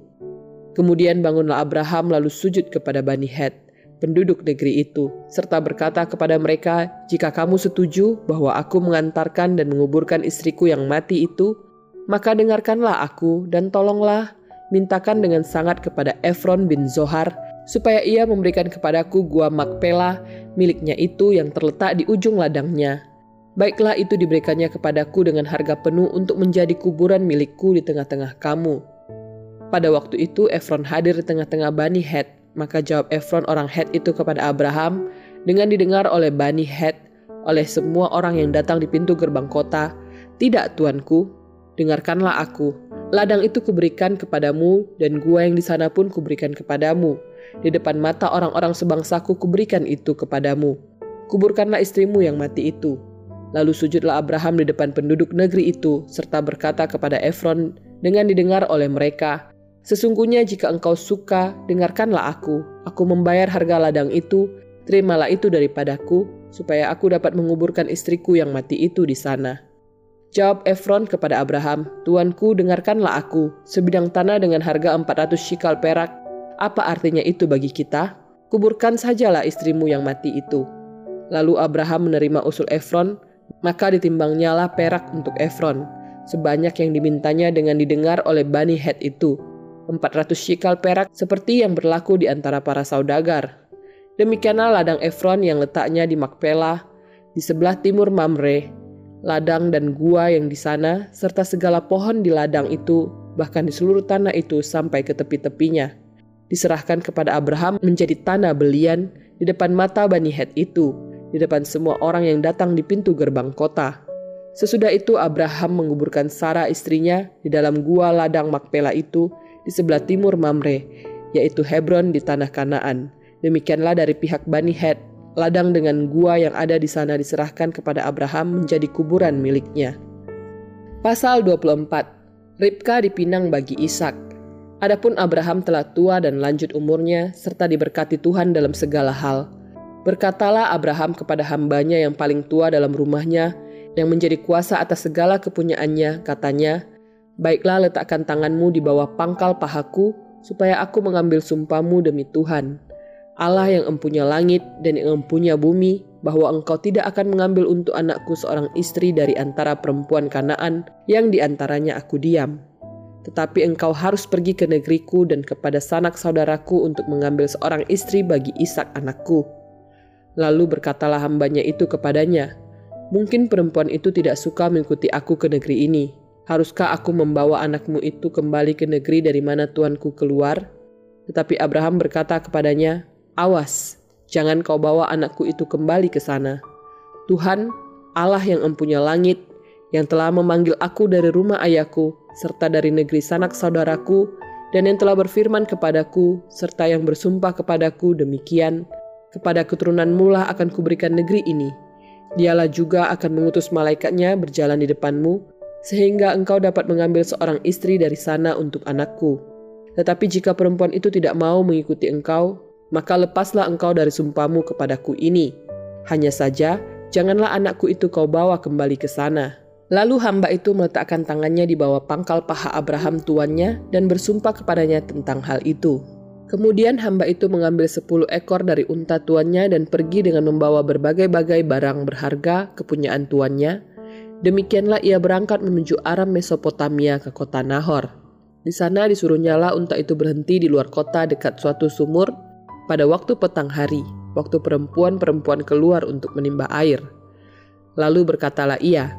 Kemudian bangunlah Abraham lalu sujud kepada Bani Het penduduk negeri itu, serta berkata kepada mereka, "Jika kamu setuju bahwa aku mengantarkan dan menguburkan istriku yang mati itu, maka dengarkanlah aku dan tolonglah mintakan dengan sangat kepada Efron bin Zohar supaya ia memberikan kepadaku gua Makpela miliknya itu yang terletak di ujung ladangnya. Baiklah itu diberikannya kepadaku dengan harga penuh untuk menjadi kuburan milikku di tengah-tengah kamu." Pada waktu itu Efron hadir di tengah-tengah Bani Het maka jawab Efron orang Het itu kepada Abraham dengan didengar oleh Bani Het, oleh semua orang yang datang di pintu gerbang kota, Tidak tuanku, dengarkanlah aku. Ladang itu kuberikan kepadamu dan gua yang di sana pun kuberikan kepadamu. Di depan mata orang-orang sebangsaku kuberikan itu kepadamu. Kuburkanlah istrimu yang mati itu. Lalu sujudlah Abraham di depan penduduk negeri itu, serta berkata kepada Efron dengan didengar oleh mereka, Sesungguhnya jika engkau suka, dengarkanlah aku. Aku membayar harga ladang itu, terimalah itu daripadaku, supaya aku dapat menguburkan istriku yang mati itu di sana. Jawab Efron kepada Abraham, Tuanku dengarkanlah aku, sebidang tanah dengan harga 400 shikal perak. Apa artinya itu bagi kita? Kuburkan sajalah istrimu yang mati itu. Lalu Abraham menerima usul Efron, maka ditimbangnyalah perak untuk Efron, sebanyak yang dimintanya dengan didengar oleh Bani Het itu, 400 shikal perak seperti yang berlaku di antara para saudagar. Demikianlah ladang Efron yang letaknya di Makpela, di sebelah timur Mamre, ladang dan gua yang di sana, serta segala pohon di ladang itu, bahkan di seluruh tanah itu sampai ke tepi-tepinya. Diserahkan kepada Abraham menjadi tanah belian di depan mata Bani Het itu, di depan semua orang yang datang di pintu gerbang kota. Sesudah itu Abraham menguburkan Sarah istrinya di dalam gua ladang Makpela itu di sebelah timur Mamre, yaitu Hebron di tanah Kanaan. Demikianlah dari pihak Bani Het, ladang dengan gua yang ada di sana diserahkan kepada Abraham menjadi kuburan miliknya. Pasal 24 Ribka dipinang bagi Ishak. Adapun Abraham telah tua dan lanjut umurnya, serta diberkati Tuhan dalam segala hal. Berkatalah Abraham kepada hambanya yang paling tua dalam rumahnya, yang menjadi kuasa atas segala kepunyaannya, katanya, Baiklah letakkan tanganmu di bawah pangkal pahaku, supaya aku mengambil sumpahmu demi Tuhan. Allah yang empunya langit dan yang empunya bumi, bahwa engkau tidak akan mengambil untuk anakku seorang istri dari antara perempuan kanaan yang di antaranya aku diam. Tetapi engkau harus pergi ke negeriku dan kepada sanak saudaraku untuk mengambil seorang istri bagi Ishak anakku. Lalu berkatalah hambanya itu kepadanya, Mungkin perempuan itu tidak suka mengikuti aku ke negeri ini. Haruskah aku membawa anakmu itu kembali ke negeri dari mana tuanku keluar? Tetapi Abraham berkata kepadanya, Awas, jangan kau bawa anakku itu kembali ke sana. Tuhan, Allah yang empunya langit, yang telah memanggil aku dari rumah ayahku, serta dari negeri sanak saudaraku, dan yang telah berfirman kepadaku, serta yang bersumpah kepadaku demikian, kepada keturunanmu lah akan kuberikan negeri ini, Dialah juga akan mengutus malaikatnya berjalan di depanmu, sehingga engkau dapat mengambil seorang istri dari sana untuk anakku. Tetapi jika perempuan itu tidak mau mengikuti engkau, maka lepaslah engkau dari sumpahmu kepadaku ini. Hanya saja, janganlah anakku itu kau bawa kembali ke sana. Lalu hamba itu meletakkan tangannya di bawah pangkal paha Abraham tuannya dan bersumpah kepadanya tentang hal itu. Kemudian hamba itu mengambil sepuluh ekor dari unta tuannya dan pergi dengan membawa berbagai-bagai barang berharga kepunyaan tuannya. Demikianlah ia berangkat menuju Aram Mesopotamia ke kota Nahor. Di sana disuruh nyala unta itu berhenti di luar kota dekat suatu sumur pada waktu petang hari, waktu perempuan-perempuan keluar untuk menimba air. Lalu berkatalah ia,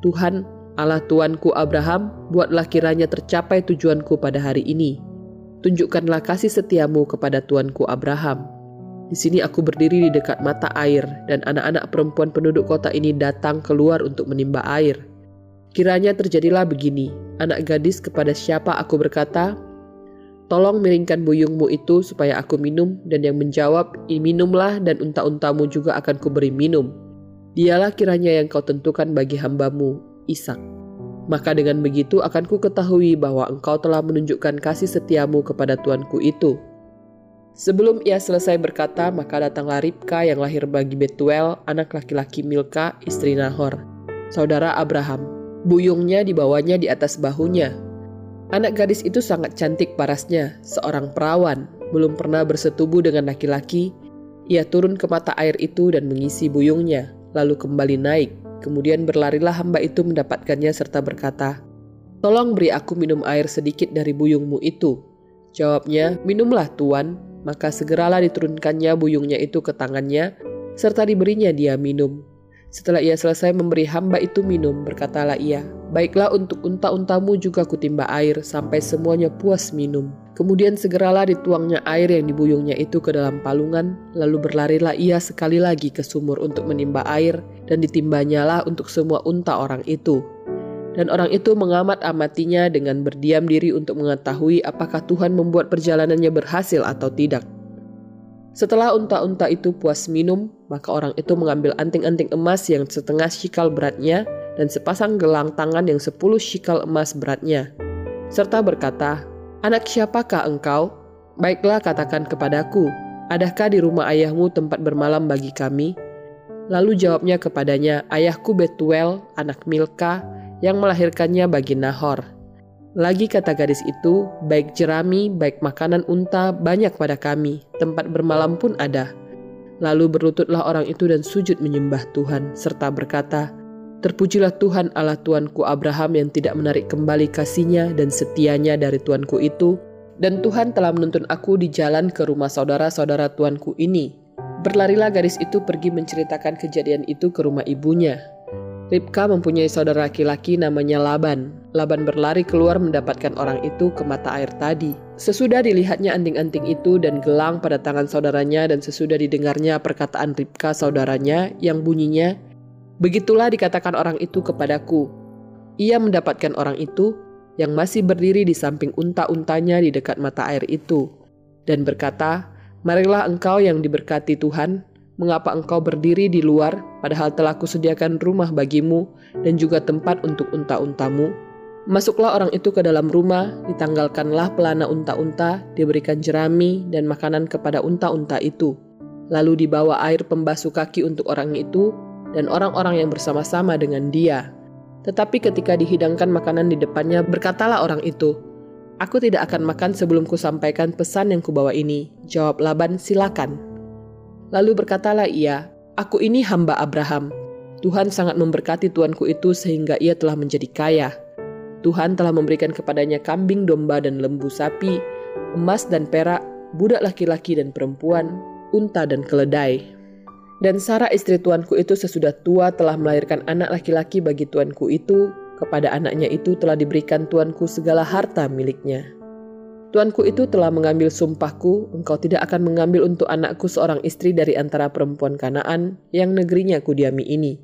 Tuhan, Allah Tuanku Abraham, buatlah kiranya tercapai tujuanku pada hari ini tunjukkanlah kasih setiamu kepada tuanku Abraham. Di sini aku berdiri di dekat mata air, dan anak-anak perempuan penduduk kota ini datang keluar untuk menimba air. Kiranya terjadilah begini, anak gadis kepada siapa aku berkata, Tolong miringkan buyungmu itu supaya aku minum, dan yang menjawab, minumlah dan unta-untamu juga akan kuberi minum. Dialah kiranya yang kau tentukan bagi hambamu, Ishak maka dengan begitu akan ku ketahui bahwa engkau telah menunjukkan kasih setiamu kepada tuanku itu. Sebelum ia selesai berkata, maka datanglah Ribka yang lahir bagi Betuel, anak laki-laki Milka, istri Nahor, saudara Abraham. Buyungnya dibawanya di atas bahunya. Anak gadis itu sangat cantik parasnya, seorang perawan, belum pernah bersetubuh dengan laki-laki. Ia turun ke mata air itu dan mengisi buyungnya, lalu kembali naik, Kemudian berlarilah hamba itu mendapatkannya serta berkata, Tolong beri aku minum air sedikit dari buyungmu itu. Jawabnya, minumlah tuan. Maka segeralah diturunkannya buyungnya itu ke tangannya, serta diberinya dia minum. Setelah ia selesai memberi hamba itu minum, berkatalah ia, Baiklah untuk unta-untamu juga kutimba air, sampai semuanya puas minum. Kemudian segeralah dituangnya air yang dibuyungnya itu ke dalam palungan, lalu berlarilah ia sekali lagi ke sumur untuk menimba air, dan ditimbanyalah untuk semua unta orang itu. Dan orang itu mengamat amatinya dengan berdiam diri untuk mengetahui apakah Tuhan membuat perjalanannya berhasil atau tidak. Setelah unta-unta itu puas minum, maka orang itu mengambil anting-anting emas yang setengah shikal beratnya dan sepasang gelang tangan yang sepuluh shikal emas beratnya. Serta berkata, Anak siapakah engkau? Baiklah katakan kepadaku, adakah di rumah ayahmu tempat bermalam bagi kami? Lalu jawabnya kepadanya, ayahku Betuel, anak Milka, yang melahirkannya bagi Nahor. Lagi kata gadis itu, baik jerami, baik makanan unta banyak pada kami, tempat bermalam pun ada. Lalu berlututlah orang itu dan sujud menyembah Tuhan, serta berkata, Terpujilah Tuhan Allah Tuanku Abraham yang tidak menarik kembali kasihnya dan setianya dari Tuanku itu, dan Tuhan telah menuntun aku di jalan ke rumah saudara-saudara Tuanku ini. Berlarilah gadis itu pergi menceritakan kejadian itu ke rumah ibunya. Ribka mempunyai saudara laki-laki namanya Laban. Laban berlari keluar mendapatkan orang itu ke mata air tadi. Sesudah dilihatnya anting-anting itu dan gelang pada tangan saudaranya dan sesudah didengarnya perkataan Ribka saudaranya yang bunyinya, Begitulah dikatakan orang itu kepadaku. Ia mendapatkan orang itu yang masih berdiri di samping unta-untanya di dekat mata air itu, dan berkata, Marilah engkau yang diberkati Tuhan, mengapa engkau berdiri di luar, padahal telah kusediakan rumah bagimu dan juga tempat untuk unta-untamu? Masuklah orang itu ke dalam rumah, ditanggalkanlah pelana unta-unta, diberikan jerami dan makanan kepada unta-unta itu. Lalu dibawa air pembasuh kaki untuk orang itu, dan orang-orang yang bersama-sama dengan dia. Tetapi ketika dihidangkan makanan di depannya, berkatalah orang itu, Aku tidak akan makan sebelum ku sampaikan pesan yang kubawa ini. Jawab Laban, silakan. Lalu berkatalah ia, Aku ini hamba Abraham. Tuhan sangat memberkati tuanku itu sehingga ia telah menjadi kaya. Tuhan telah memberikan kepadanya kambing domba dan lembu sapi, emas dan perak, budak laki-laki dan perempuan, unta dan keledai. Dan Sarah istri tuanku itu sesudah tua telah melahirkan anak laki-laki bagi tuanku itu, kepada anaknya itu telah diberikan tuanku segala harta miliknya. Tuanku itu telah mengambil sumpahku, engkau tidak akan mengambil untuk anakku seorang istri dari antara perempuan Kanaan yang negerinya kudiami ini.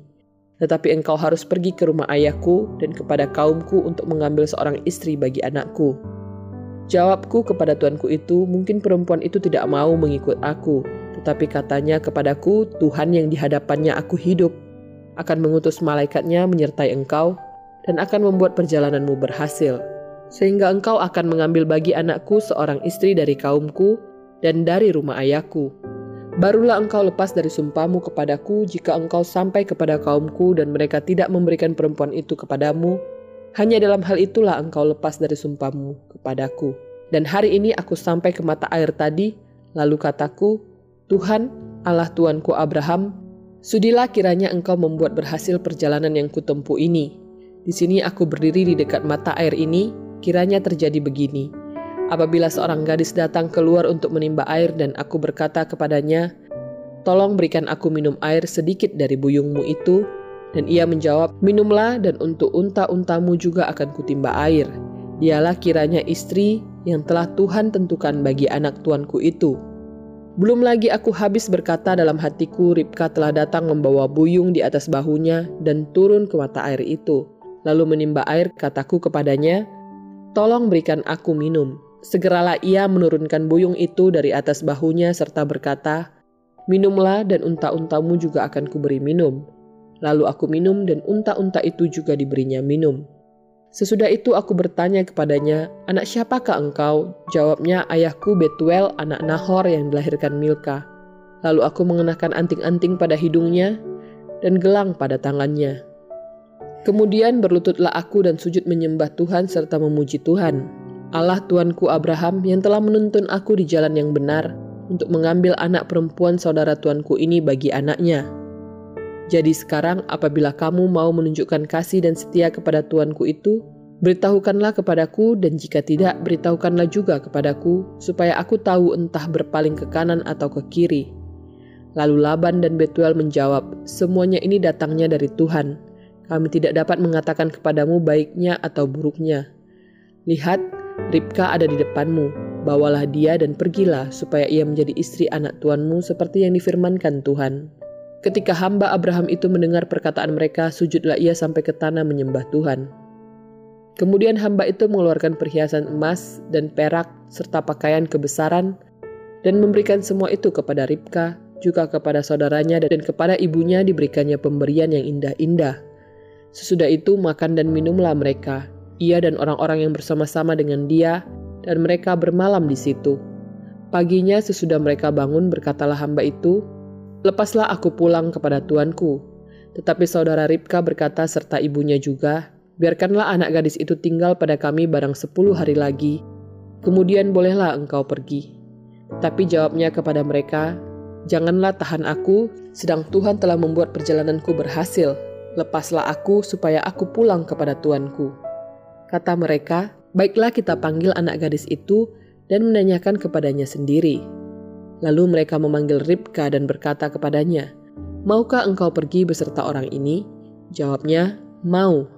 Tetapi engkau harus pergi ke rumah ayahku dan kepada kaumku untuk mengambil seorang istri bagi anakku. Jawabku kepada tuanku itu, mungkin perempuan itu tidak mau mengikut aku, tetapi katanya kepadaku, Tuhan yang dihadapannya aku hidup, akan mengutus malaikatnya menyertai engkau, dan akan membuat perjalananmu berhasil. Sehingga engkau akan mengambil bagi anakku seorang istri dari kaumku dan dari rumah ayahku. Barulah engkau lepas dari sumpahmu kepadaku jika engkau sampai kepada kaumku dan mereka tidak memberikan perempuan itu kepadamu. Hanya dalam hal itulah engkau lepas dari sumpahmu kepadaku. Dan hari ini aku sampai ke mata air tadi, lalu kataku, Tuhan, Allah Tuanku Abraham, sudilah kiranya engkau membuat berhasil perjalanan yang kutempuh ini. Di sini aku berdiri di dekat mata air ini, kiranya terjadi begini. Apabila seorang gadis datang keluar untuk menimba air dan aku berkata kepadanya, Tolong berikan aku minum air sedikit dari buyungmu itu, dan ia menjawab, Minumlah dan untuk unta-untamu juga akan kutimba air. Dialah kiranya istri yang telah Tuhan tentukan bagi anak tuanku itu. Belum lagi aku habis berkata dalam hatiku, Ribka telah datang membawa buyung di atas bahunya dan turun ke mata air itu. Lalu menimba air, kataku kepadanya, Tolong berikan aku minum. Segeralah ia menurunkan buyung itu dari atas bahunya serta berkata, Minumlah dan unta-untamu juga akan kuberi minum. Lalu aku minum dan unta-unta itu juga diberinya minum. Sesudah itu aku bertanya kepadanya, anak siapakah engkau? Jawabnya, ayahku Betuel, anak Nahor yang dilahirkan Milka. Lalu aku mengenakan anting-anting pada hidungnya dan gelang pada tangannya. Kemudian berlututlah aku dan sujud menyembah Tuhan serta memuji Tuhan, Allah Tuanku Abraham yang telah menuntun aku di jalan yang benar untuk mengambil anak perempuan saudara Tuanku ini bagi anaknya. Jadi sekarang apabila kamu mau menunjukkan kasih dan setia kepada Tuanku itu, beritahukanlah kepadaku dan jika tidak, beritahukanlah juga kepadaku, supaya aku tahu entah berpaling ke kanan atau ke kiri. Lalu Laban dan Betuel menjawab, semuanya ini datangnya dari Tuhan. Kami tidak dapat mengatakan kepadamu baiknya atau buruknya. Lihat, Ribka ada di depanmu. Bawalah dia dan pergilah supaya ia menjadi istri anak tuanmu seperti yang difirmankan Tuhan. Ketika hamba Abraham itu mendengar perkataan mereka, sujudlah ia sampai ke tanah menyembah Tuhan. Kemudian hamba itu mengeluarkan perhiasan emas dan perak serta pakaian kebesaran dan memberikan semua itu kepada Ribka, juga kepada saudaranya dan kepada ibunya diberikannya pemberian yang indah-indah. Sesudah itu makan dan minumlah mereka, ia dan orang-orang yang bersama-sama dengan dia, dan mereka bermalam di situ. Paginya sesudah mereka bangun berkatalah hamba itu, Lepaslah aku pulang kepada tuanku. Tetapi saudara Ribka berkata serta ibunya juga, biarkanlah anak gadis itu tinggal pada kami barang sepuluh hari lagi. Kemudian bolehlah engkau pergi. Tapi jawabnya kepada mereka, Janganlah tahan aku, sedang Tuhan telah membuat perjalananku berhasil. Lepaslah aku supaya aku pulang kepada Tuanku. Kata mereka, baiklah kita panggil anak gadis itu dan menanyakan kepadanya sendiri. Lalu mereka memanggil Ribka dan berkata kepadanya, Maukah engkau pergi beserta orang ini? Jawabnya, mau.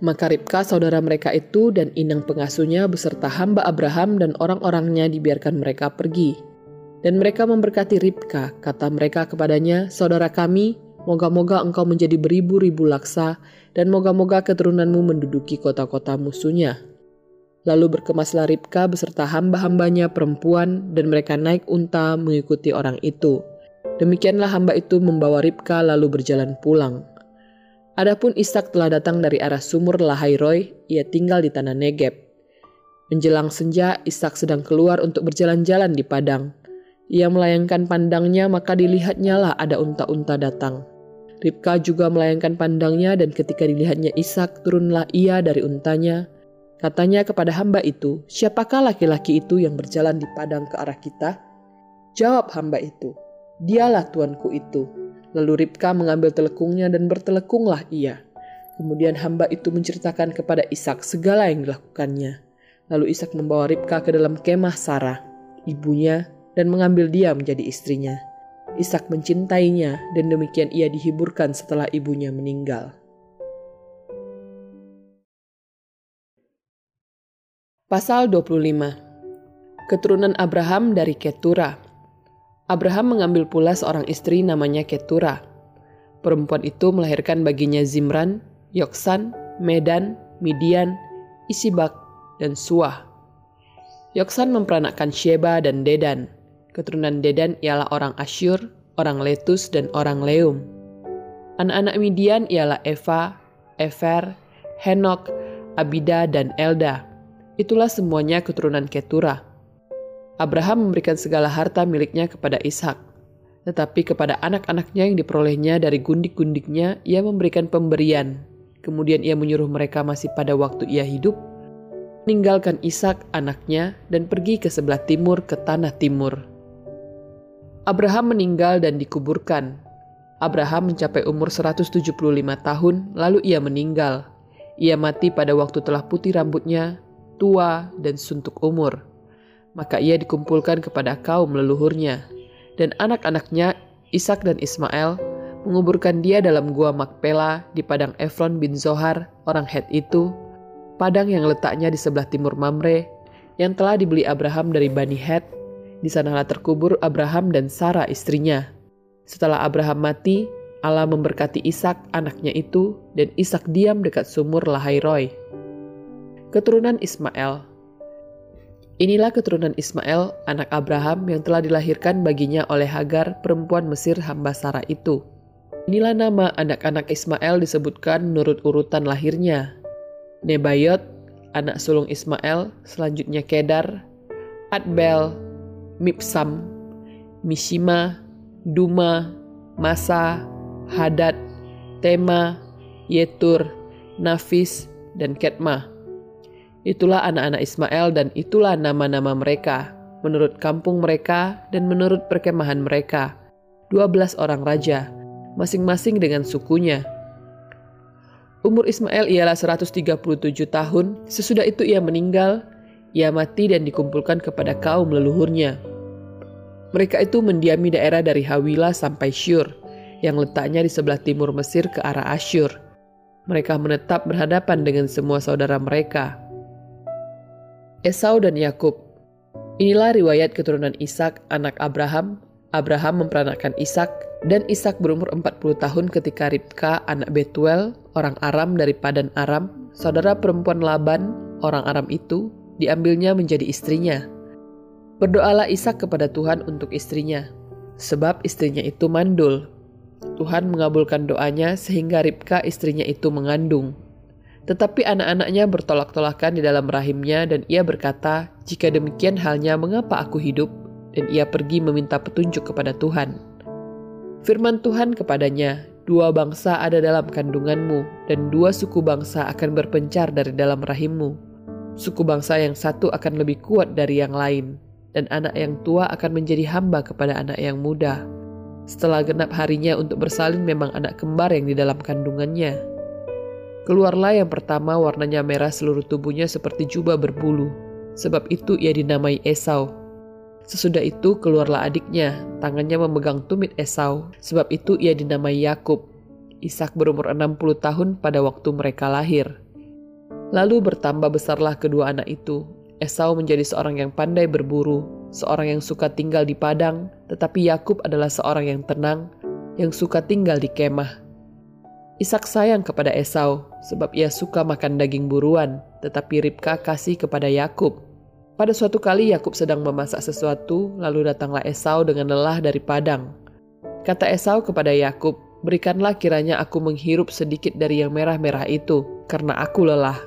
Maka Ribka saudara mereka itu dan inang pengasuhnya beserta hamba Abraham dan orang-orangnya dibiarkan mereka pergi. Dan mereka memberkati Ribka, kata mereka kepadanya, Saudara kami, moga-moga engkau menjadi beribu-ribu laksa, dan moga-moga keturunanmu menduduki kota-kota musuhnya. Lalu berkemaslah Ribka beserta hamba-hambanya perempuan, dan mereka naik unta mengikuti orang itu. Demikianlah hamba itu membawa Ribka lalu berjalan pulang. Adapun Ishak telah datang dari arah sumur Lahairoi, ia tinggal di tanah Negeb. Menjelang senja, Ishak sedang keluar untuk berjalan-jalan di padang. Ia melayangkan pandangnya, maka dilihatnya lah ada unta-unta datang. Ribka juga melayangkan pandangnya dan ketika dilihatnya Ishak, turunlah ia dari untanya. Katanya kepada hamba itu, siapakah laki-laki itu yang berjalan di padang ke arah kita? Jawab hamba itu, dialah tuanku itu. Lalu Ribka mengambil telekungnya dan bertelekunglah ia. Kemudian hamba itu menceritakan kepada Ishak segala yang dilakukannya. Lalu Ishak membawa Ribka ke dalam kemah Sarah, ibunya, dan mengambil dia menjadi istrinya. Ishak mencintainya dan demikian ia dihiburkan setelah ibunya meninggal. Pasal 25 Keturunan Abraham dari Ketura Abraham mengambil pula seorang istri namanya Ketura. Perempuan itu melahirkan baginya Zimran, Yoksan, Medan, Midian, Isibak, dan Suah. Yoksan memperanakkan Sheba dan Dedan. Keturunan Dedan ialah orang Asyur, orang Letus, dan orang Leum. Anak-anak Midian ialah Eva, Efer, Henok, Abida, dan Elda. Itulah semuanya keturunan Ketura. Abraham memberikan segala harta miliknya kepada Ishak. Tetapi kepada anak-anaknya yang diperolehnya dari gundik-gundiknya, ia memberikan pemberian. Kemudian ia menyuruh mereka masih pada waktu ia hidup, meninggalkan Ishak anaknya dan pergi ke sebelah timur ke tanah timur. Abraham meninggal dan dikuburkan. Abraham mencapai umur 175 tahun, lalu ia meninggal. Ia mati pada waktu telah putih rambutnya, tua, dan suntuk umur. Maka ia dikumpulkan kepada kaum leluhurnya, dan anak-anaknya Ishak dan Ismail menguburkan dia dalam gua Makpela di padang Efron bin Zohar, orang Het itu, padang yang letaknya di sebelah timur Mamre, yang telah dibeli Abraham dari Bani Het. Di sanalah terkubur Abraham dan Sarah istrinya. Setelah Abraham mati, Allah memberkati Ishak anaknya itu, dan Ishak diam dekat sumur Lahairoi. Keturunan Ismail Inilah keturunan Ismail, anak Abraham yang telah dilahirkan baginya oleh Hagar, perempuan Mesir hamba Sarah itu. Inilah nama anak-anak Ismail disebutkan menurut urutan lahirnya. Nebayot, anak sulung Ismail, selanjutnya Kedar, Adbel, Mipsam, Mishima, Duma, Masa, Hadad, Tema, Yetur, Nafis, dan Ketmah. Itulah anak-anak Ismail dan itulah nama-nama mereka, menurut kampung mereka dan menurut perkemahan mereka. 12 orang raja, masing-masing dengan sukunya. Umur Ismail ialah 137 tahun, sesudah itu ia meninggal, ia mati dan dikumpulkan kepada kaum leluhurnya. Mereka itu mendiami daerah dari Hawila sampai Syur, yang letaknya di sebelah timur Mesir ke arah Asyur. Mereka menetap berhadapan dengan semua saudara mereka, Esau dan Yakub. Inilah riwayat keturunan Ishak, anak Abraham. Abraham memperanakan Ishak, dan Ishak berumur 40 tahun ketika Ribka, anak Betuel, orang Aram dari Padan Aram, saudara perempuan Laban, orang Aram itu, diambilnya menjadi istrinya. Berdoalah Ishak kepada Tuhan untuk istrinya, sebab istrinya itu mandul. Tuhan mengabulkan doanya sehingga Ribka istrinya itu mengandung. Tetapi anak-anaknya bertolak-tolakan di dalam rahimnya dan ia berkata, jika demikian halnya mengapa aku hidup? Dan ia pergi meminta petunjuk kepada Tuhan. Firman Tuhan kepadanya, dua bangsa ada dalam kandunganmu dan dua suku bangsa akan berpencar dari dalam rahimmu. Suku bangsa yang satu akan lebih kuat dari yang lain dan anak yang tua akan menjadi hamba kepada anak yang muda Setelah genap harinya untuk bersalin memang anak kembar yang di dalam kandungannya. Keluarlah yang pertama warnanya merah seluruh tubuhnya seperti jubah berbulu. Sebab itu ia dinamai Esau. Sesudah itu keluarlah adiknya, tangannya memegang tumit Esau. Sebab itu ia dinamai Yakub. Ishak berumur 60 tahun pada waktu mereka lahir. Lalu bertambah besarlah kedua anak itu. Esau menjadi seorang yang pandai berburu, seorang yang suka tinggal di padang, tetapi Yakub adalah seorang yang tenang, yang suka tinggal di kemah. Ishak sayang kepada Esau sebab ia suka makan daging buruan, tetapi Ribka kasih kepada Yakub. Pada suatu kali Yakub sedang memasak sesuatu, lalu datanglah Esau dengan lelah dari padang. Kata Esau kepada Yakub, "Berikanlah kiranya aku menghirup sedikit dari yang merah-merah itu, karena aku lelah."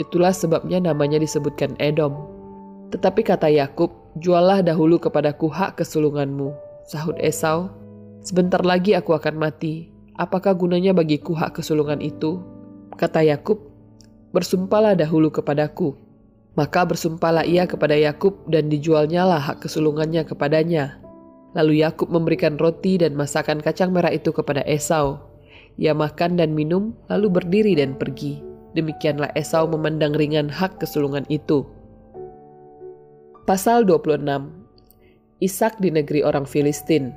Itulah sebabnya namanya disebutkan Edom. Tetapi kata Yakub, "Juallah dahulu kepadaku hak kesulunganmu." Sahut Esau, "Sebentar lagi aku akan mati. Apakah gunanya bagiku hak kesulungan itu?" Kata Yakub, "Bersumpahlah dahulu kepadaku." Maka bersumpahlah ia kepada Yakub dan dijualnyalah hak kesulungannya kepadanya. Lalu Yakub memberikan roti dan masakan kacang merah itu kepada Esau. Ia makan dan minum, lalu berdiri dan pergi. Demikianlah Esau memandang ringan hak kesulungan itu. Pasal 26 Ishak di negeri orang Filistin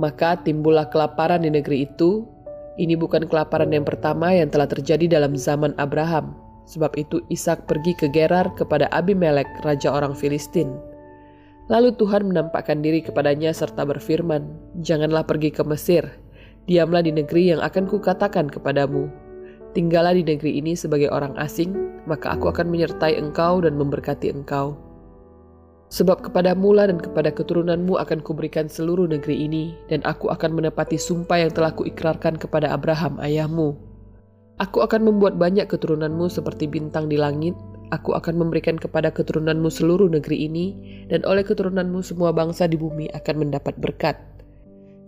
Maka timbullah kelaparan di negeri itu. Ini bukan kelaparan yang pertama yang telah terjadi dalam zaman Abraham Sebab itu Ishak pergi ke Gerar kepada Abimelek, raja orang Filistin. Lalu Tuhan menampakkan diri kepadanya serta berfirman, Janganlah pergi ke Mesir, diamlah di negeri yang akan kukatakan kepadamu. Tinggallah di negeri ini sebagai orang asing, maka aku akan menyertai engkau dan memberkati engkau. Sebab kepadamu lah dan kepada keturunanmu akan kuberikan seluruh negeri ini, dan aku akan menepati sumpah yang telah kuikrarkan kepada Abraham ayahmu Aku akan membuat banyak keturunanmu seperti bintang di langit. Aku akan memberikan kepada keturunanmu seluruh negeri ini, dan oleh keturunanmu semua bangsa di bumi akan mendapat berkat.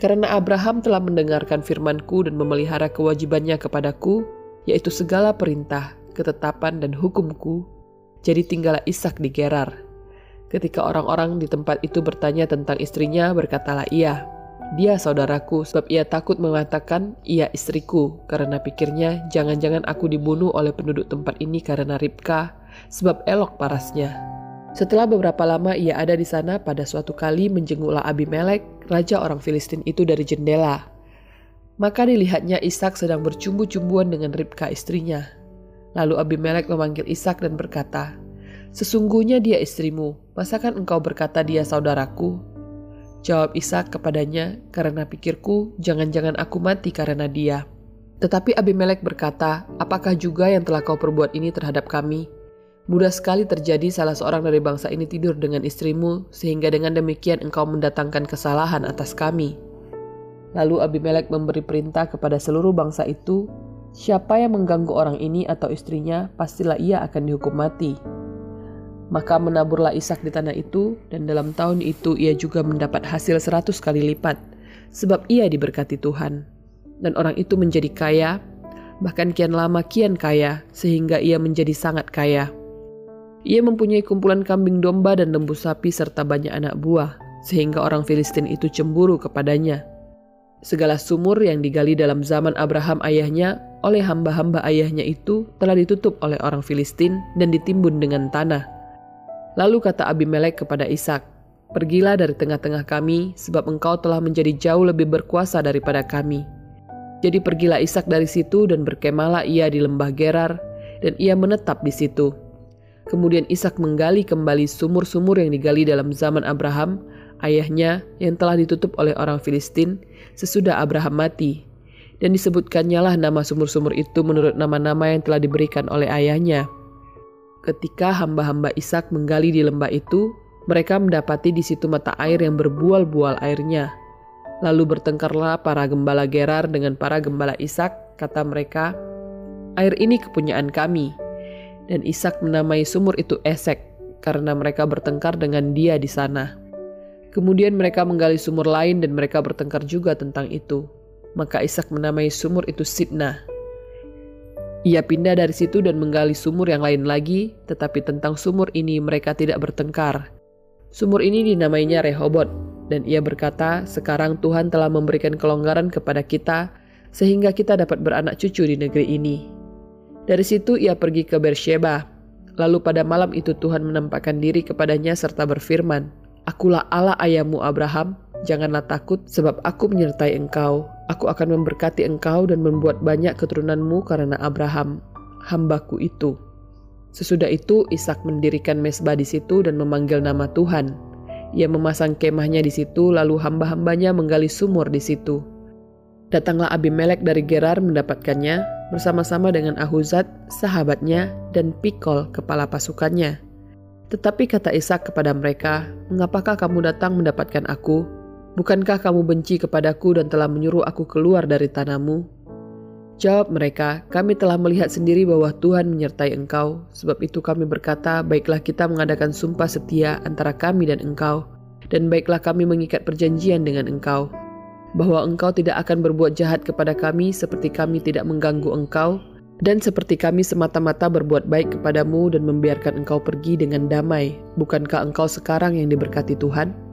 Karena Abraham telah mendengarkan firmanku dan memelihara kewajibannya kepadaku, yaitu segala perintah, ketetapan, dan hukumku, jadi tinggallah Ishak di Gerar. Ketika orang-orang di tempat itu bertanya tentang istrinya, berkatalah ia, dia saudaraku sebab ia takut mengatakan ia istriku karena pikirnya jangan-jangan aku dibunuh oleh penduduk tempat ini karena Ribka sebab elok parasnya. Setelah beberapa lama ia ada di sana pada suatu kali menjenguklah Abimelek, raja orang Filistin itu dari jendela. Maka dilihatnya Ishak sedang bercumbu-cumbuan dengan Ribka istrinya. Lalu Abimelek memanggil Ishak dan berkata, Sesungguhnya dia istrimu, masakan engkau berkata dia saudaraku? Jawab Ishak kepadanya, karena pikirku, jangan-jangan aku mati karena dia. Tetapi Abimelek berkata, apakah juga yang telah kau perbuat ini terhadap kami? Mudah sekali terjadi salah seorang dari bangsa ini tidur dengan istrimu, sehingga dengan demikian engkau mendatangkan kesalahan atas kami. Lalu Abimelek memberi perintah kepada seluruh bangsa itu, siapa yang mengganggu orang ini atau istrinya, pastilah ia akan dihukum mati. Maka menaburlah Ishak di tanah itu, dan dalam tahun itu ia juga mendapat hasil seratus kali lipat, sebab ia diberkati Tuhan. Dan orang itu menjadi kaya, bahkan kian lama kian kaya, sehingga ia menjadi sangat kaya. Ia mempunyai kumpulan kambing domba dan lembu sapi serta banyak anak buah, sehingga orang Filistin itu cemburu kepadanya. Segala sumur yang digali dalam zaman Abraham ayahnya oleh hamba-hamba ayahnya itu telah ditutup oleh orang Filistin dan ditimbun dengan tanah Lalu kata Abimelek kepada Ishak, Pergilah dari tengah-tengah kami, sebab engkau telah menjadi jauh lebih berkuasa daripada kami. Jadi pergilah Ishak dari situ dan berkemalah ia di lembah Gerar, dan ia menetap di situ. Kemudian Ishak menggali kembali sumur-sumur yang digali dalam zaman Abraham, ayahnya yang telah ditutup oleh orang Filistin sesudah Abraham mati. Dan disebutkannya lah nama sumur-sumur itu menurut nama-nama yang telah diberikan oleh ayahnya. Ketika hamba-hamba Ishak menggali di lembah itu, mereka mendapati di situ mata air yang berbual-bual airnya. Lalu bertengkarlah para gembala Gerar dengan para gembala Ishak, kata mereka, "Air ini kepunyaan kami." Dan Ishak menamai sumur itu Esek karena mereka bertengkar dengan dia di sana. Kemudian mereka menggali sumur lain dan mereka bertengkar juga tentang itu. Maka Ishak menamai sumur itu Sidna ia pindah dari situ dan menggali sumur yang lain lagi, tetapi tentang sumur ini mereka tidak bertengkar. Sumur ini dinamainya Rehobot, Dan ia berkata, sekarang Tuhan telah memberikan kelonggaran kepada kita, sehingga kita dapat beranak cucu di negeri ini. Dari situ ia pergi ke Beersheba. Lalu pada malam itu Tuhan menampakkan diri kepadanya serta berfirman, Akulah Allah ayahmu Abraham, janganlah takut sebab aku menyertai engkau. Aku akan memberkati engkau dan membuat banyak keturunanmu karena Abraham, hambaku itu. Sesudah itu Ishak mendirikan mesbah di situ dan memanggil nama Tuhan. Ia memasang kemahnya di situ, lalu hamba-hambanya menggali sumur di situ. Datanglah Abimelek dari Gerar mendapatkannya, bersama-sama dengan Ahuzat, sahabatnya, dan Pikol, kepala pasukannya. Tetapi kata Ishak kepada mereka, Mengapakah kamu datang mendapatkan aku? Bukankah kamu benci kepadaku dan telah menyuruh aku keluar dari tanahmu? Jawab mereka, kami telah melihat sendiri bahwa Tuhan menyertai engkau, sebab itu kami berkata, baiklah kita mengadakan sumpah setia antara kami dan engkau, dan baiklah kami mengikat perjanjian dengan engkau bahwa engkau tidak akan berbuat jahat kepada kami seperti kami tidak mengganggu engkau, dan seperti kami semata-mata berbuat baik kepadamu dan membiarkan engkau pergi dengan damai. Bukankah engkau sekarang yang diberkati Tuhan?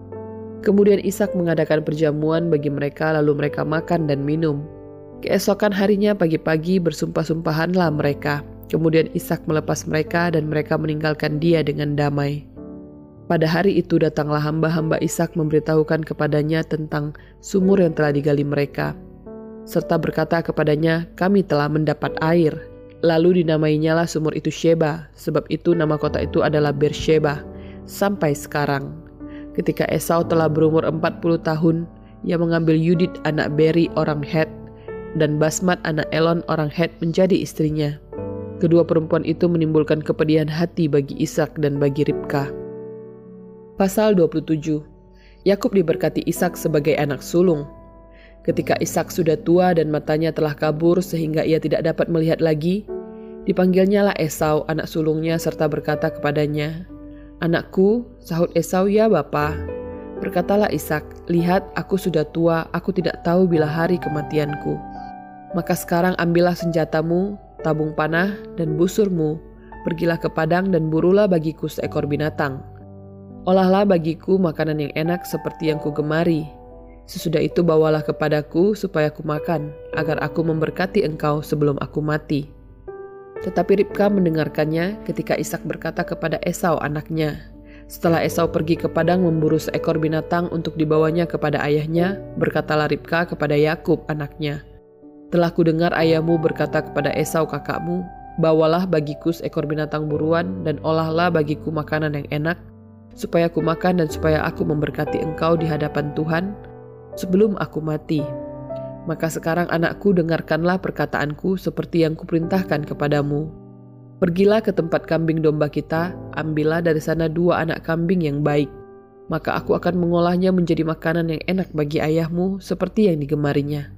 Kemudian Ishak mengadakan perjamuan bagi mereka, lalu mereka makan dan minum. Keesokan harinya pagi-pagi bersumpah-sumpahanlah mereka. Kemudian Ishak melepas mereka dan mereka meninggalkan dia dengan damai. Pada hari itu datanglah hamba-hamba Ishak memberitahukan kepadanya tentang sumur yang telah digali mereka, serta berkata kepadanya, kami telah mendapat air. Lalu dinamainya lah sumur itu Sheba, sebab itu nama kota itu adalah Beersheba, sampai sekarang. Ketika Esau telah berumur 40 tahun, ia mengambil Yudit anak Beri orang Het, dan Basmat anak Elon orang Het menjadi istrinya. Kedua perempuan itu menimbulkan kepedihan hati bagi Ishak dan bagi Ribka. Pasal 27 Yakub diberkati Ishak sebagai anak sulung. Ketika Ishak sudah tua dan matanya telah kabur sehingga ia tidak dapat melihat lagi, dipanggilnya lah Esau anak sulungnya serta berkata kepadanya, Anakku, sahut Esau ya bapa. Berkatalah Ishak, lihat aku sudah tua, aku tidak tahu bila hari kematianku. Maka sekarang ambillah senjatamu, tabung panah, dan busurmu, pergilah ke padang dan burulah bagiku seekor binatang Olahlah bagiku makanan yang enak seperti yang kugemari. Sesudah itu bawalah kepadaku supaya aku makan, agar aku memberkati engkau sebelum aku mati. Tetapi Ribka mendengarkannya ketika Ishak berkata kepada Esau anaknya, setelah Esau pergi ke padang memburu seekor binatang untuk dibawanya kepada ayahnya, berkatalah Ribka kepada Yakub anaknya, Telah kudengar ayahmu berkata kepada Esau kakakmu, Bawalah bagiku seekor binatang buruan dan olahlah bagiku makanan yang enak, supaya aku makan dan supaya aku memberkati engkau di hadapan Tuhan sebelum aku mati. Maka sekarang anakku dengarkanlah perkataanku seperti yang kuperintahkan kepadamu. Pergilah ke tempat kambing domba kita, ambillah dari sana dua anak kambing yang baik. Maka aku akan mengolahnya menjadi makanan yang enak bagi ayahmu seperti yang digemarinya.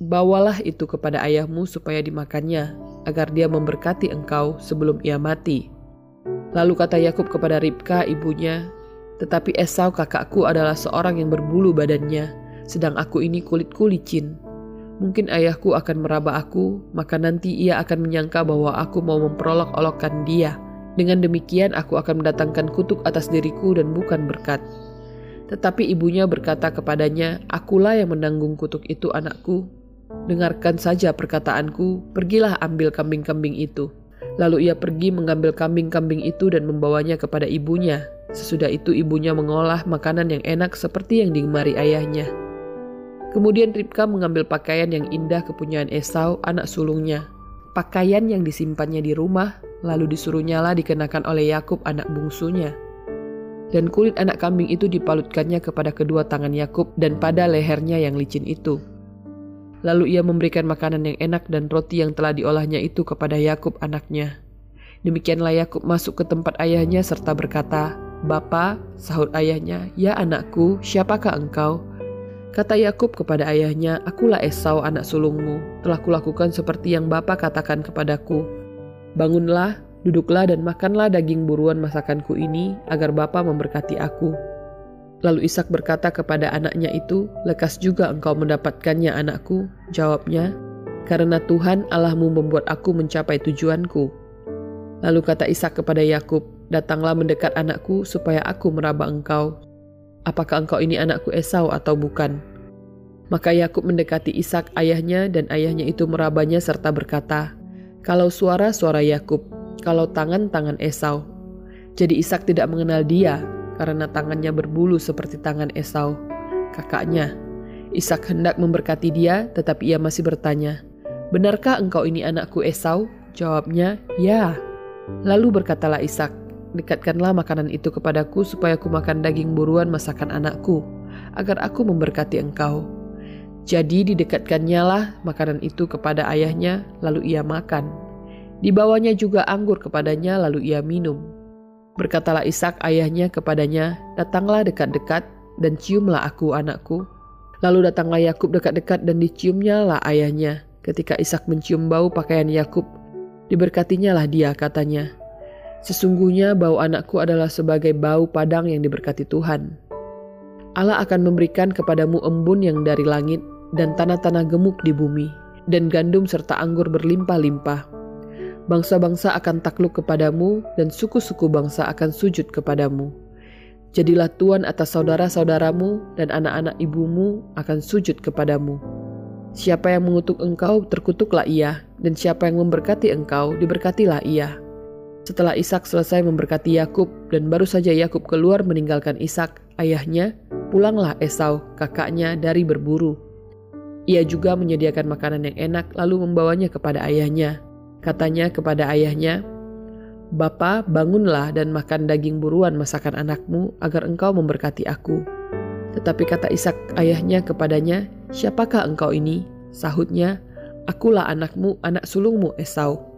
Bawalah itu kepada ayahmu supaya dimakannya, agar dia memberkati engkau sebelum ia mati.' Lalu kata Yakub kepada Ribka ibunya, "Tetapi Esau kakakku adalah seorang yang berbulu badannya, sedang aku ini kulitku licin. Mungkin ayahku akan meraba aku, maka nanti ia akan menyangka bahwa aku mau memperolok-olokkan dia. Dengan demikian aku akan mendatangkan kutuk atas diriku dan bukan berkat." Tetapi ibunya berkata kepadanya, "Akulah yang menanggung kutuk itu, anakku. Dengarkan saja perkataanku, pergilah ambil kambing-kambing itu." Lalu ia pergi mengambil kambing-kambing itu dan membawanya kepada ibunya. Sesudah itu ibunya mengolah makanan yang enak seperti yang digemari ayahnya. Kemudian Ribka mengambil pakaian yang indah kepunyaan Esau, anak sulungnya. Pakaian yang disimpannya di rumah, lalu disuruh nyala dikenakan oleh Yakub anak bungsunya. Dan kulit anak kambing itu dipalutkannya kepada kedua tangan Yakub dan pada lehernya yang licin itu. Lalu ia memberikan makanan yang enak dan roti yang telah diolahnya itu kepada Yakub anaknya. Demikianlah Yakub masuk ke tempat ayahnya serta berkata, "Bapa," sahut ayahnya, "Ya anakku, siapakah engkau?" Kata Yakub kepada ayahnya, "Akulah Esau anak sulungmu. Telah kulakukan seperti yang Bapa katakan kepadaku. Bangunlah, duduklah dan makanlah daging buruan masakanku ini agar Bapa memberkati aku." Lalu Ishak berkata kepada anaknya itu, Lekas juga engkau mendapatkannya anakku. Jawabnya, Karena Tuhan Allahmu membuat aku mencapai tujuanku. Lalu kata Ishak kepada Yakub, Datanglah mendekat anakku supaya aku meraba engkau. Apakah engkau ini anakku Esau atau bukan? Maka Yakub mendekati Ishak ayahnya dan ayahnya itu merabanya serta berkata, Kalau suara suara Yakub, kalau tangan tangan Esau. Jadi Ishak tidak mengenal dia karena tangannya berbulu seperti tangan Esau, kakaknya. Ishak hendak memberkati dia, tetapi ia masih bertanya, Benarkah engkau ini anakku Esau? Jawabnya, Ya. Lalu berkatalah Ishak, Dekatkanlah makanan itu kepadaku supaya aku makan daging buruan masakan anakku, agar aku memberkati engkau. Jadi didekatkannya lah makanan itu kepada ayahnya, lalu ia makan. Dibawanya juga anggur kepadanya, lalu ia minum. Berkatalah Ishak ayahnya kepadanya, Datanglah dekat-dekat dan ciumlah aku anakku. Lalu datanglah Yakub dekat-dekat dan diciumnya lah ayahnya. Ketika Ishak mencium bau pakaian Yakub, diberkatinya lah dia katanya. Sesungguhnya bau anakku adalah sebagai bau padang yang diberkati Tuhan. Allah akan memberikan kepadamu embun yang dari langit dan tanah-tanah gemuk di bumi, dan gandum serta anggur berlimpah-limpah. Bangsa-bangsa akan takluk kepadamu, dan suku-suku bangsa akan sujud kepadamu. Jadilah tuan atas saudara-saudaramu, dan anak-anak ibumu akan sujud kepadamu. Siapa yang mengutuk engkau, terkutuklah ia, dan siapa yang memberkati engkau, diberkatilah ia. Setelah Ishak selesai memberkati Yakub dan baru saja Yakub keluar meninggalkan Ishak, ayahnya, pulanglah Esau, kakaknya dari berburu. Ia juga menyediakan makanan yang enak lalu membawanya kepada ayahnya. Katanya kepada ayahnya, Bapa, bangunlah dan makan daging buruan masakan anakmu agar engkau memberkati aku. Tetapi kata Ishak ayahnya kepadanya, Siapakah engkau ini? Sahutnya, Akulah anakmu, anak sulungmu Esau.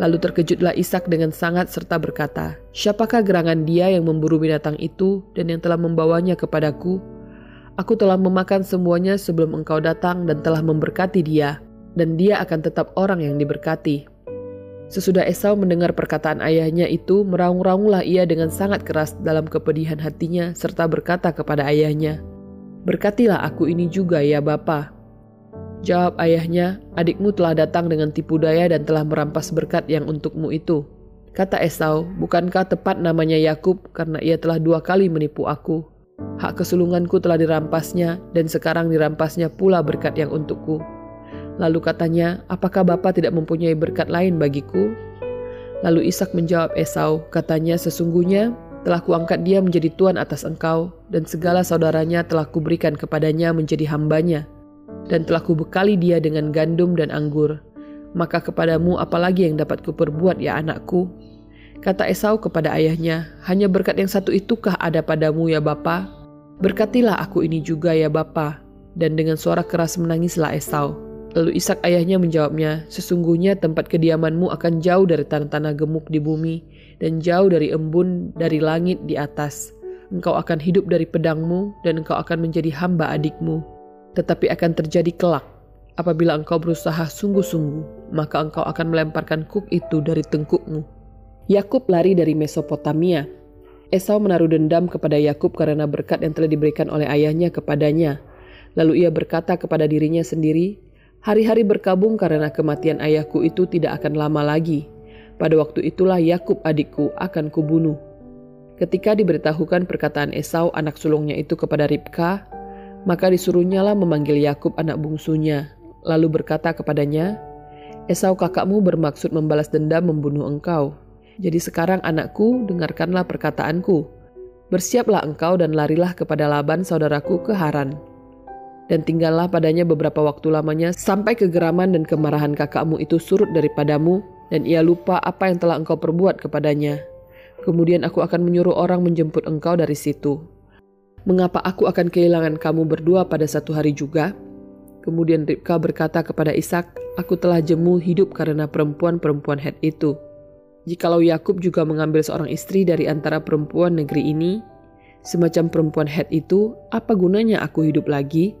Lalu terkejutlah Ishak dengan sangat serta berkata, Siapakah gerangan dia yang memburu binatang itu dan yang telah membawanya kepadaku? Aku telah memakan semuanya sebelum engkau datang dan telah memberkati dia, dan dia akan tetap orang yang diberkati. Sesudah Esau mendengar perkataan ayahnya itu, meraung-raunglah ia dengan sangat keras dalam kepedihan hatinya serta berkata kepada ayahnya, Berkatilah aku ini juga ya Bapa, Jawab ayahnya, adikmu telah datang dengan tipu daya dan telah merampas berkat yang untukmu itu. Kata Esau, bukankah tepat namanya Yakub karena ia telah dua kali menipu aku? Hak kesulunganku telah dirampasnya dan sekarang dirampasnya pula berkat yang untukku. Lalu katanya, apakah Bapak tidak mempunyai berkat lain bagiku? Lalu Ishak menjawab Esau, katanya sesungguhnya telah kuangkat dia menjadi tuan atas engkau, dan segala saudaranya telah kuberikan kepadanya menjadi hambanya dan telah kubekali dia dengan gandum dan anggur. Maka kepadamu apalagi yang dapat kuperbuat ya anakku? Kata Esau kepada ayahnya, hanya berkat yang satu itukah ada padamu ya Bapa? Berkatilah aku ini juga ya Bapa. Dan dengan suara keras menangislah Esau. Lalu Ishak ayahnya menjawabnya, sesungguhnya tempat kediamanmu akan jauh dari tanah-tanah gemuk di bumi, dan jauh dari embun dari langit di atas. Engkau akan hidup dari pedangmu, dan engkau akan menjadi hamba adikmu tetapi akan terjadi kelak. Apabila engkau berusaha sungguh-sungguh, maka engkau akan melemparkan kuk itu dari tengkukmu. Yakub lari dari Mesopotamia. Esau menaruh dendam kepada Yakub karena berkat yang telah diberikan oleh ayahnya kepadanya. Lalu ia berkata kepada dirinya sendiri, "Hari-hari berkabung karena kematian ayahku itu tidak akan lama lagi. Pada waktu itulah Yakub adikku akan kubunuh." Ketika diberitahukan perkataan Esau anak sulungnya itu kepada Ribka, maka disuruhnyalah memanggil Yakub anak bungsunya, lalu berkata kepadanya, Esau kakakmu bermaksud membalas dendam membunuh engkau. Jadi sekarang anakku, dengarkanlah perkataanku. Bersiaplah engkau dan larilah kepada Laban saudaraku ke Haran. Dan tinggallah padanya beberapa waktu lamanya sampai kegeraman dan kemarahan kakakmu itu surut daripadamu dan ia lupa apa yang telah engkau perbuat kepadanya. Kemudian aku akan menyuruh orang menjemput engkau dari situ. Mengapa aku akan kehilangan kamu berdua pada satu hari juga? Kemudian Ribka berkata kepada Ishak, Aku telah jemu hidup karena perempuan-perempuan Het itu. Jikalau Yakub juga mengambil seorang istri dari antara perempuan negeri ini, semacam perempuan Het itu, apa gunanya aku hidup lagi?'